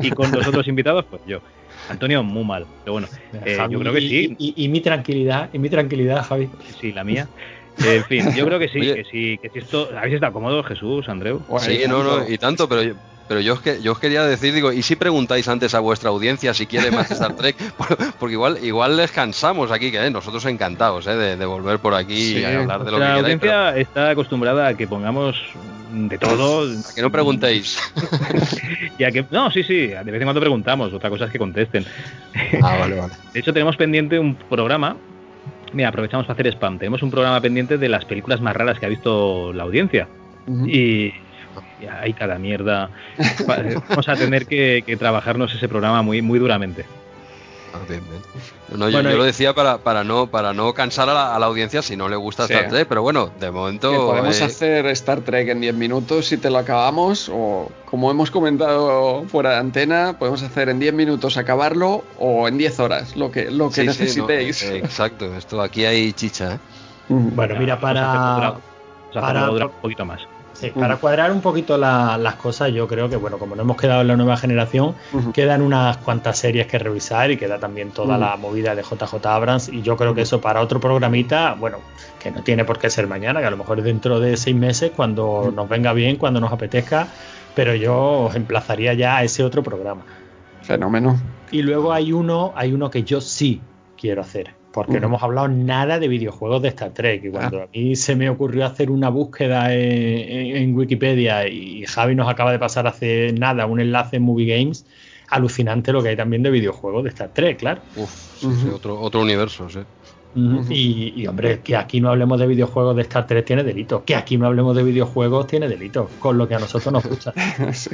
Y con los otros invitados, pues yo. Antonio, muy mal. Pero bueno, eh, Javi, yo creo que y- sí, Y, y mi tranquilidad, y mi tranquilidad, Javi. sí, la mía. En fin, yo creo que sí, Oye. que sí, que si esto... ¿Habéis estado cómodos, Jesús, Andreu? Sí, no, no, y tanto, pero yo, pero yo os, que, yo os quería decir, digo, ¿y si preguntáis antes a vuestra audiencia si quiere más Star Trek? Porque igual, igual les cansamos aquí, que eh, nosotros encantados eh, de, de volver por aquí Sí, y hablar de lo La que queráis, audiencia está acostumbrada a que pongamos de todo. a que no preguntéis. Y a que, no, sí, sí, de vez en cuando preguntamos, otra cosa es que contesten. Ah, vale, vale. De hecho, tenemos pendiente un programa. Mira, aprovechamos para hacer spam. Tenemos un programa pendiente de las películas más raras que ha visto la audiencia. Y, y hay cada mierda. Va- Vamos a tener que, que trabajarnos ese programa muy, muy duramente. Bien, bien. No, yo, Bueno, yo y- lo decía para, para, no, para no cansar a la, a la audiencia si no le gusta Sí. Star Trek, pero bueno, de momento... podemos eh, hacer Star Trek en 10 minutos si te lo acabamos, o como hemos comentado fuera de antena, podemos hacer en 10 minutos acabarlo o en 10 horas, lo que, lo que sí, sí, no, necesitéis. eh, exacto, esto aquí hay chicha, ¿eh? Bueno, mira, para, para- un poquito más. Sí, para cuadrar un poquito la- las cosas, yo creo que, bueno, como no hemos quedado en la nueva generación, quedan unas cuantas series que revisar y queda también toda la movida de JJ Abrams. Y yo creo que eso para otro programita, bueno, que no tiene por qué ser mañana, que a lo mejor es dentro de seis meses, cuando nos venga bien, cuando nos apetezca, pero yo os emplazaría ya a ese otro programa. Fenómeno. Y luego hay uno, hay uno que yo sí quiero hacer, porque no hemos hablado nada de videojuegos de Star Trek. Y cuando a mí se me ocurrió hacer una búsqueda en, en- en Wikipedia y Javi nos acaba de pasar hace nada un enlace en Movie Games, alucinante lo que hay también de videojuegos de Star Trek, claro. Uf, sí, sí, otro, otro universo, sí. Y, y, hombre, que aquí no hablemos de videojuegos de Star Trek tiene delito. Que aquí no hablemos de videojuegos tiene delito. Con lo que a nosotros nos gusta. Sí.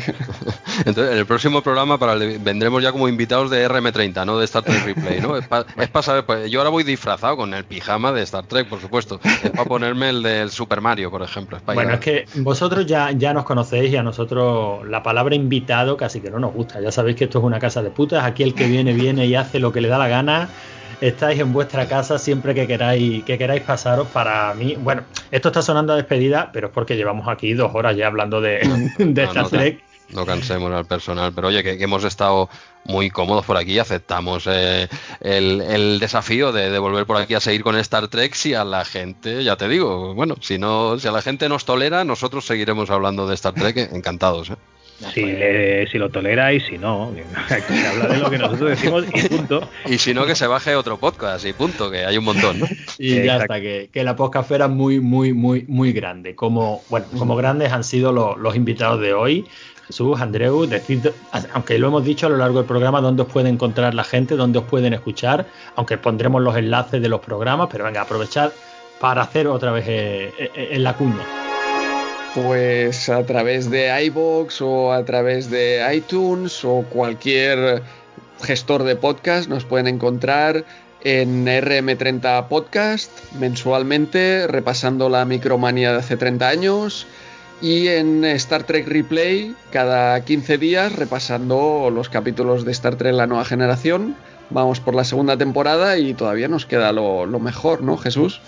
Entonces, en el próximo programa para el vendremos ya como invitados de RM30, no de Star Trek Replay, ¿no? Es para saber, pues, yo ahora voy disfrazado con el pijama de Star Trek, por supuesto. Es para ponerme el del Super Mario, por ejemplo. Es Bueno, es que vosotros ya, ya nos conocéis y a nosotros la palabra invitado casi que no nos gusta. Ya sabéis que esto es una casa de putas. Aquí el que viene, viene y hace lo que le da la gana. Estáis en vuestra casa siempre que queráis, que queráis pasaros. Para mí, bueno, esto está sonando a despedida, pero es porque llevamos aquí dos horas ya hablando de, de No, Star no, Trek. No cansemos al personal, pero oye, que, que hemos estado muy cómodos por aquí, aceptamos eh, el, el desafío de, de volver por aquí a seguir con Star Trek si a la gente, ya te digo, bueno, si no, si a la gente nos tolera, nosotros seguiremos hablando de Star Trek encantados. ¿eh? Si, le- si lo tolera y si no, que se habla de lo que nosotros decimos y punto. Y si no, que se baje otro podcast y punto, que hay un montón. Y ya Exacto. está, que, que la podcastfera es muy, muy, muy, muy grande. Como, bueno, como grandes han sido los, los invitados de hoy. Jesús, Andreu, decid, aunque lo hemos dicho a lo largo del programa, dónde os puede encontrar la gente, dónde os pueden escuchar, aunque pondremos los enlaces de los programas, pero venga, aprovechad para hacer otra vez eh, eh, en la cuña. Pues a través de iBox o a través de iTunes o cualquier gestor de podcast nos pueden encontrar en RM30 Podcast mensualmente repasando la micromanía de hace 30 años y en Star Trek Replay cada 15 días repasando los capítulos de Star Trek La Nueva Generación. Vamos por la segunda temporada y todavía nos queda lo, lo mejor, ¿no, Jesús?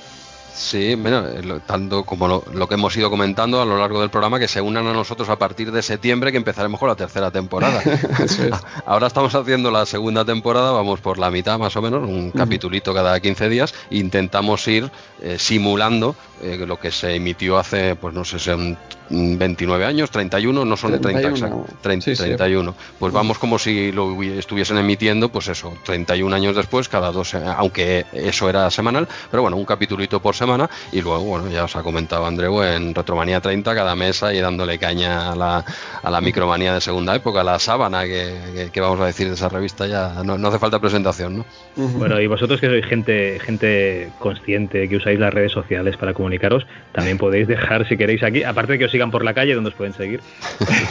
Sí, bueno, eh, tanto como lo, lo, que hemos ido comentando a lo largo del programa, que se unan a nosotros a partir de septiembre, que empezaremos con la tercera temporada. es. Ahora estamos haciendo la segunda temporada, vamos por la mitad más o menos, un capitulito cada 15 días, intentamos ir eh, simulando eh, lo que se emitió hace, pues no sé, son 29 años, 31, no son 31, 30 exacto, 30, sí, 31. Sí. Pues vamos como si lo estuviesen emitiendo, pues eso, 31 años después, cada dos, aunque eso era semanal, pero bueno, un capitulito por semana y luego, bueno, ya os ha comentado Andreu, en Retromanía 30 cada mesa y dándole caña a la, a la micromanía de segunda época, la sábana que, que, que, vamos a decir de esa revista, ya no, no hace falta presentación, ¿no? Bueno, y vosotros que sois gente, gente consciente, que usáis las redes sociales para comunicaros, también podéis dejar, si queréis aquí, aparte de que os sigan por la calle, donde os pueden seguir.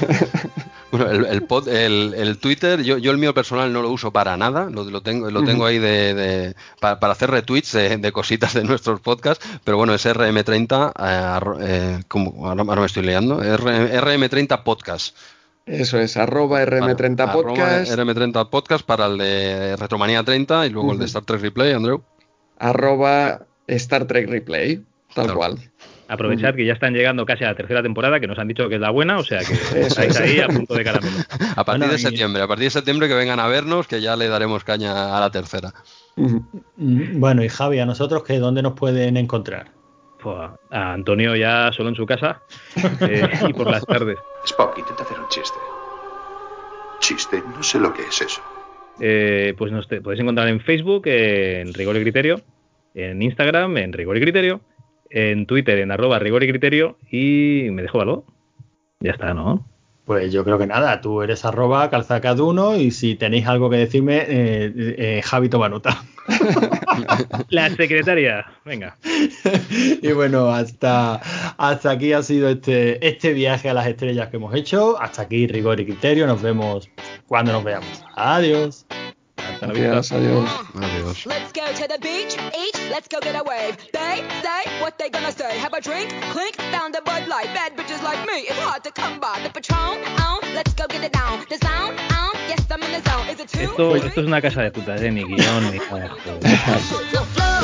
bueno, el, el, pod, el, el, Twitter, yo, yo el mío personal no lo uso para nada, lo, lo tengo, lo tengo ahí de, de para, para, hacer retweets de, de, cositas de nuestros podcasts, pero bueno, es RM30, eh, eh, como, ahora, ahora, me estoy liando, RM30 Podcast. Eso es, arroba RM30 Podcast. RM30 Podcast para el de Retromanía 30 y luego uh -huh. el de Star Trek Replay, Andrew. Arroba Star Trek Replay, tal claro. cual. Aprovechad que ya están llegando casi a la tercera temporada, que nos han dicho que es la buena, o sea que estáis ahí a punto de caramelo. A partir bueno, de septiembre, y... a partir de septiembre que vengan a vernos, que ya le daremos caña a la tercera. Bueno, y Javi, a nosotros, que ¿dónde nos pueden encontrar? Pues a Antonio ya solo en su casa eh, y por las tardes. Spock, intenta hacer un chiste. Chiste, no sé lo que es eso. Eh, pues nos te, podéis encontrar en Facebook, en Rigor y Criterio, en Instagram, en Rigor y Criterio, en Twitter, en arroba Rigor y Criterio, y me dejo algo. Ya está, ¿no? Pues yo creo que nada, tú eres arroba calzacaduno y si tenéis algo que decirme, eh, eh, Javi Tobanuta. La secretaria, venga. y bueno, hasta, hasta aquí ha sido este, este viaje a las estrellas que hemos hecho. Hasta aquí rigor y criterio. Nos vemos cuando nos veamos. Adiós. Hasta la adiós, adiós. Adiós. Let's go to the beach, eat, let's go get a wave. They say what they gonna say. Have a drink, clink, found a Bud Light. Bad bitches like me, it's hard to come by. The Patron, on, let's go get it down. The sound, on, yes, I'm in the zone. Is it too? Esto, esto es una casa de putas, ¿eh? Ni guión, ni nada.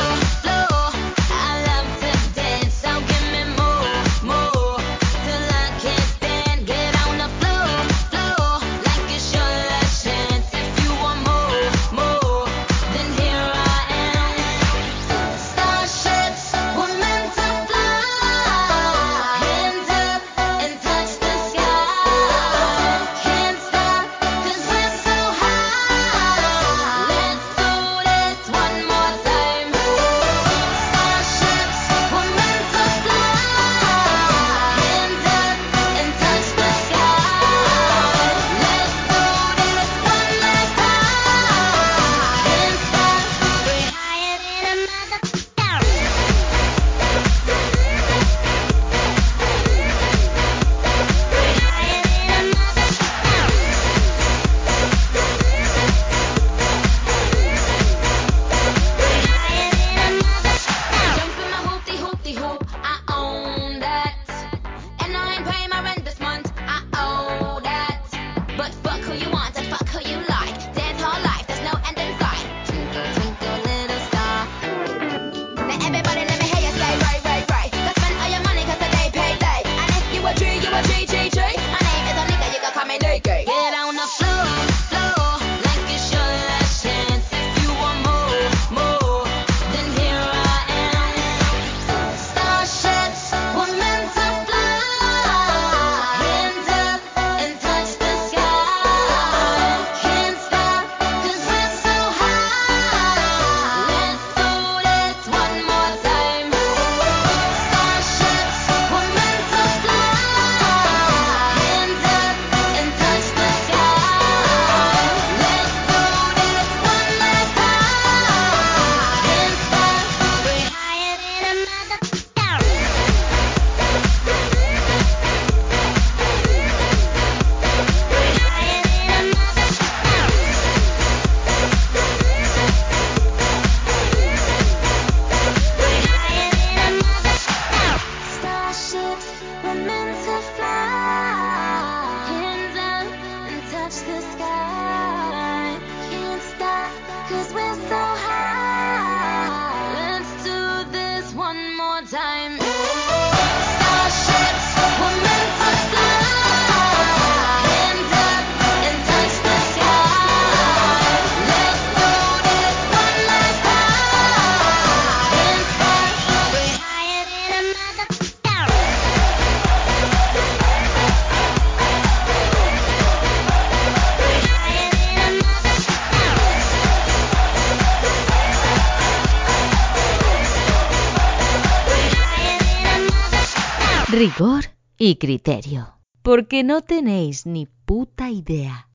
Rigor y criterio. Porque no tenéis ni puta idea.